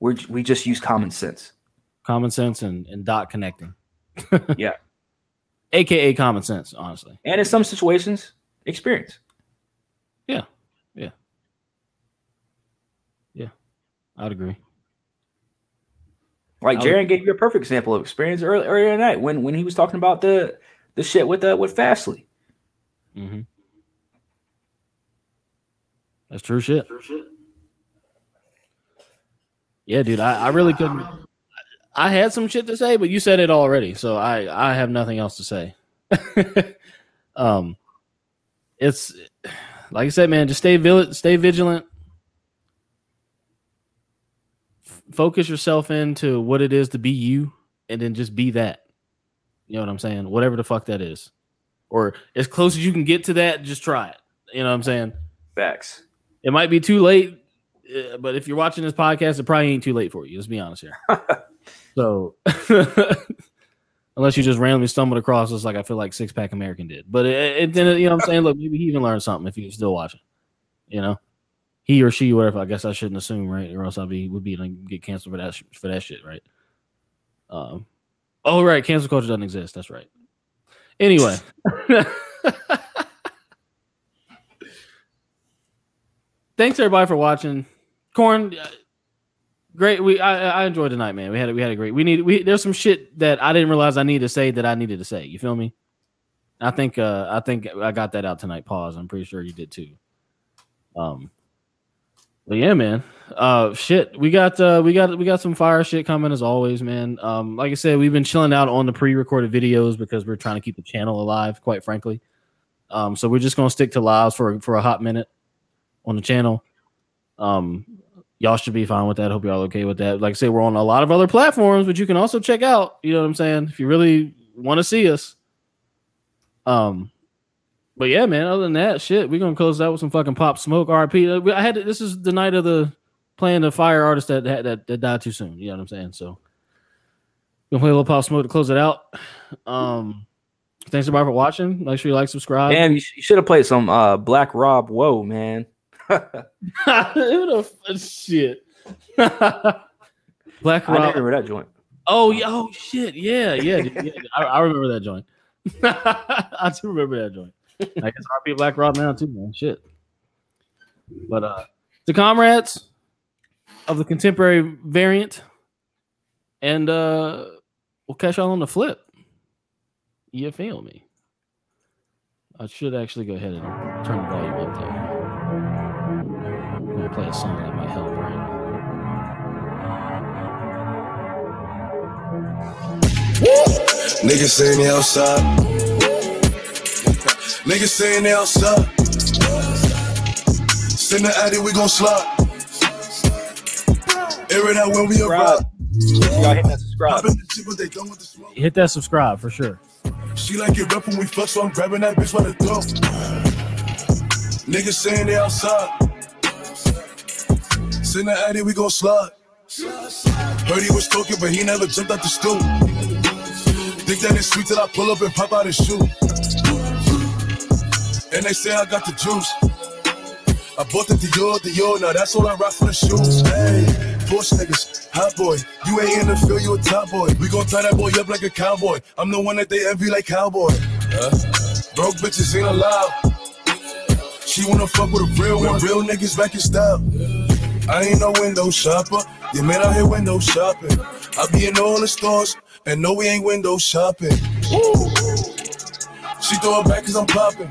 We're, we just use common sense. Common sense and, and dot connecting. Yeah. AKA common sense, honestly. And in some situations, experience. I'd agree. Like I would- Jaron gave you a perfect example of experience early, earlier tonight when when he was talking about the the shit with uh, with Fastly. Mm-hmm. That's true shit. Yeah, dude, I, I really couldn't. I had some shit to say, but you said it already, so I I have nothing else to say. um, it's like I said, man. Just stay vil- stay vigilant. F- Focus yourself into what it is to be you, and then just be that. You know what I'm saying? Whatever the fuck that is, or as close as you can get to that, just try it. You know what I'm saying? Facts. It might be too late, uh, but if you're watching this podcast, it probably ain't too late for you. Let's be honest here. so, unless you just randomly stumbled across this, like I feel like Six Pack American did, but it, it then you know what I'm saying. Look, maybe he even learned something if he's still watching. You know, he or she, whatever. I guess I shouldn't assume, right? Or else I'll be would be like, get canceled for that sh- for that shit, right? Um. Oh, right. Cancel culture doesn't exist. That's right. Anyway. thanks everybody for watching. Corn, uh, great. We I, I enjoyed tonight, man. We had a, we had a great. We need we there's some shit that I didn't realize I needed to say that I needed to say. You feel me? I think uh I think I got that out tonight. Pause. I'm pretty sure you did too. Um. But yeah, man. Uh, shit. We got uh we got we got some fire shit coming as always, man. Um, like I said, we've been chilling out on the pre-recorded videos because we're trying to keep the channel alive. Quite frankly. Um, so we're just gonna stick to lives for for a hot minute on the channel. Um, y'all should be fine with that. Hope y'all okay with that. Like I say, we're on a lot of other platforms, but you can also check out. You know what I'm saying? If you really want to see us. Um, but yeah, man. Other than that, shit, we're gonna close out with some fucking pop smoke. RP. Uh, I had to- this is the night of the playing the fire artist that that that, that died too soon. You know what I'm saying? So we're gonna play a little pop smoke to close it out. Um, thanks everybody for watching. Make sure you like, subscribe. Damn, you, sh- you should have played some uh Black Rob. Whoa, man. Who the f- shit? Black I Rob. remember that joint. Oh, yeah. Oh, shit. Yeah. Yeah. yeah. I, I remember that joint. I do remember that joint. I guess i'll RP Black Rob now, too, man. Shit. But uh the comrades of the contemporary variant, and uh we'll catch y'all on the flip. You feel me? I should actually go ahead and turn the volume up there. I'm gonna play a song that might help, right? Niggas saying they outside. Niggas saying they outside. Send the addy, we gon' slide. Air it out when we arrive. Y'all hit that subscribe. Poppin' the chip, but they done with the smoke. Hit that subscribe for sure. She like it rough when we fuck, so I'm grabbing that bitch by the throat. Niggas saying they outside. Send the addy, we gon' slide. Heard he was talking, but he never jumped out the stool. Think that it's sweet till I pull up and pop out his shoe. And they say I got the juice. I bought the Dior, Dior, now that's all I rock for the shoes. Hey, Porsche niggas, hot boy. You ain't in the field, you a top boy. We gon' tie that boy up like a cowboy. I'm the one that they envy like cowboy. Huh? Broke bitches ain't allowed. She wanna fuck with a real one. Real niggas back in style. I ain't no window shopper. Yeah, man, out here window shopping. I be in all the stores, and no, we ain't window shopping. Woo. She throw it back cause I'm popping.